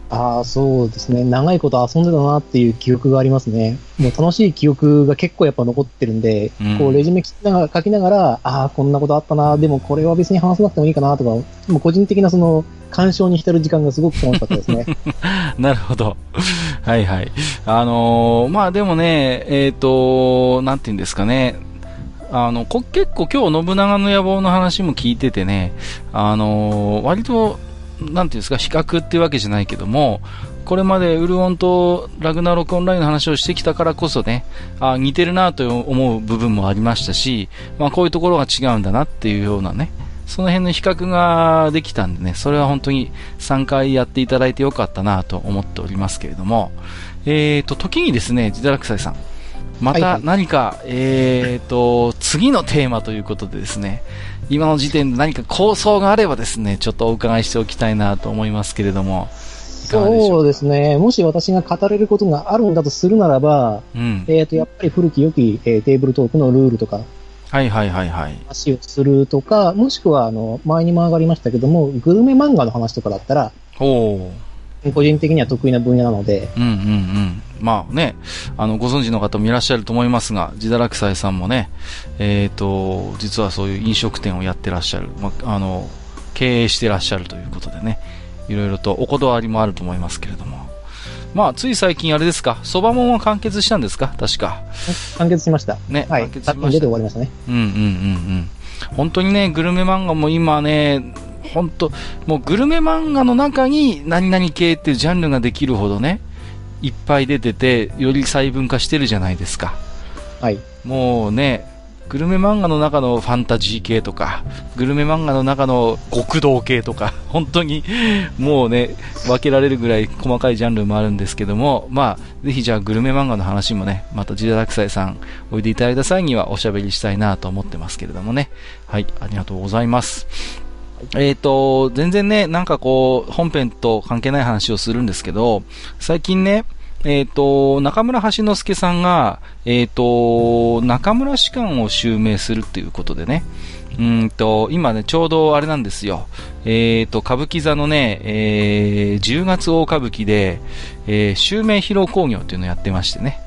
ああ、そうですね。長いこと遊んでたなっていう記憶がありますね。もう楽しい記憶が結構やっぱ残ってるんで、うん、こうレジュメながら書きながら、ああ、こんなことあったな、でもこれは別に話さなくてもいいかなとか、もう個人的なその、鑑賞に浸る時間がすごく楽しかったですね。*laughs* なるほど。はいはい。あのー、まあでもね、えっ、ー、と、なんて言うんですかね。あの、こ結構今日信長の野望の話も聞いててね、あのー、割となんていうんですか、比較っていうわけじゃないけども、これまでウルオンとラグナロクオンラインの話をしてきたからこそね、あ似てるなと思う部分もありましたし、まあこういうところが違うんだなっていうようなね、その辺の比較ができたんでね、それは本当に3回やっていただいてよかったなと思っておりますけれども、えーと、時にですね、ジダラクサイさん、また何か、はいはい、えーと、次のテーマということでですね、今の時点で何か構想があればですね、ちょっとお伺いしておきたいなと思いますけれども。そうですね。もし私が語れることがあるんだとするならば、うん、えっ、と、やっぱり古き良き、えー、テーブルトークのルールとか、はいはいはいはい。話をするとか、もしくは、あの、前にも上がりましたけども、グルメ漫画の話とかだったら、お個人的には得意な分野なので。うんうんうん。まあね、あの、ご存知の方もいらっしゃると思いますが、自堕落斎さんもね、えっ、ー、と、実はそういう飲食店をやってらっしゃる、まあ、あの、経営してらっしゃるということでね、いろいろとおこだわりもあると思いますけれども。まあ、つい最近あれですか、そばもんは完結したんですか？確か。完結しました。ね、はい、完結しました。で終わりましたね。うんうんうんうん。本当にね、グルメ漫画も今ね、本当もうグルメ漫画の中に何々系っていうジャンルができるほどね、いっぱい出てて、より細分化してるじゃないですか。はい。もうね、グルメ漫画の中のファンタジー系とか、グルメ漫画の中の極道系とか、*laughs* 本当にもうね、分けられるぐらい細かいジャンルもあるんですけども、まあ、ぜひじゃあグルメ漫画の話もね、またジダラクサイさんおいでいただいた際にはおしゃべりしたいなと思ってますけれどもね。はい、ありがとうございます。えっ、ー、と、全然ね、なんかこう、本編と関係ない話をするんですけど、最近ね、えっ、ー、と、中村橋之助さんが、えっ、ー、と、中村士官を襲名するっていうことでね、うんと、今ね、ちょうどあれなんですよ。えっ、と、歌舞伎座のね、えー、10月大歌舞伎で、えー、襲名披露興行っていうのをやってましてね。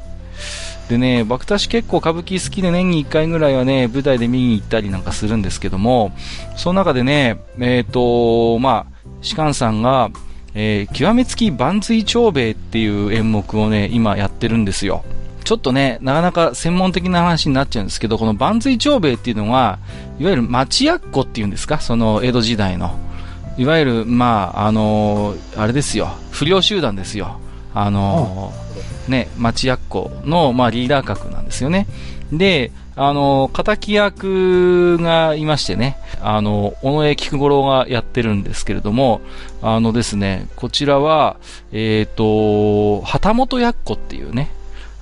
でね、僕たち結構歌舞伎好きで年に1回ぐらいはね、舞台で見に行ったりなんかするんですけども、その中でね、えっ、ー、と、まあ、士官さんが、えー、極めつき万髄長兵衛っていう演目をね、今やってるんですよ。ちょっとね、なかなか専門的な話になっちゃうんですけど、この万髄長兵衛っていうのは、いわゆる町役子っていうんですか、その江戸時代の。いわゆる、まあ、あのー、あれですよ、不良集団ですよ。あのー、ね、町役子の、まあ、リーダー格なんですよね。で、あの、敵役がいましてね、あの、尾上菊五郎がやってるんですけれども、あのですね、こちらは、えっ、ー、と、旗本役子っていうね、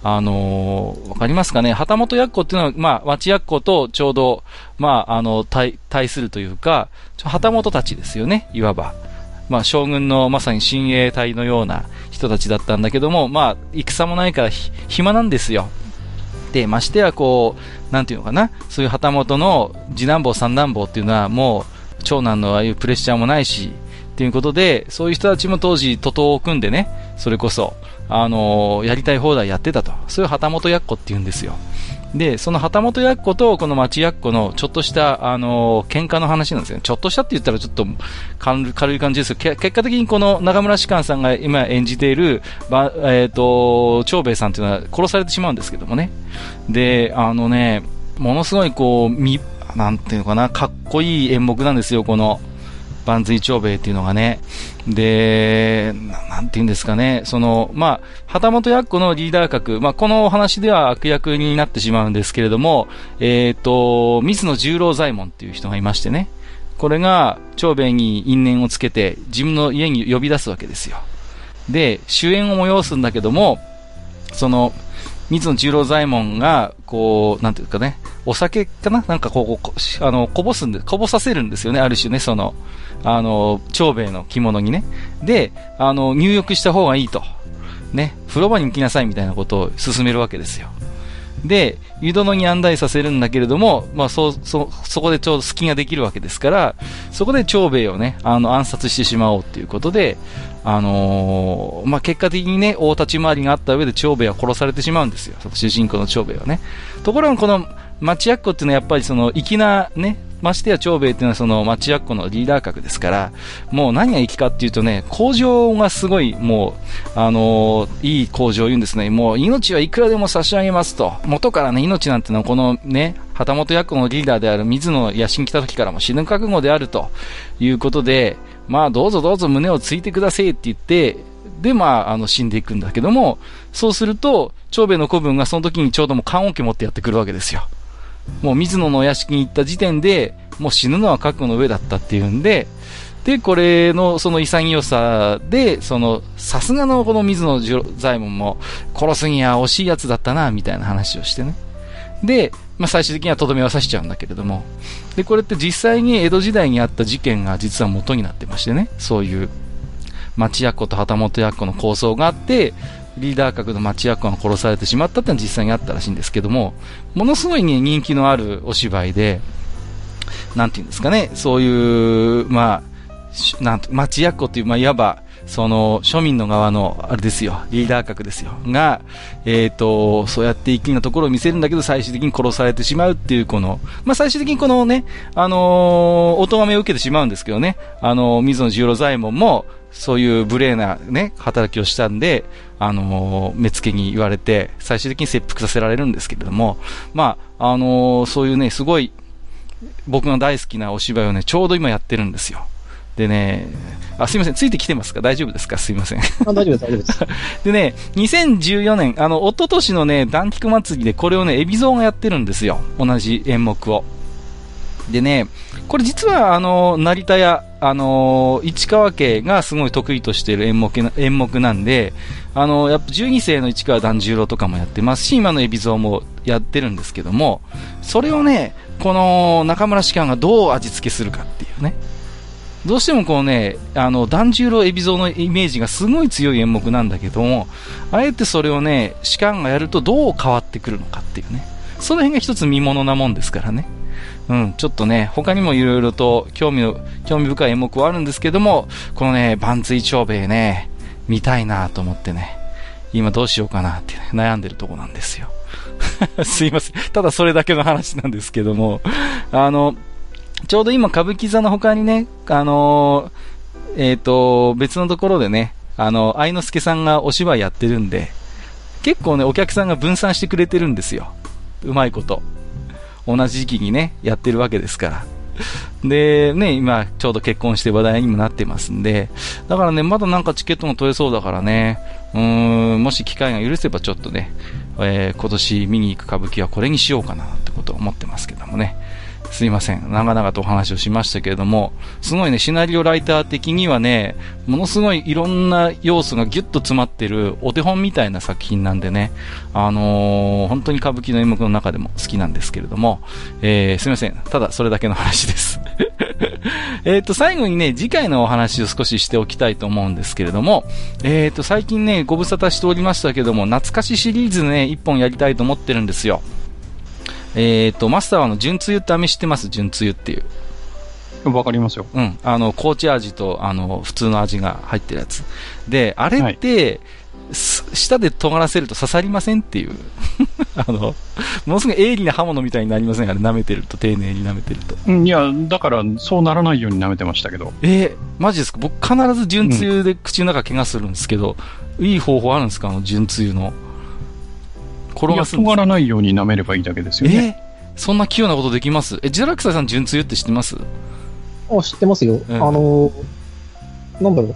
あのわかりますかね？旗本役子っていうのは、まあ、町役子とちょうど、まあ、あの、対、対するというか、旗本たちですよね、いわば。まあ、将軍のまさに親衛隊のような人たちだったんだけども、まあ、戦もないから暇なんですよ。で、ましてやこう、なんていうのかな、そういう旗本の次男坊三男坊っていうのはもう、長男のああいうプレッシャーもないし、っていうことで、そういう人たちも当時、徒党を組んでね、それこそ、あのー、やりたい放題やってたと。そういう旗本役子って言うんですよ。で、その旗本役子とこの町役子のちょっとした、あのー、喧嘩の話なんですよね。ちょっとしたって言ったらちょっと軽い感じですけど、結果的にこの中村士官さんが今演じている、えっ、ー、と、長兵衛さんっていうのは殺されてしまうんですけどもね。で、あのね、ものすごいこう、み、なんていうのかな、かっこいい演目なんですよ、この、万髄長兵衛っていうのがね。で、なんていうんですかね、その、まあ、旗本役子のリーダー格、まあ、このお話では悪役になってしまうんですけれども、えっ、ー、と、水野十郎左衛門っていう人がいましてね。これが、長兵衛に因縁をつけて、自分の家に呼び出すわけですよ。で、主演を催すんだけども、その、水野十郎左衛門が、こう、なんていうかね、お酒かな？なんかこう、あの、こぼすんで、こぼさせるんですよね、ある種ね、その、あの、長兵衛の着物にね。で、あの、入浴した方がいいと。ね、風呂場に行きなさいみたいなことを勧めるわけですよ。で、湯殿に案内させるんだけれども、まあ、そ、そ、そこでちょうど隙ができるわけですから、そこで長兵衛をね、あの、暗殺してしまおうっていうことで、あのー、まあ、結果的にね、大立ち回りがあった上で長兵衛は殺されてしまうんですよ。その主人公の長兵衛はね。ところがこの、町役っていうのはやっぱりその、粋なね、ましてや長兵衛っていうのはその町役子のリーダー格ですから、もう何が粋かっていうとね、工場がすごい、もう、あのー、いい工場を言うんですね。もう命はいくらでも差し上げますと。元からね、命なんてのはこのね、旗本役のリーダーである水野野心来た時からも死ぬ覚悟であるということで、まあどうぞどうぞ胸をついてくださいって言って、で、まあ、あの、死んでいくんだけども、そうすると、長兵衛の子分がその時にちょうどもう棺桶持ってやってくるわけですよ。もう水野のお屋敷に行った時点で、もう死ぬのは覚悟の上だったっていうんで、で、これのその潔さで、その、さすがのこの水野左衛門も、殺すには惜しいやつだったな、みたいな話をしてね。で、まあ、最終的にはとどめを刺しちゃうんだけれども。で、これって実際に江戸時代にあった事件が実は元になってましてね。そういう、町役と旗本役の構想があって、リーダー格の町役が殺されてしまったってのは実際にあったらしいんですけども、ものすごい、ね、人気のあるお芝居で、なんていうんですかね、そういう、まあ、なん町役っていう、まあ、いわば、その、庶民の側の、あれですよ、リーダー格ですよ、が、えっ、ー、と、そうやって一気なところを見せるんだけど、最終的に殺されてしまうっていう、この、まあ、最終的にこのね、あのー、お咎めを受けてしまうんですけどね、あのー、水野十郎左衛門も、そういう無礼なね、働きをしたんで、あの目付けに言われて、最終的に切腹させられるんですけれども、まあ、あのそういうね、すごい、僕が大好きなお芝居をね、ちょうど今やってるんですよ。でね、あ、すいません、ついてきてますか？大丈夫ですか？すいません。あ、大丈夫です、大丈夫です。*laughs* でね、2014年、あの、一昨年のね、団菊祭りでこれをね、海老蔵がやってるんですよ。同じ演目を。でね、これ実は、あの、成田屋、あの、市川家がすごい得意としている演目な演目なんで、あの、やっぱ12世の市川團十郎とかもやってますし、今の海老蔵もやってるんですけども、それをね、この中村士官がどう味付けするかっていうね。どうしてもこうね、あの、團十郎海老蔵のイメージがすごい強い演目なんだけども、あえてそれをね、士官がやるとどう変わってくるのかっていうね。その辺が一つ見物なもんですからね。うん、ちょっとね、他にもいろいろと興味の、興味深い演目はあるんですけども、このね、万追長兵衛ね、見たいなと思ってね、今どうしようかなって、ね、悩んでるとこなんですよ。*laughs* すいません。ただそれだけの話なんですけども、あの、ちょうど今歌舞伎座の他にね、あのえっ、ー、と、別のところでね、あの、愛之助さんがお芝居やってるんで、結構ね、お客さんが分散してくれてるんですよ。うまいこと。同じ時期にね、やってるわけですから。で、ね、今、ちょうど結婚して話題にもなってますんで、だからね、まだなんかチケットも取れそうだからね、うーん、もし機会が許せばちょっとね、えー、今年見に行く歌舞伎はこれにしようかなってことを思ってますけどもね。すいません。長々とお話をしましたけれども、すごいね、シナリオライター的にはね、ものすごいいろんな要素がギュッと詰まってるお手本みたいな作品なんでね、あのー、本当に歌舞伎の演目の中でも好きなんですけれども、えー、すいません。ただそれだけの話です。*laughs* えっと、最後にね、次回のお話を少ししておきたいと思うんですけれども、えっ、ー、と、最近ね、ご無沙汰しておりましたけども、懐かしシリーズね、一本やりたいと思ってるんですよ。えっ、ー、と、マスターはの純つゆって飴知ってます？純つゆっていう。わかりますよ。うん。あの、高知味と、あの、普通の味が入ってるやつ。で、あれって、はい舌で尖らせると刺さりませんっていう *laughs* あの、ものすごい鋭利な刃物みたいになりません？あれ舐めてると、丁寧に舐めてると。いや、だから、そうならないように舐めてましたけど。えー、マジですか？僕必ず純つゆで口の中怪我するんですけど、うん、いい方法あるんですか？あの純つゆの。転がすんです尖らないように舐めればいいだけですよね。えそんな器用なことできます？え、ジダラクサイさん純つゆって知ってます？あ、知ってますよ。うんあの、なんだろう。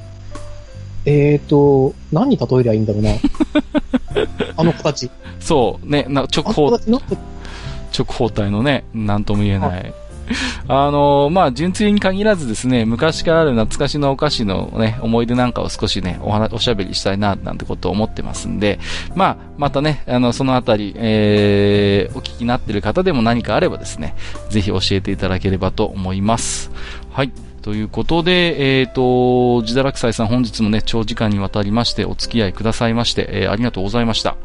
えっ、ー、と、何に例えりゃいいんだろうな。*laughs* あの形。そう、ね、な直方、直方体のね、なんとも言えない。*laughs* あのまあ、純粋に限らずですね、昔からある懐かしのお菓子のね、思い出なんかを少しね、お話、おしゃべりしたいな、なんてことを思ってますんで、まあ、またね、あの、そのあたり、えー、お聞きになっている方でも何かあればですね、ぜひ教えていただければと思います。はい。ということで、えっ、と、ジダラクサイさん本日もね、長時間にわたりましてお付き合いくださいまして、えーありがとうございました。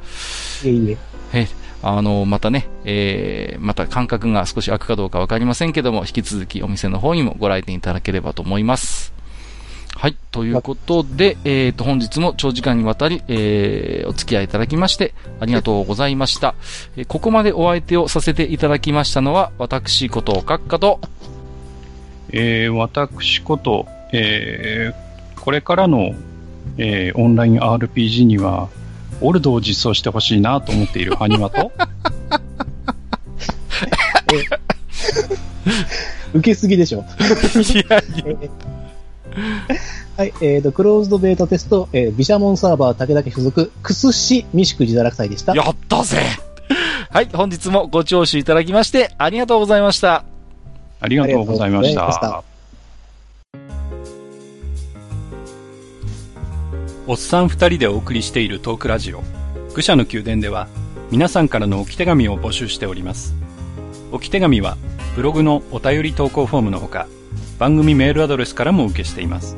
いえいえ。えあの、またね、えー、また感覚が少し空くかどうかわかりませんけども、引き続きお店の方にもご来店いただければと思います。はい。ということで、えーと、本日も長時間にわたり、えー、お付き合いいただきまして、ありがとうございました。えーここまでお相手をさせていただきましたのは、私こと、閣下と、えー私こと、えーこれからの、えーオンライン RPG には、オルドを実装してほしいなと思っているハニワと、*laughs* 受けすぎでしょ。いやいえーはい、えっ、と、クローズドベータテスト、えー、ビシャモンサーバー武田家所属、クスシミシク自堕落祭でした。やったぜはい、本日もご聴取いただきまして、ありがとうございました。ありがとうございました。おっさん二人でお送りしているトークラジオ、愚者の宮殿では、皆さんからの置き手紙を募集しております。置き手紙は、ブログのお便り投稿フォームのほか、番組メールアドレスからも受けしています。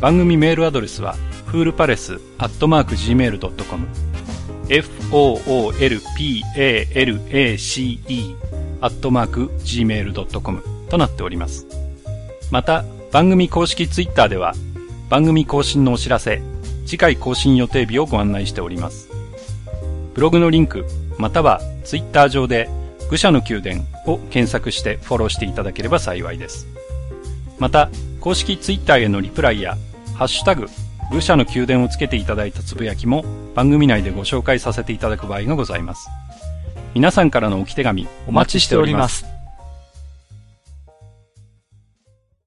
番組メールアドレスは、フールパレスアットマーク Gmail.com、f-o-o-l-p-a-l-a-c-e アットマーク Gmail.com となっております。また、番組公式ツイッターでは、番組更新のお知らせ、次回更新予定日をご案内しております。ブログのリンク、またはツイッター上で、愚者の宮殿を検索してフォローしていただければ幸いです。また、公式ツイッターへのリプライや、ハッシュタグ、愚者の宮殿をつけていただいたつぶやきも番組内でご紹介させていただく場合がございます。皆さんからの置き手紙お待ちしておりま。す。